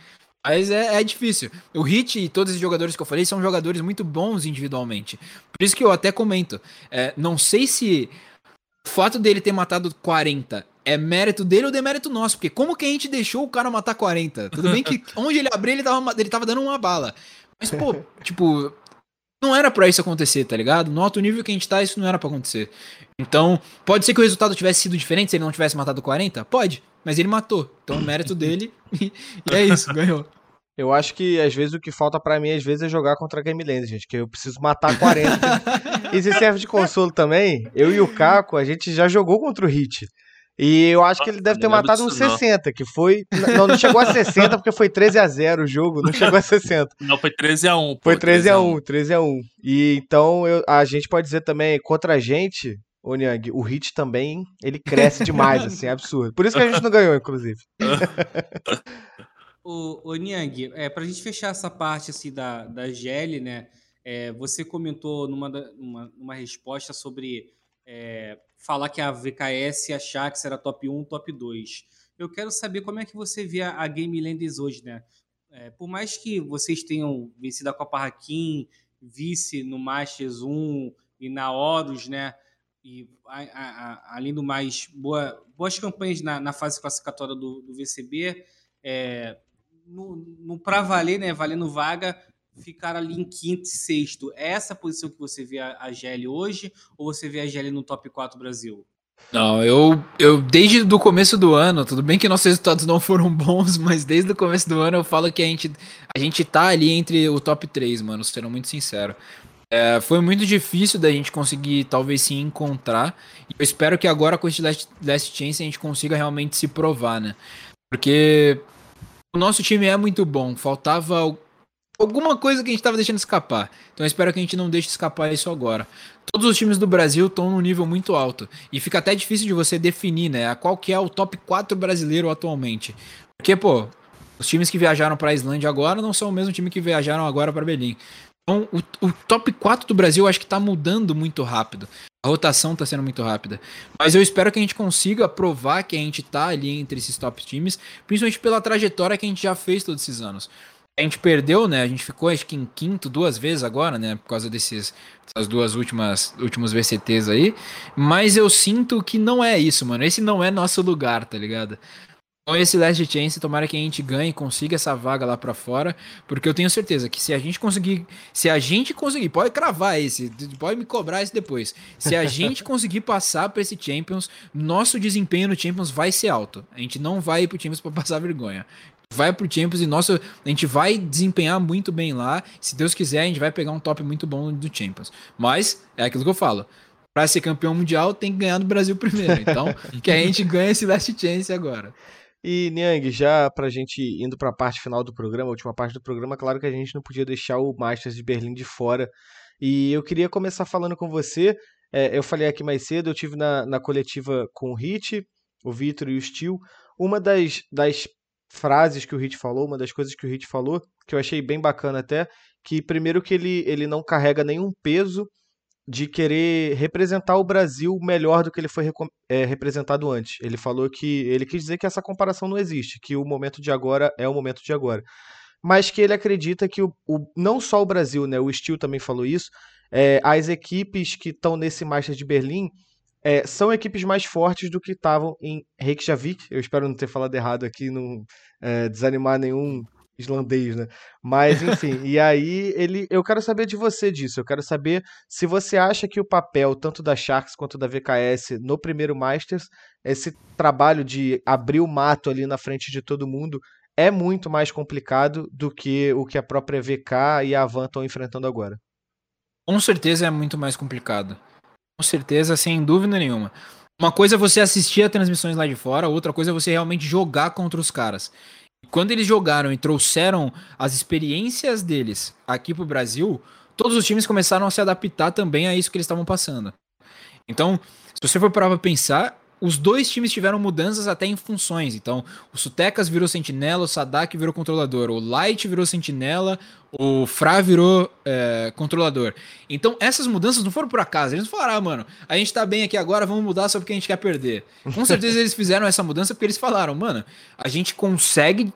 Mas é, é, difícil. O Hit e todos os jogadores que eu falei são jogadores muito bons individualmente. Por isso que eu até comento. É, não sei se o fato dele ter matado 40 é mérito dele ou demérito nosso. Porque como que a gente deixou o cara matar 40? Tudo bem que onde ele abriu, ele tava, ele tava dando uma bala. Mas, pô, tipo, não era para isso acontecer, tá ligado? No alto nível que a gente tá, isso não era para acontecer. Então, pode ser que o resultado tivesse sido diferente se ele não tivesse matado 40? Pode, mas ele matou. Então, o mérito dele, e é isso, ganhou. Eu acho que às vezes o que falta para mim às vezes é jogar contra a Game Land, gente, que eu preciso matar 40. e se serve de consolo também, eu e o Caco, a gente já jogou contra o Hit. E eu acho que ele deve ter matado uns 60, que foi. Não, não chegou a 60 porque foi 13 a 0 o jogo, não chegou a 60. Não, foi 13 a 1 pô, Foi 13 a 1 13 a 1 E então eu, a gente pode dizer também, contra a gente, ô Niang, o hit também, ele cresce demais, assim, é absurdo. Por isso que a gente não ganhou, inclusive. ô, ô Niang, é, pra gente fechar essa parte assim, da, da GL, né? É, você comentou numa, numa, numa resposta sobre é, falar que a VKS e a Shax era top 1, top 2. Eu quero saber como é que você vê a, Game Landers hoje, né? É, por mais que vocês tenham vencido a Copa Hakim, vice no Masters 1 e na Horus, né? E a, a, além do mais, boa, boas campanhas na, na fase classificatória do, do VCB. É, no, no para valer, né? Valendo vaga, ficar ali em quinto e sexto. É essa a posição que você vê a, a GL hoje ou você vê a GL no top 4 Brasil? Não, eu, eu desde o começo do ano, tudo bem que nossos resultados não foram bons, mas desde o começo do ano eu falo que a gente, a gente tá ali entre o top 3, mano, sendo muito sincero. É, foi muito difícil da gente conseguir, talvez, se encontrar. Eu espero que agora com esse Last, Last Chance a gente consiga realmente se provar, né? Porque o nosso time é muito bom. Faltava alguma coisa que a gente estava deixando escapar. Então eu espero que a gente não deixe escapar isso agora. Todos os times do Brasil estão num nível muito alto. E fica até difícil de você definir, né? Qual que é o top 4 brasileiro atualmente. Porque, pô, os times que viajaram para a Islândia agora não são o mesmo time que viajaram agora para Berlim. Então, o, o, top 4 do Brasil acho que está mudando muito rápido. A rotação está sendo muito rápida. Mas eu espero que a gente consiga provar que a gente está ali entre esses top times, principalmente pela trajetória que a gente já fez todos esses anos a gente perdeu, né? A gente ficou acho que em quinto duas vezes agora, né? Por causa desses essas duas últimas últimos VCTs aí. Mas eu sinto que não é isso, mano. Esse não é nosso lugar, tá ligado? Com esse Last Chance, tomara que a gente ganhe, consiga essa vaga lá para fora, porque eu tenho certeza que se a gente conseguir, se a gente conseguir, pode cravar esse, pode me cobrar isso depois. Se a gente conseguir passar para esse Champions, nosso desempenho no Champions vai ser alto. A gente não vai ir pro Champions para passar vergonha vai pro Champions e nossa, a gente vai desempenhar muito bem lá. Se Deus quiser, a gente vai pegar um top muito bom do Champions. Mas é aquilo que eu falo. Para ser campeão mundial, tem que ganhar do Brasil primeiro. Então, que a gente ganhe esse last chance agora. E, Niang, já pra gente indo pra parte final do programa, a última parte do programa, claro que a gente não podia deixar o Masters de Berlim de fora. E eu queria começar falando com você. É, eu falei aqui mais cedo, eu tive na, na coletiva com o Hit, o Vitor e o Steel. Uma das, das frases que o Hit falou, uma das coisas que o Hit falou, que eu achei bem bacana até, que primeiro que ele, ele não carrega nenhum peso de querer representar o Brasil melhor do que ele foi é, representado antes. Ele falou que ele quis dizer que essa comparação não existe, que o momento de agora é o momento de agora. Mas que ele acredita que o, o não só o Brasil, né, o Steel também falou isso, é, as equipes que estão nesse Master de Berlim é, são equipes mais fortes do que estavam em Reykjavik. Eu espero não ter falado errado aqui, não é, desanimar nenhum islandês, né? Mas enfim, e aí ele, eu quero saber de você disso. Eu quero saber se você acha que o papel tanto da Sharks quanto da VKS no primeiro Masters, esse trabalho de abrir o mato ali na frente de todo mundo é muito mais complicado do que o que a própria VK e a Avan estão enfrentando agora. Com certeza é muito mais complicado. Com certeza, sem dúvida nenhuma. Uma coisa é você assistir a transmissões lá de fora, outra coisa é você realmente jogar contra os caras. Quando eles jogaram e trouxeram as experiências deles aqui pro Brasil, todos os times começaram a se adaptar também a isso que eles estavam passando. Então, se você for parar pra pensar, os dois times tiveram mudanças até em funções. Então, o Sutecas virou sentinela, o Sadak virou controlador, o Light virou sentinela, o Fra virou é, controlador. Então, essas mudanças não foram por acaso. Eles não falaram, ah, mano, a gente tá bem aqui agora, vamos mudar só porque a gente quer perder. Com certeza eles fizeram essa mudança porque eles falaram, mano, a gente consegue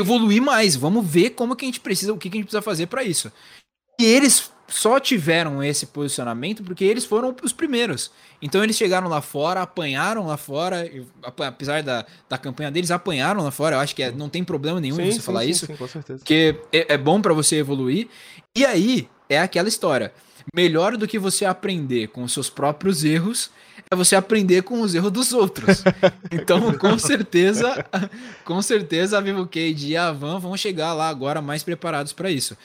evoluir mais, vamos ver como que a gente precisa, o que, que a gente precisa fazer para isso. E eles só tiveram esse posicionamento porque eles foram os primeiros. Então eles chegaram lá fora, apanharam lá fora, apesar da, da campanha deles, apanharam lá fora. Eu acho que é, não tem problema nenhum sim, você sim, falar sim, isso. Sim, com certeza. Porque é, é bom para você evoluir. E aí é aquela história. Melhor do que você aprender com os seus próprios erros é você aprender com os erros dos outros. Então, com certeza, com certeza a Vivo Cade e a Van vão chegar lá agora mais preparados para isso.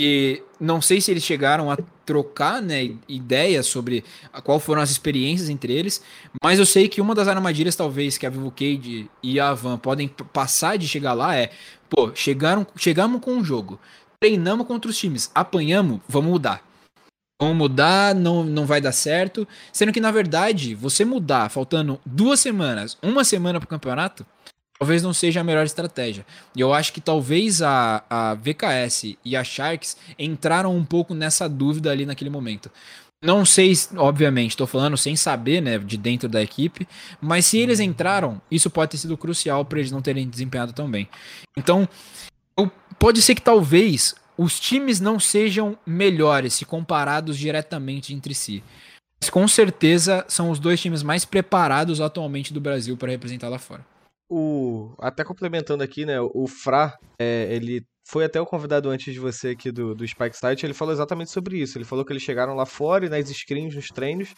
E não sei se eles chegaram a trocar né, ideias sobre qual foram as experiências entre eles, mas eu sei que uma das armadilhas, talvez, que a Vivo Cade e a Van podem passar de chegar lá é: pô, chegaram, chegamos com um jogo, treinamos contra os times, apanhamos, vamos mudar. Vamos mudar, não, não vai dar certo. Sendo que, na verdade, você mudar faltando duas semanas, uma semana pro campeonato, talvez não seja a melhor estratégia. E eu acho que talvez a, a VKS e a Sharks entraram um pouco nessa dúvida ali naquele momento. Não sei, obviamente, estou falando sem saber, né, de dentro da equipe, mas se eles entraram, isso pode ter sido crucial para eles não terem desempenhado tão bem. Então, pode ser que talvez os times não sejam melhores se comparados diretamente entre si. Mas com certeza são os dois times mais preparados atualmente do Brasil para representar lá fora o até complementando aqui, né? O Fra, é, ele foi até o convidado antes de você aqui do, do Spike Site, ele falou exatamente sobre isso. Ele falou que eles chegaram lá fora e nas screens, nos treinos,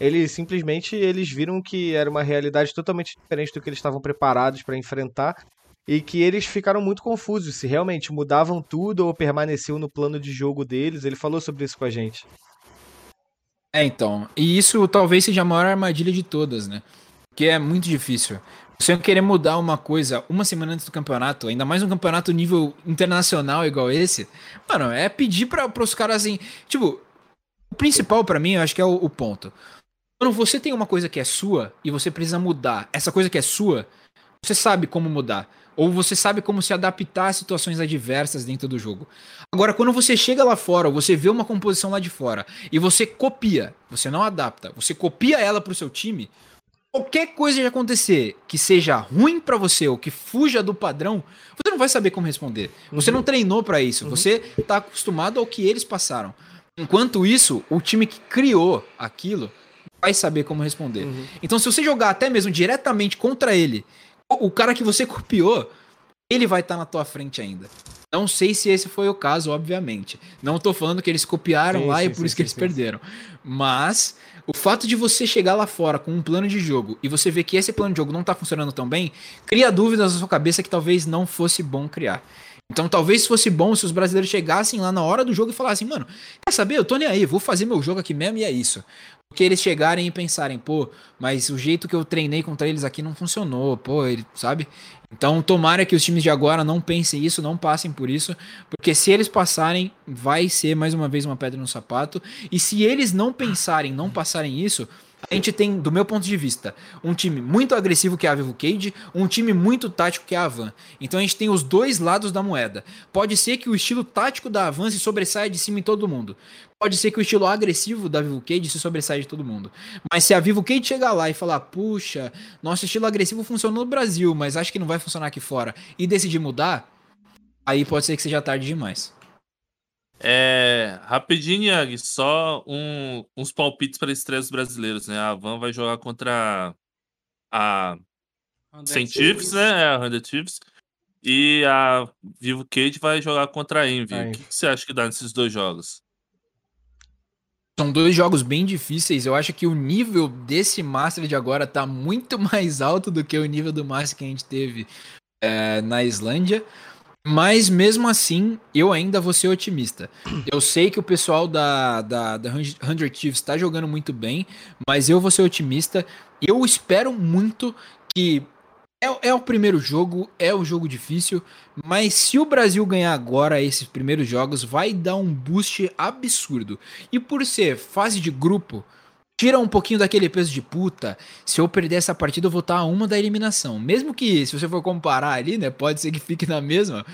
eles simplesmente eles viram que era uma realidade totalmente diferente do que eles estavam preparados para enfrentar e que eles ficaram muito confusos se realmente mudavam tudo ou permaneciam no plano de jogo deles. Ele falou sobre isso com a gente. É, então. E isso talvez seja a maior armadilha de todas, né? Que é muito difícil. Você querer mudar uma coisa uma semana antes do campeonato, ainda mais um campeonato nível internacional igual esse, mano, é pedir para os caras assim. Tipo, o principal para mim, eu acho que é o, o, ponto. Quando você tem uma coisa que é sua e você precisa mudar essa coisa que é sua, você sabe como mudar. Ou você sabe como se adaptar a situações adversas dentro do jogo. Agora, quando você chega lá fora, você vê uma composição lá de fora e você copia, você não adapta, você copia ela pro seu time, qualquer coisa que acontecer que seja ruim para você ou que fuja do padrão, você não vai saber como responder. Você uhum. não treinou para isso. Uhum. Você tá acostumado ao que eles passaram. Enquanto isso, o time que criou aquilo vai saber como responder. Uhum. Então, se você jogar até mesmo diretamente contra ele, o cara que você copiou, ele vai estar tá na tua frente ainda. Não sei se esse foi o caso, obviamente. Não tô falando que eles copiaram sim, lá sim, e por sim, isso que eles perderam. Mas o fato de você chegar lá fora com um plano de jogo e você ver que esse plano de jogo não tá funcionando tão bem, cria dúvidas na sua cabeça que talvez não fosse bom criar. Então talvez fosse bom se os brasileiros chegassem lá na hora do jogo e falassem, mano, quer saber? Eu tô nem aí, vou fazer meu jogo aqui mesmo e é isso. Porque eles chegarem e pensarem, pô, mas o jeito que eu treinei contra eles aqui não funcionou, pô, ele, sabe? Então, tomara que os times de agora não pensem isso, não passem por isso, porque se eles passarem, vai ser mais uma vez uma pedra no sapato. E se eles não pensarem, não passarem isso, a gente tem, do meu ponto de vista, um time muito agressivo que é a Vivo Cage, um time muito tático que é a Avan. Então a gente tem os dois lados da moeda. Pode ser que o estilo tático da Avan se sobressaia de cima em todo mundo. Pode ser que o estilo agressivo da Vivo Cage se sobressaia de todo mundo. Mas se a Vivo Cage chegar lá e falar, puxa, nosso estilo agressivo funcionou no Brasil, mas acho que não vai funcionar aqui fora, e decidir mudar, aí pode ser que seja tarde demais. É, rapidinho, Yag, só um, uns palpites para três brasileiros, né? A Van vai jogar contra a Chiefs, né? É, a Chiefs. E a Vivo Cage vai jogar contra a Envy. O que, que você acha que dá nesses dois jogos? São dois jogos bem difíceis. Eu acho que o nível desse Master de agora tá muito mais alto do que o nível do Master que a gente teve é, na Islândia. Mas mesmo assim, eu ainda vou ser otimista. Eu sei que o pessoal da, da, da 100 Chiefs está jogando muito bem, mas eu vou ser otimista. Eu espero muito que. É, é o primeiro jogo, é um jogo difícil, mas se o Brasil ganhar agora esses primeiros jogos, vai dar um boost absurdo. E por ser fase de grupo, tira um pouquinho daquele peso de puta. Se eu perder essa partida, eu vou estar a uma da eliminação. Mesmo que, se você for comparar ali, né, pode ser que fique na mesma.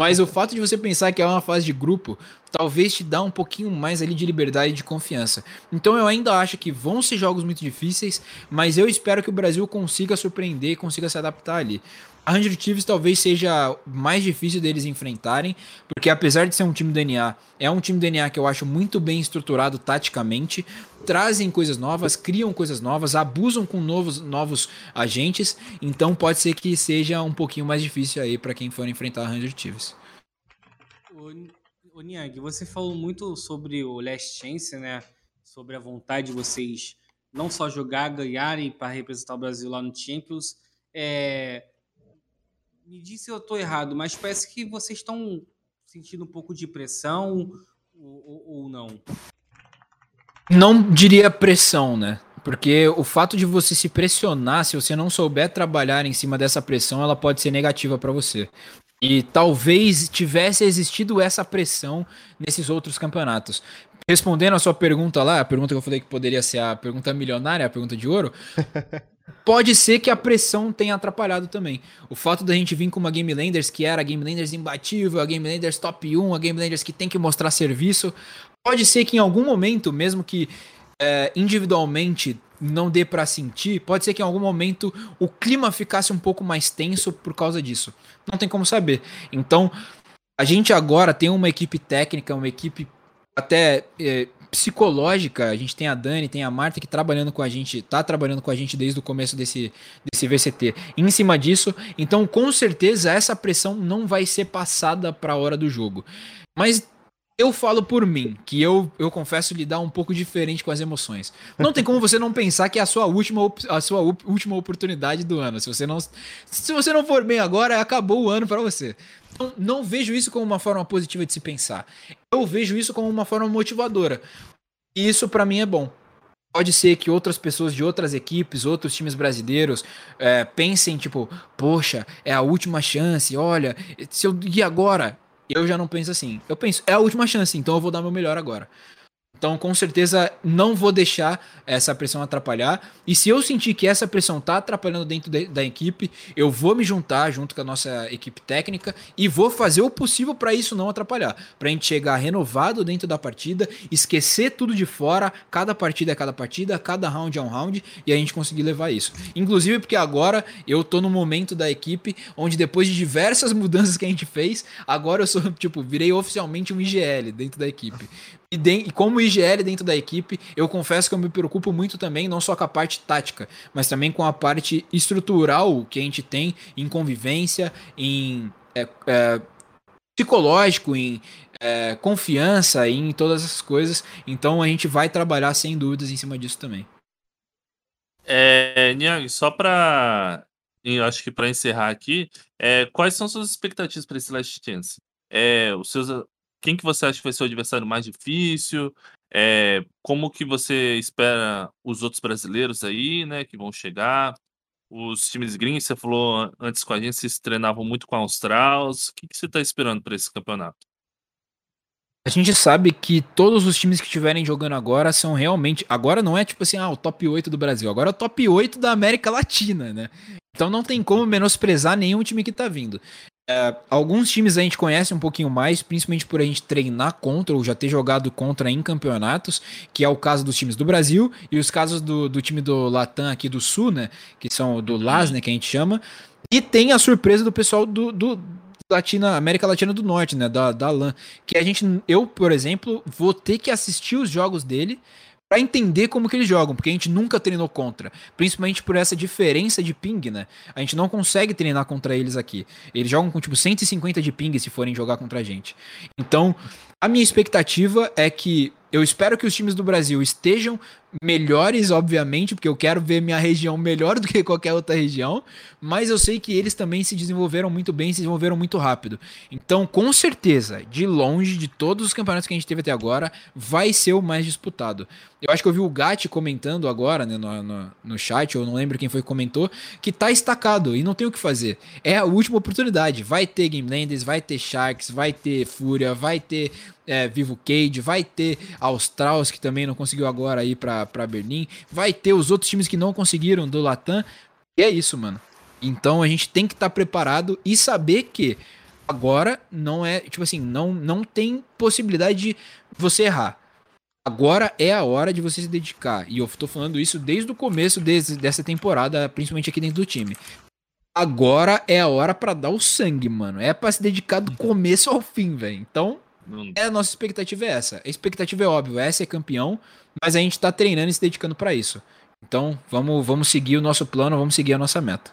Mas o fato de você pensar que é uma fase de grupo, talvez te dá um pouquinho mais ali de liberdade e de confiança. Então eu ainda acho que vão ser jogos muito difíceis, mas eu espero que o Brasil consiga surpreender, consiga se adaptar ali. A Ranger Chiefs talvez seja mais difícil deles enfrentarem, porque apesar de ser um time DNA, é um time DNA que eu acho muito bem estruturado taticamente, trazem coisas novas, criam coisas novas, abusam com novos, novos agentes, então pode ser que seja um pouquinho mais difícil aí para quem for enfrentar a Ranger Chiefs. Ô, Niang, você falou muito sobre o Last Chance, né? Sobre a vontade de vocês não só jogar, ganharem para representar o Brasil lá no Champions. É, me diz se eu estou errado, mas parece que vocês estão sentindo um pouco de pressão ou, ou, ou não? Não diria pressão, né? Porque o fato de você se pressionar, se você não souber trabalhar em cima dessa pressão, ela pode ser negativa para você. E talvez tivesse existido essa pressão nesses outros campeonatos. Respondendo a sua pergunta lá, a pergunta que eu falei que poderia ser a pergunta milionária, a pergunta de ouro, pode ser que a pressão tenha atrapalhado também. O fato da gente vir com uma Game Landers que era a Game Landers imbatível, a Game Landers top 1, a Game Landers que tem que mostrar serviço, pode ser que em algum momento, mesmo que é, individualmente não dê para sentir, pode ser que em algum momento o clima ficasse um pouco mais tenso por causa disso. Não tem como saber. Então, a gente agora tem uma equipe técnica, uma equipe até é, psicológica. A gente tem a Dani, tem a Marta que trabalhando com a gente, tá trabalhando com a gente desde o começo desse, desse VCT. Em cima disso, então com certeza essa pressão não vai ser passada para a hora do jogo. Mas eu falo por mim, que eu, eu confesso lidar um pouco diferente com as emoções. Não tem como você não pensar que é a sua última, a sua última oportunidade do ano. Se você não, se você não for bem agora, acabou o ano para você. Então, não vejo isso como uma forma positiva de se pensar. Eu vejo isso como uma forma motivadora. E isso para mim é bom. Pode ser que outras pessoas de outras equipes, outros times brasileiros, é, pensem, tipo, poxa, é a última chance, olha, se eu ir agora, eu já não penso assim. Eu penso, é a última chance, então eu vou dar meu melhor agora. Então, com certeza, não vou deixar essa pressão atrapalhar. E se eu sentir que essa pressão está atrapalhando dentro de, da equipe, eu vou me juntar junto com a nossa equipe técnica e vou fazer o possível para isso não atrapalhar. Para a gente chegar renovado dentro da partida, esquecer tudo de fora, cada partida é cada partida, cada round é um round, e a gente conseguir levar isso. Inclusive porque agora eu tô no momento da equipe onde depois de diversas mudanças que a gente fez, agora eu sou, tipo, virei oficialmente um IGL dentro da equipe. E, de, e, como IGL dentro da equipe, eu confesso que eu me preocupo muito também, não só com a parte tática, mas também com a parte estrutural que a gente tem em convivência, em é, é, psicológico, em é, confiança, em todas essas coisas. Então a gente vai trabalhar sem dúvidas em cima disso também. É, Niang, só para acho que para encerrar aqui, é, quais são suas expectativas para esse Last Chance? É, os seus quem que você acha que vai ser o adversário mais difícil? É, como que você espera os outros brasileiros aí, né, que vão chegar? Os times gringos, você falou antes com a gente, vocês treinavam muito com a Australs. O que, que você está esperando para esse campeonato? A gente sabe que todos os times que estiverem jogando agora são realmente. Agora não é tipo assim, ah, o top 8 do Brasil. Agora é o top 8 da América Latina, né? Então não tem como menosprezar nenhum time que tá vindo. É, alguns times a gente conhece um pouquinho mais, principalmente por a gente treinar contra ou já ter jogado contra em campeonatos, que é o caso dos times do Brasil e os casos do, do time do Latam aqui do Sul, né? Que são do LAS, né? Que a gente chama. E tem a surpresa do pessoal do, do Latina, América Latina do Norte, né? Da, da LAN. Que a gente, eu, por exemplo, vou ter que assistir os jogos dele para entender como que eles jogam, porque a gente nunca treinou contra, principalmente por essa diferença de ping, né? A gente não consegue treinar contra eles aqui. Eles jogam com tipo 150 de ping se forem jogar contra a gente. Então, a minha expectativa é que Eu espero que os times do Brasil estejam melhores, obviamente, porque eu quero ver minha região melhor do que qualquer outra região, mas eu sei que eles também se desenvolveram muito bem, se desenvolveram muito rápido. Então, com certeza, de longe de todos os campeonatos que a gente teve até agora, vai ser o mais disputado. Eu acho que eu vi o Gatti comentando agora né, no, no, no chat, eu não lembro quem foi que comentou, que tá estacado e não tem o que fazer. É a última oportunidade. Vai ter Game Landers, vai ter Sharks, vai ter Fúria, vai ter é, Vivo Cage, vai ter Australs, que também não conseguiu agora ir para Berlim, vai ter os outros times que não conseguiram do Latam. E é isso, mano. Então a gente tem que estar tá preparado e saber que agora não é, tipo assim, não, não tem possibilidade de você errar. Agora é a hora de você se dedicar. E eu tô falando isso desde o começo desse, dessa temporada, principalmente aqui dentro do time. Agora é a hora para dar o sangue, mano. É para se dedicar do começo ao fim, velho. Então, é, a nossa expectativa é essa. A expectativa é óbvia, é ser campeão, mas a gente tá treinando e se dedicando para isso. Então, vamos, vamos seguir o nosso plano, vamos seguir a nossa meta.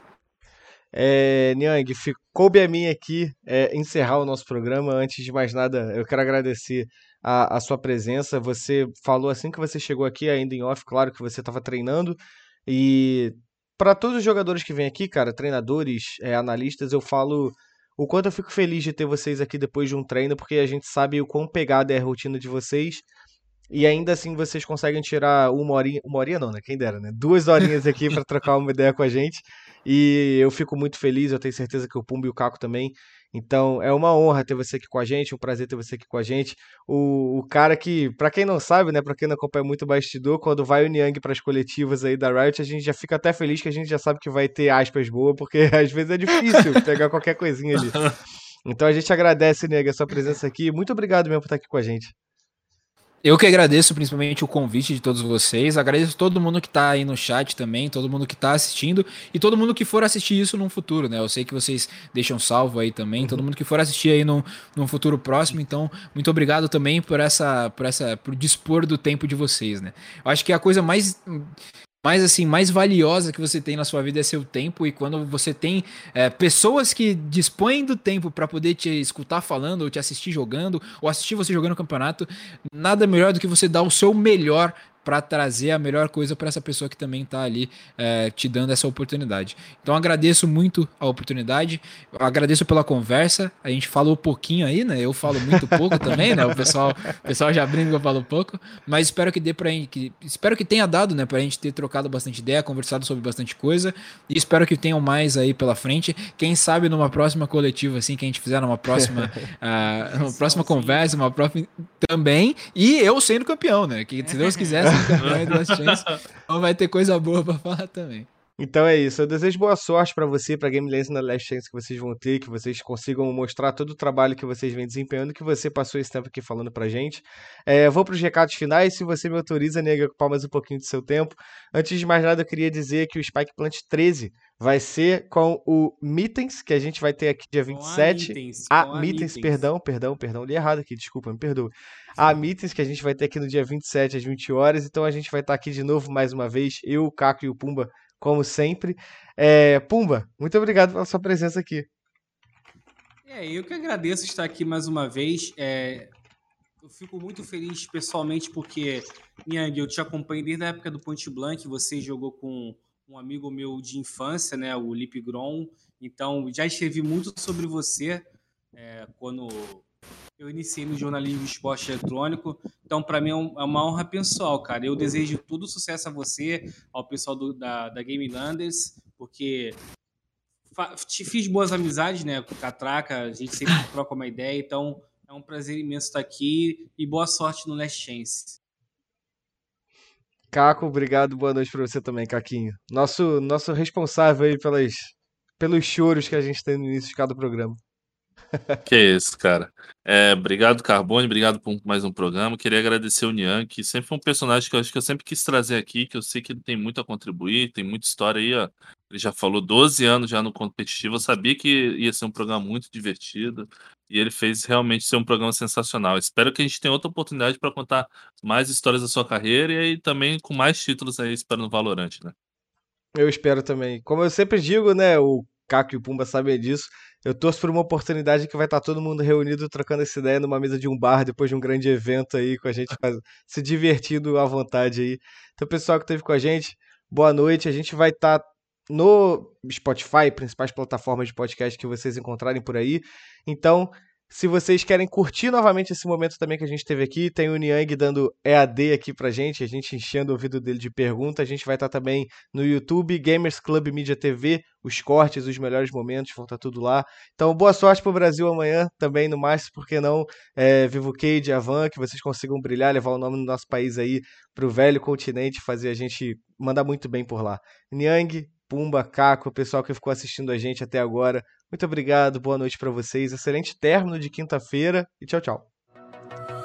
É, Niang, coube a mim aqui é, encerrar o nosso programa. Antes de mais nada, eu quero agradecer a, a sua presença. Você falou assim que você chegou aqui, ainda em off, claro que você estava treinando. E para todos os jogadores que vêm aqui, cara, treinadores, é, analistas, eu falo o quanto eu fico feliz de ter vocês aqui depois de um treino, porque a gente sabe o quão pegada é a rotina de vocês. E ainda assim vocês conseguem tirar uma horinha, uma horinha não, né? Quem dera, né? Duas horinhas aqui para trocar uma ideia com a gente. E eu fico muito feliz, eu tenho certeza que o Pumbo e o Caco também. Então é uma honra ter você aqui com a gente, um prazer ter você aqui com a gente. O, o cara que, para quem não sabe, né, para quem não acompanha muito o bastidor, quando vai o Niang para as coletivas aí da Riot, a gente já fica até feliz que a gente já sabe que vai ter aspas boas, porque às vezes é difícil pegar qualquer coisinha ali. Então a gente agradece, Niang, a sua presença aqui. Muito obrigado mesmo por estar aqui com a gente. Eu que agradeço principalmente o convite de todos vocês. Agradeço todo mundo que está aí no chat também, todo mundo que está assistindo e todo mundo que for assistir isso num futuro, né? Eu sei que vocês deixam salvo aí também, uhum. todo mundo que for assistir aí num, num futuro próximo. Então, muito obrigado também por essa, por essa, por dispor do tempo de vocês, né? Eu acho que a coisa mais mais assim, mais valiosa que você tem na sua vida é seu tempo. E quando você tem é, pessoas que dispõem do tempo para poder te escutar falando ou te assistir jogando ou assistir você jogando campeonato, nada melhor do que você dar o seu melhor para trazer a melhor coisa para essa pessoa que também está ali é, te dando essa oportunidade. Então agradeço muito a oportunidade, agradeço pela conversa. A gente falou pouquinho aí, né? Eu falo muito pouco também, né? O pessoal, o pessoal já brinca que eu falo pouco, mas espero que dê para que espero que tenha dado, né, para a gente ter trocado bastante ideia, conversado sobre bastante coisa e espero que tenham mais aí pela frente. Quem sabe numa próxima coletiva assim que a gente fizer numa próxima, uh, numa próxima conversa, uma próxima também e eu sendo campeão, né? Que se Deus quiser então vai ter coisa boa pra falar também. Então é isso. Eu desejo boa sorte para você, para Game Legends na Last Chance que vocês vão ter, que vocês consigam mostrar todo o trabalho que vocês vêm desempenhando, que você passou esse tempo aqui falando pra gente. É, vou pros recados finais. Se você me autoriza, nega, ocupar mais um pouquinho do seu tempo. Antes de mais nada, eu queria dizer que o Spike Plant 13 vai ser com o Mittens, que a gente vai ter aqui dia 27. a a Mittens, perdão, perdão, perdão, li errado aqui, desculpa, me perdoe. A Mittens, que a gente vai ter aqui no dia 27 às 20 horas. Então a gente vai estar aqui de novo mais uma vez, eu, o Caco e o Pumba como sempre. É, Pumba, muito obrigado pela sua presença aqui. É, eu que agradeço estar aqui mais uma vez. É, eu fico muito feliz pessoalmente porque, Niang, eu te acompanhei desde a época do Point Blank. Você jogou com um amigo meu de infância, né, o Lip Grom. Então, já escrevi muito sobre você é, quando eu iniciei no jornalismo de esporte eletrônico, então para mim é, é, uma honra pessoal, cara. Eu desejo todo sucesso a você, ao pessoal do, da, da Game Landers, porque te fiz boas amizades, né, com o Catraca, a gente sempre troca uma ideia, então é um prazer imenso estar aqui e boa sorte no Last Chance. Caco, obrigado, boa noite para você também, Caquinho. Nosso, nosso responsável aí pelas, pelos choros que a gente tem no início de cada programa. Que isso, cara. É, obrigado, Carbone, obrigado por mais um programa. Queria agradecer o Nian, que sempre foi um personagem que eu acho que eu sempre quis trazer aqui, que eu sei que ele tem muito a contribuir, tem muita história aí, ó. Ele já falou 12 anos já no competitivo, eu sabia que ia ser um programa muito divertido e ele fez realmente ser um programa sensacional. Espero que a gente tenha outra oportunidade para contar mais histórias da sua carreira e aí também com mais títulos aí, espero no Valorant, né? Eu espero também. Como eu sempre digo, né, o Caco e Pumba sabem disso. Eu torço por uma oportunidade que vai estar todo mundo reunido trocando essa ideia numa mesa de um bar depois de um grande evento aí, com a gente faz, se divertindo à vontade aí. Então, pessoal que esteve com a gente, boa noite. A gente vai estar no Spotify, principais plataformas de podcast que vocês encontrarem por aí. Então, se vocês querem curtir novamente esse momento também que a gente teve aqui, tem o Niang dando EAD aqui pra gente, a gente enchendo o ouvido dele de perguntas. A gente vai estar também no YouTube, Gamers Club Media TV, os cortes, os melhores momentos, vão estar tudo lá. Então, boa sorte pro Brasil amanhã também, no mais, porque não, é, Vivo Cade, Avan, que vocês consigam brilhar, levar o nome do nosso país aí pro velho continente, fazer a gente mandar muito bem por lá. Niang, Pumba, Caco, o pessoal que ficou assistindo a gente até agora. Muito obrigado, boa noite para vocês. Excelente término de quinta-feira e tchau, tchau.